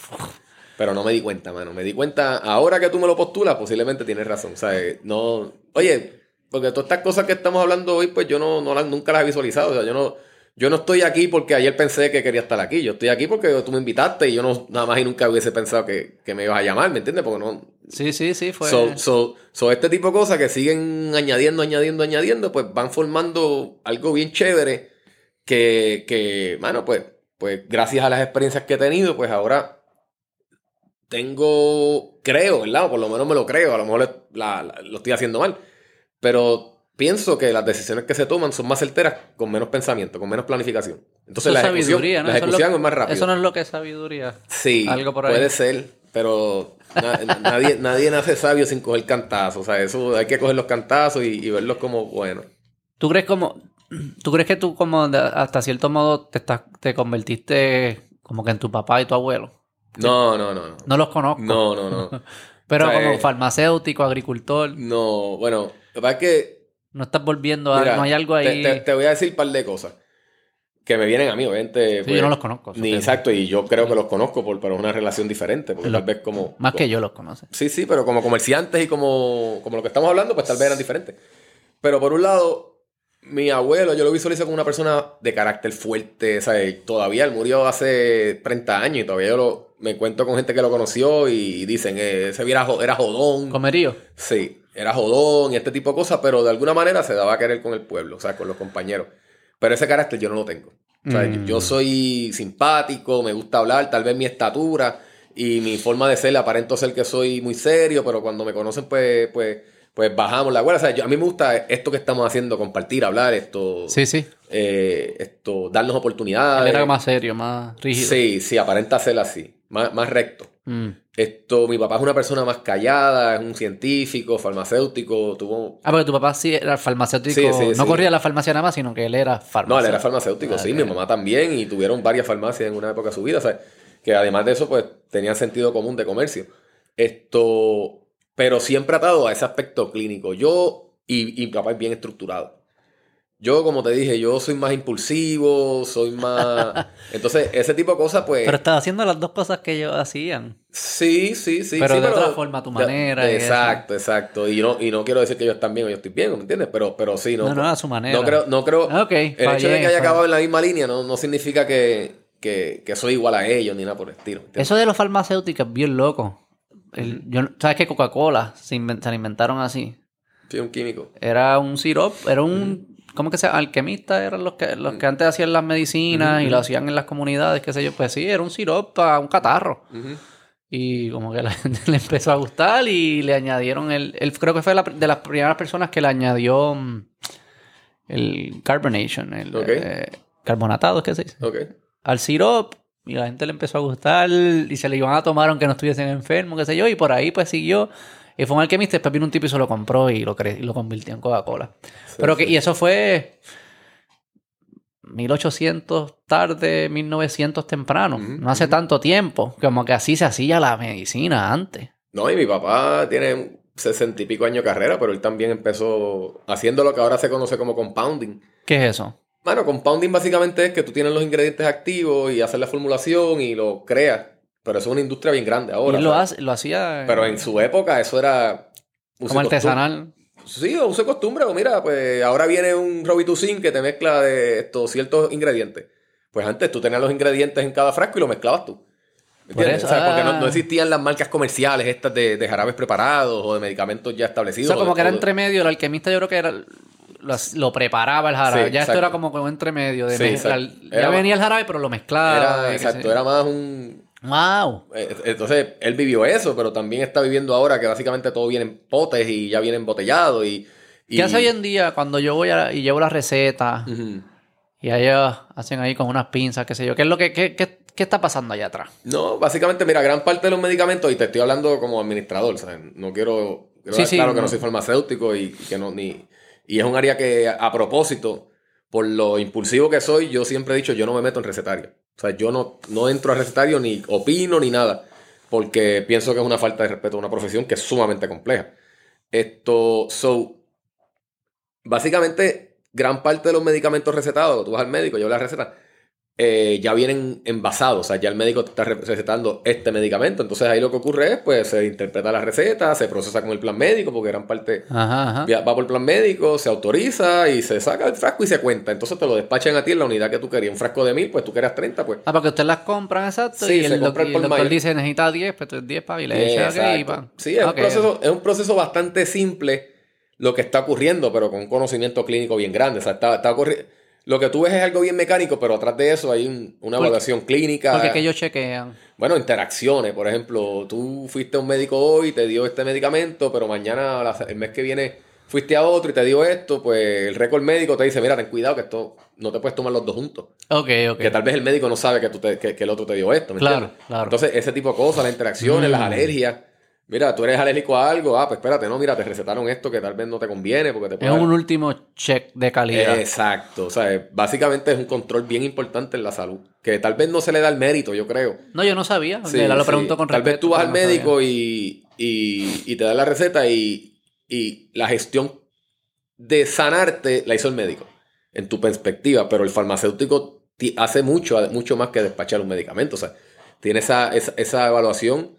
Pero no me di cuenta, mano. Me di cuenta, ahora que tú me lo postulas, posiblemente tienes razón. O sea, eh, no... Oye, porque todas estas cosas que estamos hablando hoy, pues yo no, no las, nunca las he visualizado. O sea, yo no, yo no estoy aquí porque ayer pensé que quería estar aquí. Yo estoy aquí porque tú me invitaste y yo no, nada más y nunca hubiese pensado que, que me ibas a llamar, ¿me entiendes? Porque no... Sí, sí, sí, fue. So, so, so este tipo de cosas que siguen añadiendo, añadiendo, añadiendo, pues van formando algo bien chévere que, que mano, pues, pues gracias a las experiencias que he tenido, pues ahora tengo, creo, ¿verdad? O por lo menos me lo creo, a lo mejor la- la- lo estoy haciendo mal, pero pienso que las decisiones que se toman son más certeras con menos pensamiento, con menos planificación. Entonces la ejecución, sabiduría, ¿no? la lo- ejecución es, más rápida. Eso no es lo que es sabiduría. Sí, Algo por ahí. puede ser, pero na- [LAUGHS] nadie, nadie nace sabio sin coger cantazos. O sea, eso hay que coger los cantazos y, y verlos como buenos. ¿Tú crees como... [CLEARS THROAT] ¿Tú crees que tú como hasta cierto modo te, estás, te convertiste como que en tu papá y tu abuelo? No, no, no, no. No los conozco. No, no, no. [LAUGHS] Pero o sea, como eh, farmacéutico, agricultor, No, bueno, lo que pasa es que. no estás volviendo a... mira, no hay algo ahí... Te, te voy a decir un par de cosas que me vienen a mí, obviamente. Sí, pues, yo no los conozco. Ni exacto, y yo creo que los conozco, por, pero es una relación diferente. Porque Lo- tal vez como. Más que yo los conoce. Sí, sí, pero como comerciantes y como, como lo que estamos hablando, pues tal vez eran diferentes. Pero por un lado, mi abuelo, yo lo visualizo como una persona de carácter fuerte, ¿sabes? Todavía él murió hace 30 años y todavía yo lo, me cuento con gente que lo conoció y dicen, eh, ese era, era jodón. ¿Comerío? Sí, era jodón y este tipo de cosas, pero de alguna manera se daba a querer con el pueblo, o sea, con los compañeros. Pero ese carácter yo no lo tengo. O sea, Mm. yo soy simpático, me gusta hablar, tal vez mi estatura y mi forma de ser, aparento ser que soy muy serio, pero cuando me conocen, pues, pues, pues bajamos la guardia. O sea, yo- a mí me gusta esto que estamos haciendo, compartir, hablar, esto, Sí, sí. eh, esto, darnos Él oportunidades. era más serio, más rígido. Sí, sí, aparenta ser así, más, más recto. Mm. Esto, mi papá es una persona más callada, es un científico, farmacéutico, tuvo... Ah, porque tu papá sí era farmacéutico. Sí, sí, no sí. corría a la farmacia nada más, sino que él era No, farmacéutico. él era farmacéutico, sí, Ah, mi ok. mamá también, y tuvieron varias farmacias en una época de su vida, o sea, que además de eso, pues, tenían sentido común de comercio. Esto, pero siempre atado a ese aspecto clínico. Yo, y, y mi papá es bien estructurado. Yo, como te dije, yo soy más impulsivo, soy más... [LAUGHS] Entonces, ese tipo de cosas, pues... Pero estaba haciendo las dos cosas que ellos hacían. Sí, sí, sí. Pero sí, de otra forma, a tu manera exacto, exacto. Y no, y no quiero decir que yo están bien o yo estoy bien, ¿me entiendes? Pero, pero sí, no. No, no, a su manera. No creo, no creo. Ok, el hecho de que haya fallé. acabado en la misma línea no, no significa que, que, que soy igual a ellos ni nada por el estilo. ¿entiendes? Eso de los farmacéuticos es bien loco. El- yo, ¿Sabes que Coca-Cola se, inven- se la inventaron así? Sí, un químico. Era un sirop, era un... ¿Cómo que se? Alquimistas eran los que, los que antes hacían las medicinas y lo hacían en las comunidades, qué sé yo. Pues sí, era un sirop para un catarro. Y como que a la [LAUGHS] gente le empezó a gustar y le añadieron el... el- creo que fue la- de las primeras personas que le añadió mm, el carbonation, el Ok. eh, carbonatado, ¿qué se dice? Al sirop y la gente le empezó a gustar y se le iban a tomar aunque no estuviesen enfermos, qué sé yo. Y por ahí pues siguió. Y fue un alquimista, después vino un tipo y se lo compró y lo, cre- y lo convirtió en Coca-Cola. Pero que, y eso fue 1800 tarde, 1900 temprano. No hace tanto tiempo. Como que así se hacía la medicina antes. No, y mi papá tiene sesenta y pico años de carrera, pero él también empezó haciendo lo que ahora se conoce como compounding. ¿Qué es eso? Bueno, compounding básicamente es que tú tienes los ingredientes activos y haces la formulación y lo creas. Pero eso es una industria bien grande ahora. y lo, ¿sabes? hace- lo hacía Pero en su época eso era... como artesanal. Sí, uso de costumbre. O mira, pues ahora viene un Robitussin que te mezcla de estos ciertos ingredientes. Pues antes tú tenías los ingredientes en cada frasco y lo mezclabas tú. ¿Me Por entiendes? eso, O sea, porque no, ah. no existían las marcas comerciales estas de, de jarabes preparados o de medicamentos ya establecidos. Como o de- que era entre medio, el alquimista yo creo que era lo, lo preparaba el jarabe. Sí, ya esto era como un entre medio de Sí. Ya venía el jarabe, pero lo mezclaba. Era, exacto, era más un... Wow. eh, Entonces, él vivió eso, pero también está viviendo ahora que básicamente todo viene en potes y ya viene embotellado y... y- ¿Qué hace hoy en día cuando yo voy a- y llevo la receta y ellos hacen ahí con unas pinzas, qué sé yo? ¿Qué es lo que qué, qué- qué está pasando allá atrás? No, básicamente, mira, gran parte de los medicamentos, y te estoy hablando como administrador, ¿sabes? No quiero, quiero Sí, dar sí, claro que no. soy farmacéutico y, y que no, ni... Y es un área que, a propósito, por lo impulsivo que soy, yo siempre he dicho, yo no me meto en recetario. O sea, yo no, no entro a recetario ni opino ni nada, porque pienso que es una falta de respeto a una profesión que es sumamente compleja. Esto, so, básicamente, gran parte de los medicamentos recetados, tú vas al médico, llevas la receta, eh, ya vienen envasados, o sea, ya el médico te está re- recetando este medicamento, entonces ahí lo que ocurre es, pues, se interpreta la receta, se procesa con el plan médico, porque gran parte Ajá, ajá. va por plan médico, se autoriza y se saca el frasco y se cuenta, entonces te lo despachan a ti en la unidad que tú querías, un frasco de mil, pues tú querías 30, pues. Ah, porque ustedes las compran, exacto. Sí, y se el, doc- compra y el doctor dice necesita 10, pues tú 10 para y le echa, ok, y pan. Sí, es, un proceso, es un proceso bastante simple lo que está ocurriendo, pero con un conocimiento clínico bien grande. O sea, está, está ocurri- Lo que tú ves es algo bien mecánico, pero atrás de eso hay un- una Porque- evaluación clínica. Porque que ellos chequean. Bueno, interacciones, por ejemplo, tú fuiste a un médico hoy, te dio este medicamento, pero mañana, el mes que viene, fuiste a otro y te dio esto, pues el récord médico te dice, mira, ten cuidado que esto no te puedes tomar los dos juntos. Ok, ok. Que tal vez el médico no sabe que, tú te- que, que el otro te dio esto, ¿me Claro, entiendes? claro. Entonces, ese tipo de cosas, las interacciones, Mm. las alergias. Mira, tú eres alérgico a algo, ah, pues espérate, no, mira, te recetaron esto que tal vez no te conviene porque te Es puede dar- un último check de calidad. Exacto, o sea, es- básicamente es un control bien importante en la salud, que tal vez no se le da el mérito, yo creo. No, yo no sabía. Sí, me lo sí. pregunto con Tal vez tú vas al no médico y, y, y te da la receta y, y la gestión de sanarte la hizo el médico, en tu perspectiva, pero el farmacéutico ti- hace mucho, mucho más que despachar un medicamento, o sea, tiene esa, esa, esa evaluación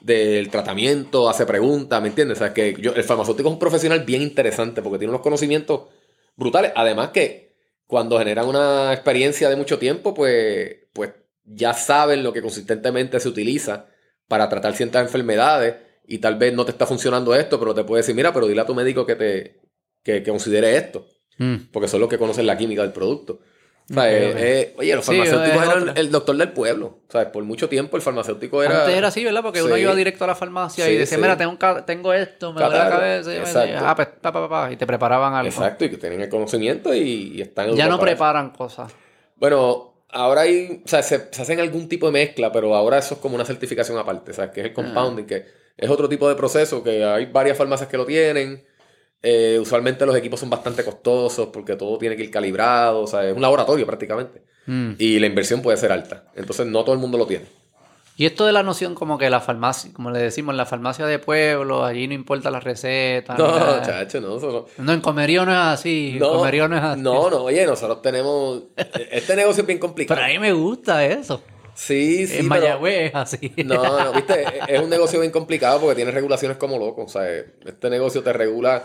del tratamiento, hace preguntas, ¿me entiendes? O sea, que yo, el farmacéutico es un profesional bien interesante porque tiene unos conocimientos brutales, además que cuando generan una experiencia de mucho tiempo, pues, pues ya saben lo que consistentemente se utiliza para tratar ciertas enfermedades y tal vez no te está funcionando esto, pero te puede decir, mira, pero dile a tu médico que te que, que considere esto, Mm. porque son los que conocen la química del producto. O sea, eh, eh, oye, los farmacéuticos eran el doctor del pueblo. O sea, por mucho tiempo el farmacéutico era... Antes era así, ¿verdad? Porque uno iba directo a la farmacia Sí, y decía, mira, tengo, tengo esto, me duele la cabeza. y me Exacto. decía, ah, pues, pa, pa, pa, pa", y te preparaban algo. Exacto, y que tienen el conocimiento y, y están Ya no preparan cosas. Bueno, ahora hay, o sea, se, se hacen algún tipo de mezcla, pero ahora eso es como una certificación aparte, o sea, que es el compounding, que es otro tipo de proceso, que hay varias farmacias que lo tienen. Eh, usualmente los equipos son bastante costosos porque todo tiene que ir calibrado, o sea, es un laboratorio prácticamente. Mm. Y la inversión puede ser alta. Entonces no todo el mundo lo tiene. Y esto de la noción como que la farmacia, como le decimos, la farmacia de pueblo, allí no importa la receta. No, chacho, no. Eso no. No, en comerío no es así. en comerío no es así. no, no, oye, nosotros tenemos. [LAUGHS] Este negocio es bien complicado. Pero a mí me gusta eso. Sí, sí. en pero- Mayagüez es así. No, no, viste, [LAUGHS] es un negocio bien complicado porque tiene regulaciones como loco. O sea, este negocio te regula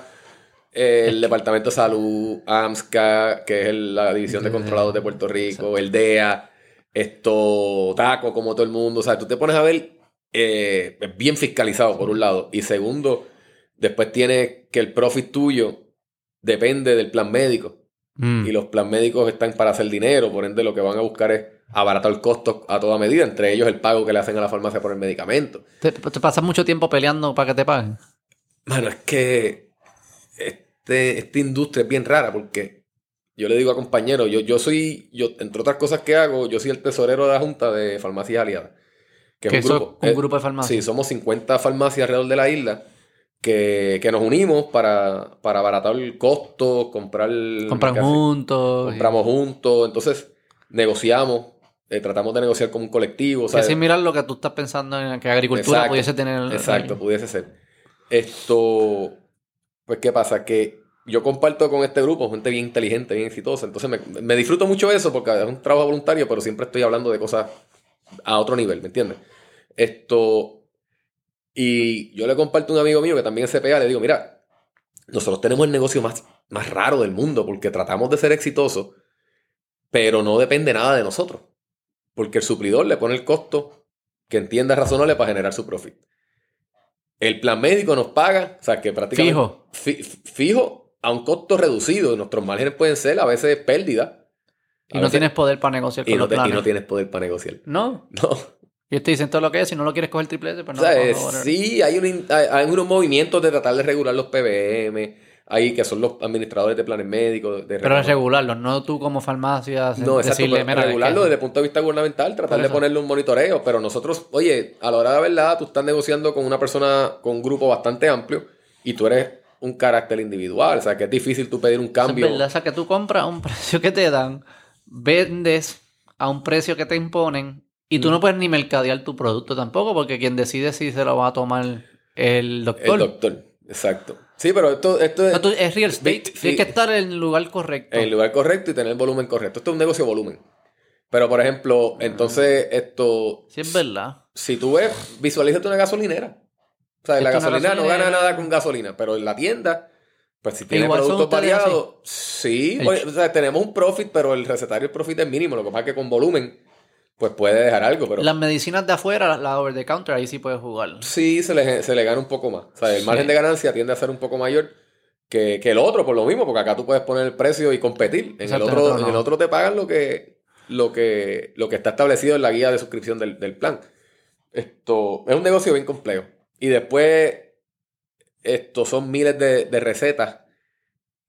el Departamento de Salud, AMSCA, que es el- la División de Controlados de Puerto Rico, el DEA, esto, TACO, como todo el mundo. O sea, tú te pones a ver, eh, bien fiscalizado por un lado. Y segundo, después tienes que el profit tuyo depende del plan médico. Mm. Y los plan médicos están para hacer dinero, por ende lo que van a buscar es abaratar el costo a toda medida, entre ellos el pago que le hacen a la farmacia por el medicamento. ¿Te, te pasas mucho tiempo peleando para que te paguen? Mano, es que este, esta industria es bien rara porque yo le digo a compañeros, yo, yo soy, yo, entre otras cosas que hago, yo soy el tesorero de la Junta de Farmacias Aliadas. Que Que es un grupo, un eh, grupo de farmacias. Sí, somos 50 farmacias alrededor de la isla que, que nos unimos para, para abaratar el costo, comprar... Compran juntos. y- compramos juntos, entonces negociamos, eh, tratamos de negociar como un colectivo. o Que a lo que tú estás pensando en que agricultura Exacto, pudiese tener. Exacto, pudiese ser. Esto, pues, ¿qué pasa? Que yo comparto con este grupo gente bien inteligente, bien exitosa, entonces me, me disfruto mucho eso porque es un trabajo voluntario, pero siempre estoy hablando de cosas a otro nivel, ¿me entiendes? Esto, y yo le comparto a un amigo mío que también es CPA, le digo, mira, nosotros tenemos el negocio más, más raro del mundo porque tratamos de ser exitosos, pero no depende nada de nosotros. Porque el suplidor le pone el costo que entienda razonable para generar su profit. El plan médico nos paga, o sea, que prácticamente... Fijo. fi- fijo a un costo reducido. Y nuestros márgenes pueden ser a veces pérdida. Y no veces- tienes poder para negociar y con no, los te- y no tienes poder para negociar. No. [LAUGHS] No. Y te dicen todo lo que es. Si no lo quieres coger triple S, pues O no. sea, no, no, sí, hay, un hay, hay unos movimientos de tratar de regular los PBM, ahí que son los administradores de planes médicos. De Pero es regularlo, no tú como farmacia No, exacto, decirle, pero mira, es regularlo desde el punto de vista gubernamental, tratar de ponerle un monitoreo, pero nosotros, oye, a la hora de la verdad, tú estás negociando con una persona, con un grupo bastante amplio, y tú eres un carácter individual, o sea, que es difícil tú pedir un cambio. Es verdad, o sea, que tú compras a un [LAUGHS] precio que te dan, vendes a un precio que te imponen y Mm. tú no puedes ni mercadear tu producto tampoco porque quien decide si se lo va a tomar el doctor. el doctor, exacto. Sí, pero esto, esto es real estate. Sí. Tienes que estar en el lugar correcto. en el lugar correcto y tener el volumen correcto. Esto es un negocio de volumen. Pero, por ejemplo, entonces, esto, Sí, es verdad. si tú ves, visualízate una gasolinera. O sea, la gasolina no gana nada con gasolina, pero en la tienda, pues si tiene Igual son productos variados, sí, oye, o sea, tenemos un profit, pero el recetario el profit es mínimo. Lo que pasa es que con volumen, pues puede dejar algo, pero Las medicinas de afuera, las la over the counter, ahí sí puedes jugar. sí se le, se le gana un poco más. O sea, el Sí. margen de ganancia tiende a ser un poco mayor que, que el otro, por lo mismo, porque acá tú puedes poner el precio y competir. En el otro, otro no. en el otro te pagan lo que, lo que, lo que está establecido en la guía de suscripción del, del plan. Esto es un negocio bien complejo. Y después, estos son miles de, de recetas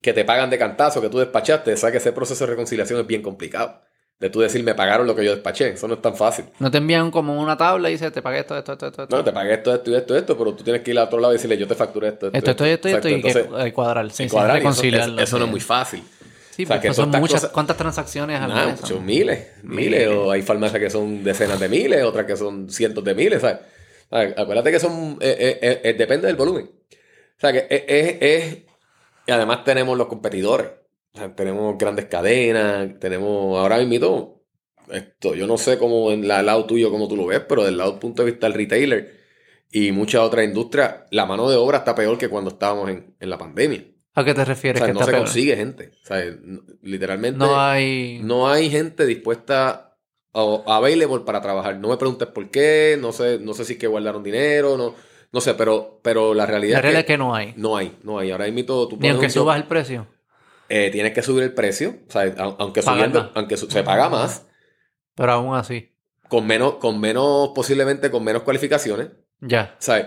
que te pagan de cantazo, que tú despachaste. O sea que ese proceso de reconciliación es bien complicado. De tú decir, me pagaron lo que yo despaché. Eso no es tan fácil. No te envían como una tabla y dices, te pagué esto, esto, esto, esto. No, te pagué esto, esto y esto, esto, pero tú tienes que ir al otro lado y decirle, yo te facturé esto, esto, Esto, esto, esto, esto, Exacto, y que entonces, cuadrar. Sí, y sí, cuadrar, y eso- reconciliarlo, eso, eso no es muy fácil. Sí, O sea, que son muchas. cosas- ¿Cuántas transacciones al mes? son miles, miles, Miles. o hay farmacias que son decenas de miles, otras que son cientos de miles, ¿sabes? Ah, Acuérdate que son, eh, eh, eh, depende del volumen. O sea, que es, es- es- y además tenemos los competidores, O sea, tenemos grandes cadenas, tenemos, ahora mismo, esto, yo no sé cómo en la- el lado tuyo, cómo tú lo ves, pero del lado punto de vista del retailer y muchas otras industrias, la mano de obra está peor que cuando estábamos en, en la pandemia. ¿A qué te O refieres? sea, que no está se peor? consigue gente. O sea, n- literalmente No hay. no hay gente dispuesta o available para trabajar. No me preguntes por qué, no sé, no sé si es que guardaron dinero, no, no sé, pero, pero la realidad La es que, es que no hay. no hay, no hay. Ahora mismo tú Ni aunque subas el precio. Eh, tienes que subir el precio, o sea, aunque subiendo, aunque se paga más, Pero aún así. con menos, con menos, posiblemente con menos cualificaciones, Ya. ¿sabes?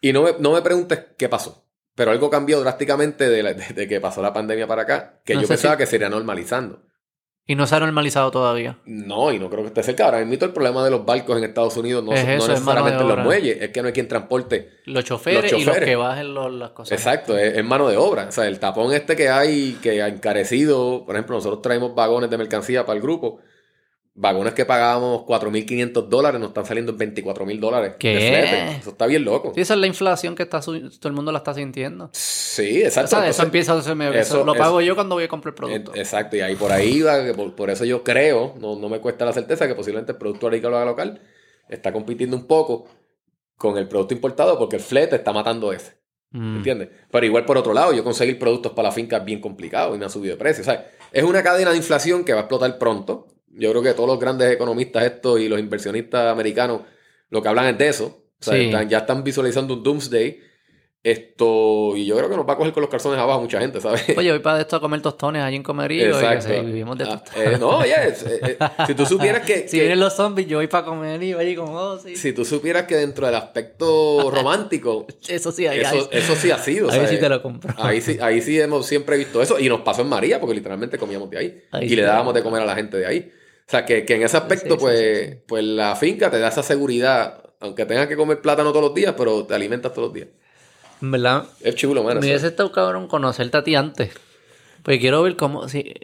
Y no me, no me preguntes qué pasó. Pero algo cambió drásticamente de, la- [LAUGHS] de- de que pasó la pandemia para acá, que No yo pensaba si- que sería normalizando. Y no se ha normalizado todavía. No, y no creo que esté cerca. Ahora mismo el problema de los barcos en Estados Unidos no, Es no eso, es necesariamente en los muelles, es que no hay quien transporte. Los choferes, Los y los choferes. que bajen los- las cosas. Exacto, es, es mano de obra. O sea, el tapón este que hay, que ha encarecido, por ejemplo, nosotros traemos vagones de mercancía para el grupo. Vagones que pagábamos 4.500 dólares nos están saliendo en 24.000 dólares. ¿Qué? de flete. Eso está bien loco. Sí, esa es la inflación que está todo el mundo la está sintiendo. Sí, O exacto. sea, Entonces, eso empieza a ser eso- Lo pago eso- yo cuando voy a comprar el producto. Exacto, y ahí por ahí va, que por, por eso yo creo, no, no me cuesta la certeza, que posiblemente el producto agrícola local está compitiendo un poco con el producto importado porque el flete está matando ese, Mm. ¿entiendes? Pero igual por otro lado, yo conseguir productos para la finca es bien complicado y me ha subido de precio, ¿sabes? Es una cadena de inflación que va a explotar pronto. Yo creo que todos los grandes economistas estos y los inversionistas americanos lo que hablan es de eso. O sea, Sí. están- ya están visualizando un doomsday. Esto, y yo creo que nos va a coger con los calzones abajo mucha gente, ¿sabes? Oye, voy para esto a comer tostones allí en Comerío. y vivimos de Ah, tostones. eh, no, oye, [LAUGHS] eh, eh, si tú supieras que, Si que- vienen los zombies, yo voy para Comerío allí como, oh, sí. si tú supieras que dentro del aspecto romántico, [LAUGHS] Eso sí, ahí, eso, ahí, eso sí ha sido. ahí sea, sí te lo compro. Ahí sí, ahí sí hemos siempre visto eso. Y nos pasó en María, porque literalmente comíamos de ahí. Ahí y sí le dábamos de comer a la gente de ahí. O sea, que, que en ese aspecto, Sí, pues, sí, sí. pues la finca te da esa seguridad, aunque tengas que comer plátano todos los días, pero te alimentas todos los días. Verdad, Es chulo, mano. me hubiese estado cabrón conocerte a ti antes. Pues quiero ver cómo, si,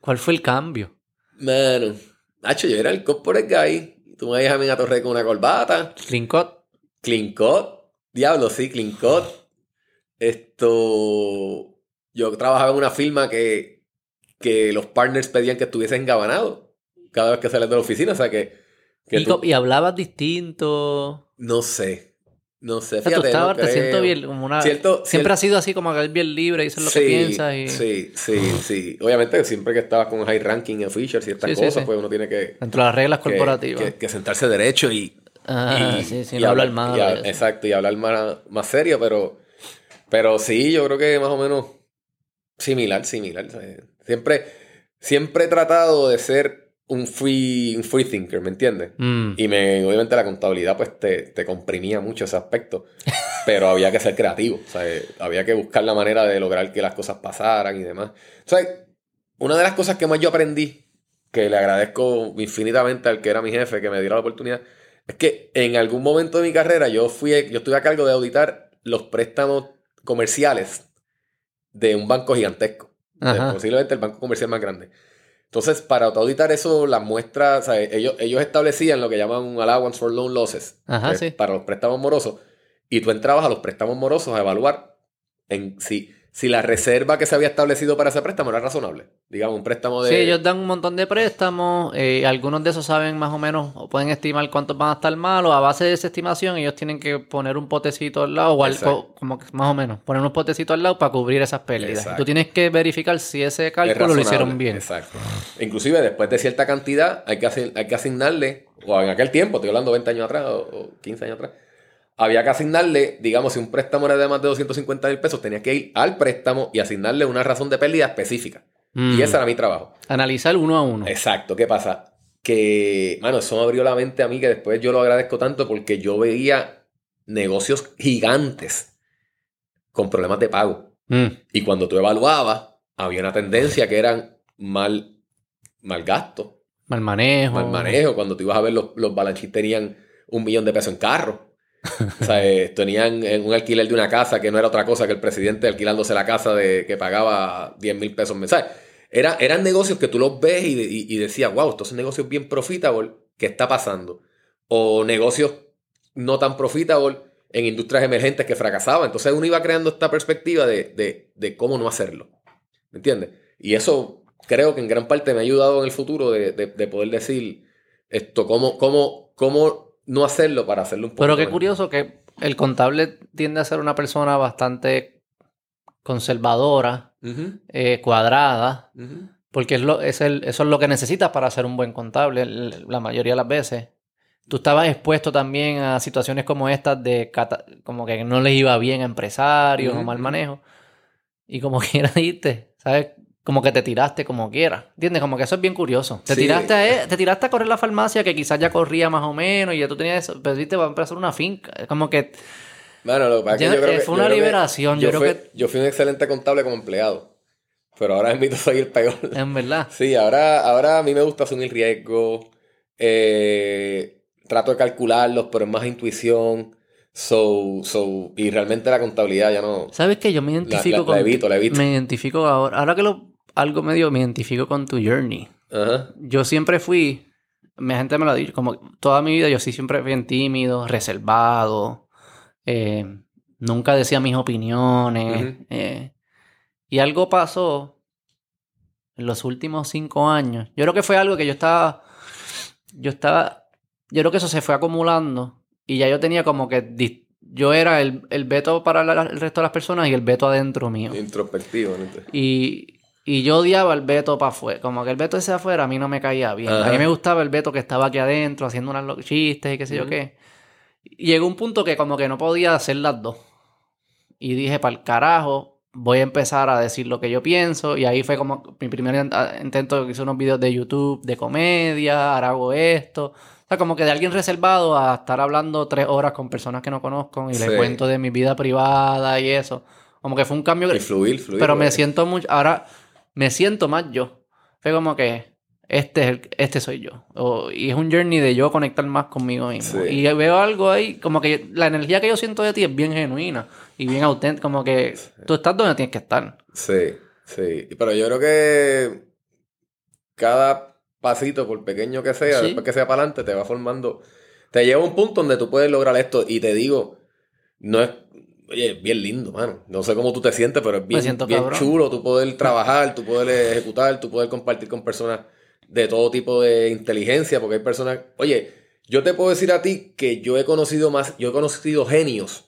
cuál fue el cambio. Mano, Nacho, yo era el corporate guy. Tú me dejas a mí a torre con una corbata. Clean cut. Clean cut. Diablo, sí, clean cut. Esto. Yo trabajaba en una firma que, que los partners pedían que estuviese engabanado cada vez que sales de la oficina. O sea que. que Y, tú- y hablabas distinto. no sé. No sé. O sea, tú Fíjate, estabas, no te siento bien, como una... Cierto- siempre has sido así como que bien libre, dices lo que piensas y... Sí, sí, sí. Obviamente, siempre que estabas con high ranking officials y estas Sí, sí, cosas, sí. pues uno tiene que. Dentro de las reglas que- corporativas. que- que sentarse derecho y, Ah, y- sí, sí, y no hablar y eso. exacto, y hablar más, más serio, pero, pero sí, yo creo que más o menos similar, similar. Siempre, siempre he tratado de ser un free, un free thinker, ¿me entiendes? Mm. Y me, obviamente la contabilidad pues te, te comprimía mucho ese aspecto, [LAUGHS] pero había que ser creativo, o sea, había que buscar la manera de lograr que las cosas pasaran y demás. O sea, una de las cosas que más yo aprendí, que le agradezco infinitamente al que era mi jefe, que me diera la oportunidad, es que en algún momento de mi carrera yo fui, yo estuve a cargo de auditar los préstamos comerciales de un banco gigantesco, de posiblemente el banco comercial más grande. Entonces, para auditar eso, las muestras, o sea, ellos, ellos establecían lo que llaman un allowance for loan losses Ajá, es sí. para los préstamos morosos, y tú entrabas a los préstamos morosos a evaluar en si, si la reserva que se había establecido para ese préstamo era razonable. Digamos, un préstamo de... Sí, ellos dan un montón de préstamos, eh, algunos de esos saben más o menos o pueden estimar cuántos van a estar malos. A base de esa estimación, ellos tienen que poner un potecito al lado, o al- Exacto. o como que más o menos, poner un potecito al lado para cubrir esas pérdidas. Exacto. Tú tienes que verificar si ese es cálculo lo hicieron bien. Exacto. Inclusive después de cierta cantidad hay que, hay que asignarle, o en aquel tiempo, estoy hablando 20 años atrás o, o 15 años atrás, había que asignarle, digamos, si un préstamo era de más de 250 mil pesos, tenía que ir al préstamo y asignarle una razón de pérdida específica. Mm. Y ese era mi trabajo. Analizar uno a uno. Exacto, ¿qué pasa? Que, mano, eso me abrió la mente a mí que después yo lo agradezco tanto porque yo veía negocios gigantes con problemas de pago. Mm. Y cuando tú evaluabas, había una tendencia que eran mal, mal gasto, Mal manejo. mal manejo. Cuando tú ibas a ver los, los balance sheets tenían un millón de pesos en carro. O sea, eh, tenían eh, un alquiler de una casa que no era otra cosa que el presidente alquilándose la casa de que pagaba 10 mil pesos mensuales. Era, eran negocios que tú los ves y, decías, wow, estos son negocios bien profitable, ¿qué está pasando? O negocios no tan profitable en industrias emergentes que fracasaban. Entonces uno iba creando esta perspectiva de, de, de cómo no hacerlo. ¿Me entiendes? Y eso creo que en gran parte me ha ayudado en el futuro de, de- de poder decir esto, cómo, cómo, cómo no hacerlo para hacerlo un poco. Pero qué curioso que el contable tiende a ser una persona bastante conservadora, eh, cuadrada, porque es lo, es el, eso es lo que necesitas para ser un buen contable la mayoría de las veces. Tú estabas expuesto también a situaciones como estas de cata- como que no les iba bien a empresarios o mal manejo. Y como [LAUGHS] quiera irte, ¿sabes? Como que te tiraste como quieras. ¿Entiendes? Como que eso es bien curioso. Te, Sí. tiraste a, te tiraste a correr la farmacia que quizás ya corría más o menos y ya tú tenías eso, pero viste, va a empezar una finca. Es como que Bueno, lo que pasa es que yo creo que- fue yo una creo que liberación, yo creo fui, que- yo fui un excelente contable como empleado. Pero ahora mismo soy el peor. en verdad. Sí, ahora, ahora a mí me gusta asumir riesgo. eh, trato de calcularlos, pero es más intuición. So, so, y realmente la contabilidad ya no. ¿Sabes qué? Yo me La, identifico la- con. la evito, la evito. Me identifico ahora. Ahora que lo. Algo medio me identifico con tu journey. Ajá. Yo siempre fui. Mi gente me lo ha dicho. Como toda mi vida, yo sí siempre fui bien tímido, reservado. eh, nunca decía mis opiniones. Ujú. eh, y algo pasó en los últimos cinco años. Yo creo que fue algo que yo estaba. Yo estaba. Yo creo que eso se fue acumulando. Y ya yo tenía como que. Yo era el, el veto para la- el resto de las personas y el veto adentro mío. Introspectivo. ¿no? Y, y yo odiaba el Beto para afuera. Como que el Beto ese afuera a mí no me caía bien. A mí me gustaba el Beto que estaba aquí adentro haciendo unos chistes y qué sé yo Ujú. qué. Y llegó un punto que como que no podía hacer las dos. Y dije, para el carajo, voy a empezar a decir lo que yo pienso. Y ahí fue como mi primer in- a- intento que hice unos videos de YouTube de comedia, ahora hago esto. O sea, como que de alguien reservado a estar hablando tres horas con personas que no conozco y Sí. les cuento de mi vida privada y eso. Como que fue un cambio Y fluir, fluir. pero me siento mucho, ahora me siento más yo. Fue como que este, es el- este soy yo. O- y es un journey de yo conectar más conmigo mismo. Sí. Y veo algo ahí, como que la energía que yo siento de ti es bien genuina y bien auténtica. Como que tú estás donde tienes que estar. Sí, sí. Pero yo creo que cada pasito, por pequeño que sea, Sí. después que sea para adelante, te va formando. Te lleva a un punto donde tú puedes lograr esto. Y te digo, no es. Oye, es bien lindo, mano. No sé cómo tú te sientes, pero es bien, siento bien cabrón. chulo tú poder trabajar, tú poder ejecutar, tú poder compartir con personas de todo tipo de inteligencia, porque hay personas. Oye, yo te puedo decir a ti que yo he conocido más, yo he conocido genios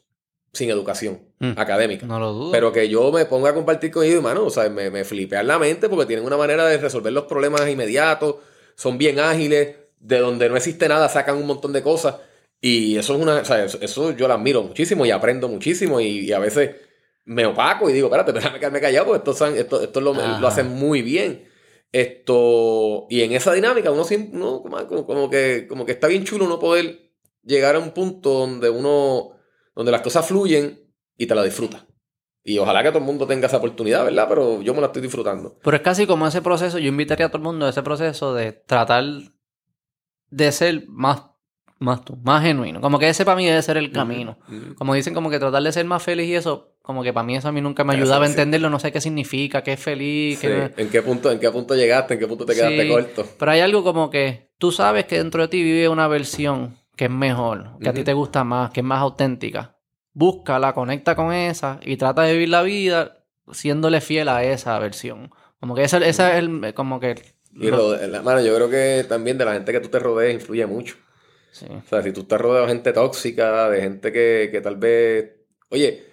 sin educación Mm. académica. No lo dudo. Pero que yo me ponga a compartir con ellos, hermano, o sea, me, me flipean la mente porque tienen una manera de resolver los problemas inmediatos, son bien ágiles, de donde no existe nada sacan un montón de cosas. Y eso es una, o sea, eso, eso yo lo admiro muchísimo y aprendo muchísimo y, y a veces me opaco y digo, espérate, déjame quedarme callado porque esto, esto, esto lo, hacen muy bien. Esto, y en esa dinámica uno siempre, uno como, como- como que, como que está bien chulo uno poder llegar a un punto donde uno, donde las cosas fluyen y te la disfrutas. Y ojalá que todo el mundo tenga esa oportunidad, ¿verdad? Pero yo me la estoy disfrutando. Pero es casi como ese proceso, yo invitaría a todo el mundo a ese proceso de tratar de ser más, más tú, más genuino. Como que ese para mí debe ser el camino. Como dicen, como que tratar de ser más feliz y eso, como que para mí eso a mí nunca me ayudaba a entenderlo, no sé qué significa, qué es feliz, Sí. qué... ¿En qué punto, en qué punto llegaste? ¿En qué punto te quedaste Sí. corto? Pero hay algo como que tú sabes que dentro de ti vive una versión que es mejor, que a ti te gusta más, que es más auténtica. Búscala, conecta con esa y trata de vivir la vida siéndole fiel a esa versión. Como que esa, esa es el, como que... Y la- mano, yo creo que también de la gente que tú te rodees influye mucho. Sí. O sea, si tú estás rodeado de gente tóxica, de gente que, que tal vez. Oye,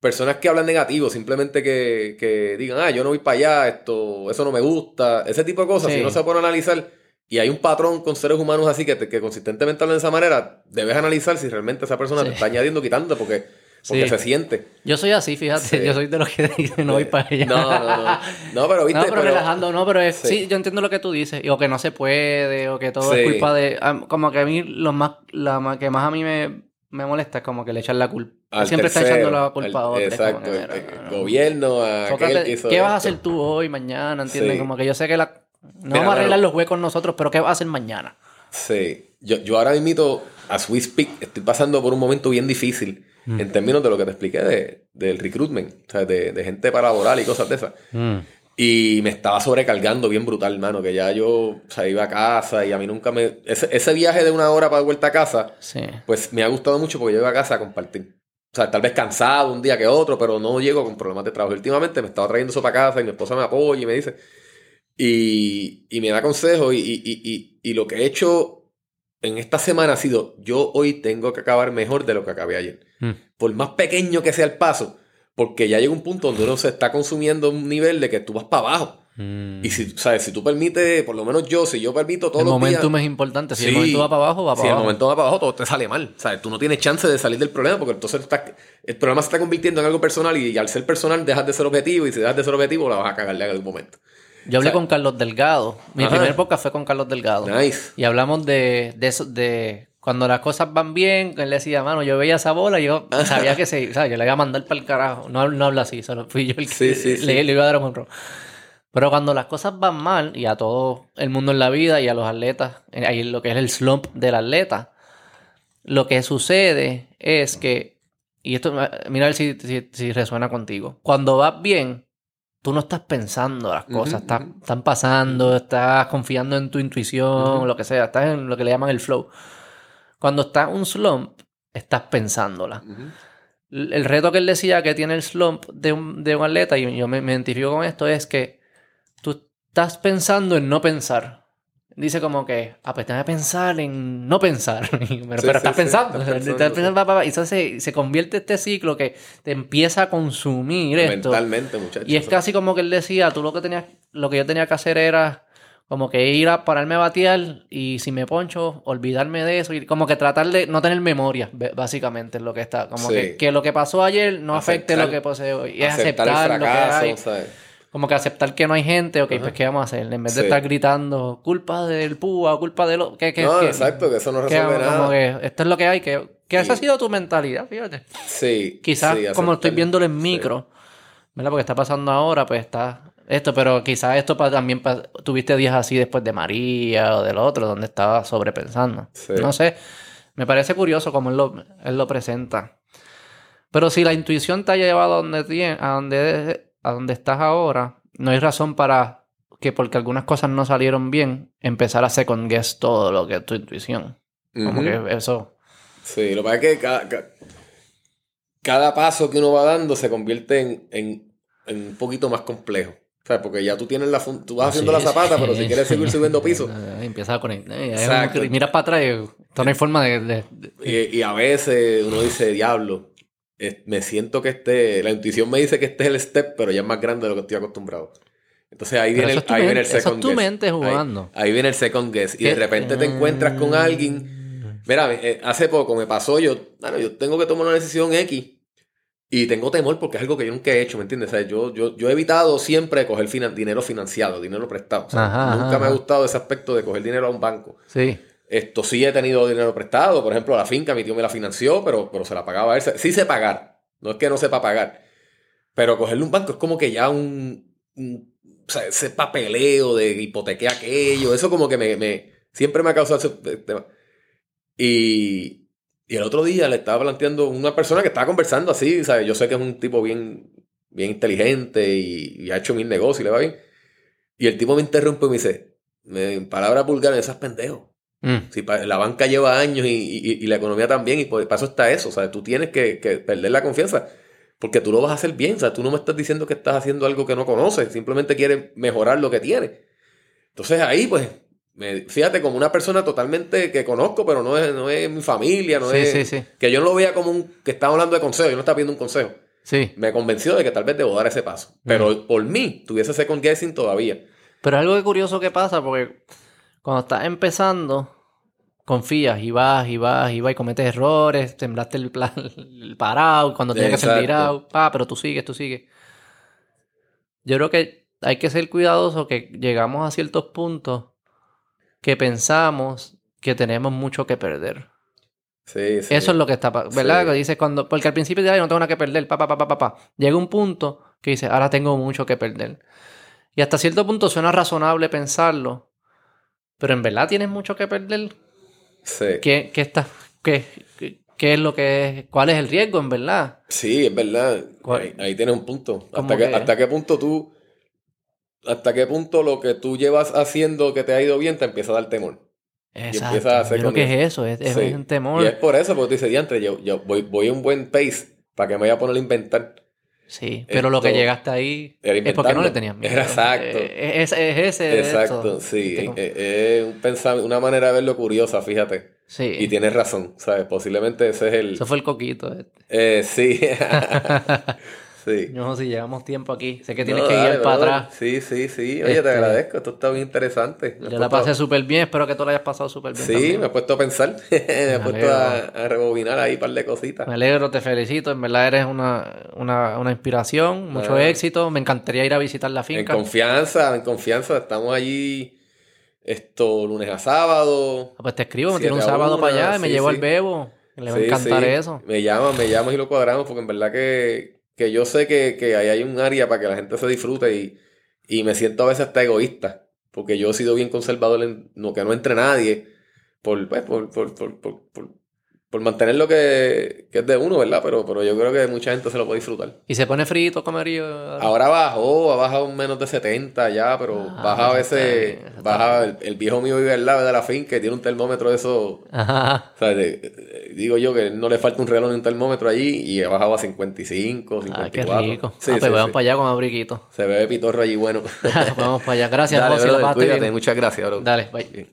personas que hablan negativo, simplemente que, que digan, ah, yo no voy para allá, esto, eso no me gusta, ese tipo de cosas, Sí. si uno se pone a analizar y hay un patrón con seres humanos así que, te- que consistentemente hablan de esa manera, debes analizar si realmente esa persona Sí. te está añadiendo o quitando porque, porque Sí. se siente. Yo soy así, fíjate, Sí. yo soy de los que [LAUGHS] dicen no voy para allá. No, no, no. No, pero viste, No, pero, pero- relajando, no, pero es, Sí. sí. yo entiendo lo que tú dices, o que no se puede, o que todo es culpa de, como que a mí lo más, la que más a mí me, me molesta es como que le echan la culpa, al siempre está echando la culpa al- a otros. Exacto, que, el, mira, el no, no. gobierno, a aquel que hizo ¿Qué vas a hacer tú hoy, mañana? ¿Entiendes? Como que yo sé que la, no Mira, vamos a arreglar los huecos nosotros, pero ¿qué vas a hacer mañana? Sí, yo, yo ahora mismo, a we speak, estoy pasando por un momento bien difícil Mm. en términos de lo que te expliqué de, del recruitment, o sea, de, de gente para laboral y cosas de esas. Y me estaba sobrecargando bien brutal, hermano, que ya yo, o sea, iba a casa y a mí nunca me... Ese, ese viaje de una hora para vuelta a casa, Sí. pues me ha gustado mucho porque yo iba a casa a compartir. O sea, tal vez cansado un día que otro, pero no llego con problemas de trabajo. Últimamente me estaba trayendo eso para casa y mi esposa me apoya y me dice... Y, y me da consejos y, y, y, y- y lo que he hecho en esta semana ha sido, yo hoy tengo que acabar mejor de lo que acabé ayer. Mm. Por más pequeño que sea el paso, porque ya llega un punto donde uno se está consumiendo un nivel de que tú vas para abajo. Mm. Y si, ¿sabes? si tú permites, por lo menos yo, si yo permito todos el los momentum días... es importante. Si Sí. el momento va para abajo, va para Si el abajo. momento va para abajo, todo te sale mal. ¿sabes? Tú no tienes chance de salir del problema porque entonces está- el problema se está convirtiendo en algo personal y, al ser personal dejas de ser objetivo y si dejas de ser objetivo la vas a cagarle en algún momento. Yo hablé con Carlos Delgado. Mi Ajá. primer podcast fue con Carlos Delgado. Nice. Y hablamos de, de eso, de cuando las cosas van bien, él decía, mano, yo veía esa bola y yo sabía que se, ¿sabes? Yo le iba a mandar para el carajo. No, no habla así, solo fui yo el que Sí, sí, le, sí. le iba a dar un honro. Pero cuando las cosas van mal, y a todo el mundo en la vida y a los atletas, ahí lo que es el slump del atleta, lo que sucede es que, y esto, mira a ver si, si, si resuena contigo, cuando vas bien, tú no estás pensando las cosas, estás- están pasando, estás confiando en tu intuición, lo que sea, estás en lo que le llaman el flow. Cuando estás en un slump, estás pensándola. El el reto que él decía que tiene el slump de un, de un atleta, y yo me, me identifico con esto, es que tú estás pensando en no pensar. Dice como que, ah, pues tengo que pensar en no pensar. [LAUGHS] pero, Sí, pero sí, estás sí, pensando. estás pensando, y entonces se convierte este ciclo que te empieza a consumir esto. Mentalmente, muchachos. Y es casi como que él decía, tú lo que tenías, lo que yo tenía que hacer era como que ir a pararme a batear y si me poncho, olvidarme de eso y como que tratar de no tener memoria, básicamente es lo que está. Como Sí. que, que lo que pasó ayer no afecte lo que posee hoy. Y es aceptar, lo que hay. ¿sabes? Como que aceptar que no hay gente, ok, Ajá. pues ¿qué vamos a hacer? En vez de Sí. estar gritando culpa del púa, culpa de lo que... que No, que- exacto, que eso no que resuelve como nada. que esto es lo que hay, que, que esa ha sido tu mentalidad, fíjate. Sí. Quizás como estoy viéndolo en micro, ¿verdad? Porque está pasando ahora, pues está esto, pero quizás esto pa- también pa- tuviste días así después de María o del otro, donde estaba sobrepensando. Sí. No sé, me parece curioso cómo él lo, él lo presenta. Pero si la intuición te ha llevado a donde, a donde, a donde estás ahora, no hay razón para que porque algunas cosas no salieron bien, empezar a second guess todo lo que es tu intuición. Como Ujú. que eso... Sí, lo que pasa es que cada, ca- cada paso que uno va dando se convierte en, en- en un poquito más complejo. O sea, porque ya tú tienes la tú vas haciendo Sí, la zapata, sí. pero si [LAUGHS] quieres seguir subiendo piso. [LAUGHS] Eh, Empieza a conectar. eh, es Exacto. Miras para atrás y esto no hay forma de... de- de- Y, y a veces uno dice, diablo, eh, me siento que este, la intuición me dice que este es el step, pero ya es más grande de lo que estoy acostumbrado. Entonces ahí viene, el, es ahí viene el mente- eso es second tu guess. mente Ahí- jugando. Ahí, viene el second guess. Y de ¿Qué? repente te encuentras con alguien. Mira, eh, hace poco me pasó, yo, bueno, yo tengo que tomar una decisión X y tengo temor porque es algo que yo nunca he hecho, ¿me entiendes? O sea, yo, yo, yo he evitado siempre coger finan- dinero financiado, dinero prestado. O sea, Ajá, nunca ajá, me ha gustado ese aspecto de coger dinero a un banco. Sí. Esto sí he tenido dinero prestado, por ejemplo, la finca mi tío me la financió, pero, pero se la pagaba a él. Sí sé pagar, no es que no sepa pagar, pero cogerle un banco es como que ya un, un- o sea, ese papeleo de hipotequé aquello, eso como que me, me- siempre me ha causado ese tema. Y, y el otro día le estaba planteando una persona que estaba conversando así, ¿sabes? Yo sé que es un tipo bien, bien inteligente y, y ha hecho mil negocios y le va bien. Y el tipo me interrumpe y me dice, en palabras vulgares, esas pendejo. Mm. Si la banca lleva años y, y- y la economía también, y por para eso está eso. O sea, tú tienes que, que perder la confianza porque tú lo vas a hacer bien. O sea, tú no me estás diciendo que estás haciendo algo que no conoces, simplemente quieres mejorar lo que tienes. Entonces ahí, pues, me- fíjate, como una persona totalmente que conozco, pero no es, no es mi familia, no Sí, es. sí, sí. Que yo no lo veía como un. que estaba hablando de consejo, yo no estaba pidiendo un consejo. Sí. Me convenció de que tal vez debo dar ese paso. Pero por mí, tuviese second guessing todavía. Pero algo que curioso que pasa porque cuando estás empezando, confías y vas y vas y vas y cometes errores, temblaste el, plan, el parado, cuando tienes que ser Exacto. virado, pa, pero tú sigues, tú sigues. Yo creo que hay que ser cuidadoso que llegamos a ciertos puntos que pensamos que tenemos mucho que perder. Sí, sí. Eso es lo que está, ¿verdad? Sí. Que dices cuando, porque al principio de no tengo nada que perder, pa, pa, pa, pa. Llega un punto que dice, ahora tengo mucho que perder. Y hasta cierto punto suena razonable pensarlo, pero en verdad tienes mucho que perder. Sí. ¿Qué, qué, está, qué, qué- qué es lo que es? ¿Cuál es el riesgo en verdad? Sí, es verdad. Ahí, ahí tienes un punto. ¿Cómo ¿Hasta, que, que? ¿Hasta qué punto tú... Hasta qué punto lo que tú llevas haciendo que te ha ido bien te empieza a dar temor? Exacto. empiezas a hacer Yo creo que eso. es eso, es, es Sí. un temor. Y es por eso, porque tú dices, diantre, yo, yo voy, voy a un buen pace para que me vaya a poner a inventar. Sí, pero lo que Esto- llegaste ahí es porque no le tenías miedo. [LAUGHS] Exacto. Eh, Es, es ese. Exacto, esto. sí. Es, es un pensam- una manera de verlo curiosa, fíjate. Sí. Y tienes razón, ¿sabes? Posiblemente ese es el... Eso fue el coquito. este. Eh, sí. [LAUGHS] Sí. No, si llevamos tiempo aquí. Sé que tienes No, que dale, guiar para brother. atrás. Sí, sí, sí. Oye, te Este, agradezco. Esto está bien interesante. Me Yo la pasé súper bien. Espero que tú la hayas pasado súper bien. Sí, también. me he puesto a pensar. [LAUGHS] me he puesto a, a rebobinar ahí un par de cositas. Me alegro, te felicito. En verdad eres una, una, una inspiración. Mucho Ah. éxito. Me encantaría ir a visitar la En finca. confianza, en confianza. Estamos allí esto lunes a sábado. Ah, Pues te escribo, me tiro un sábado una, para allá y me llevo sí. al bebo. Le va a encantar eso. Me llaman, me llaman y lo cuadramos porque en verdad que, que yo sé que, que ahí hay un área para que la gente se disfrute y, y me siento a veces hasta egoísta porque yo he sido bien conservador en no, que no entre nadie por, pues, por, por, por, por, por, mantener lo que, que es de uno, ¿verdad? Pero, pero yo creo que mucha gente se lo puede disfrutar. Y se pone frito, comerío. Ahora bajó, ha bajado menos de 70 ya, pero Ah, baja a veces, está baja, el, el viejo mío vive al lado de la finca que tiene un termómetro de eso, Ajá. o sea, de- digo yo que no le falta un reloj ni un termómetro allí y he bajado a 55, Ah, qué 54. rico. Sí, ah, sí, pues vamos sí. para allá con abriquito. Se ve pitorro allí bueno. [LAUGHS] vamos para allá. Gracias, [LAUGHS] Dale, brother, cuídate, muchas gracias, bro. Dale, bye. Bien.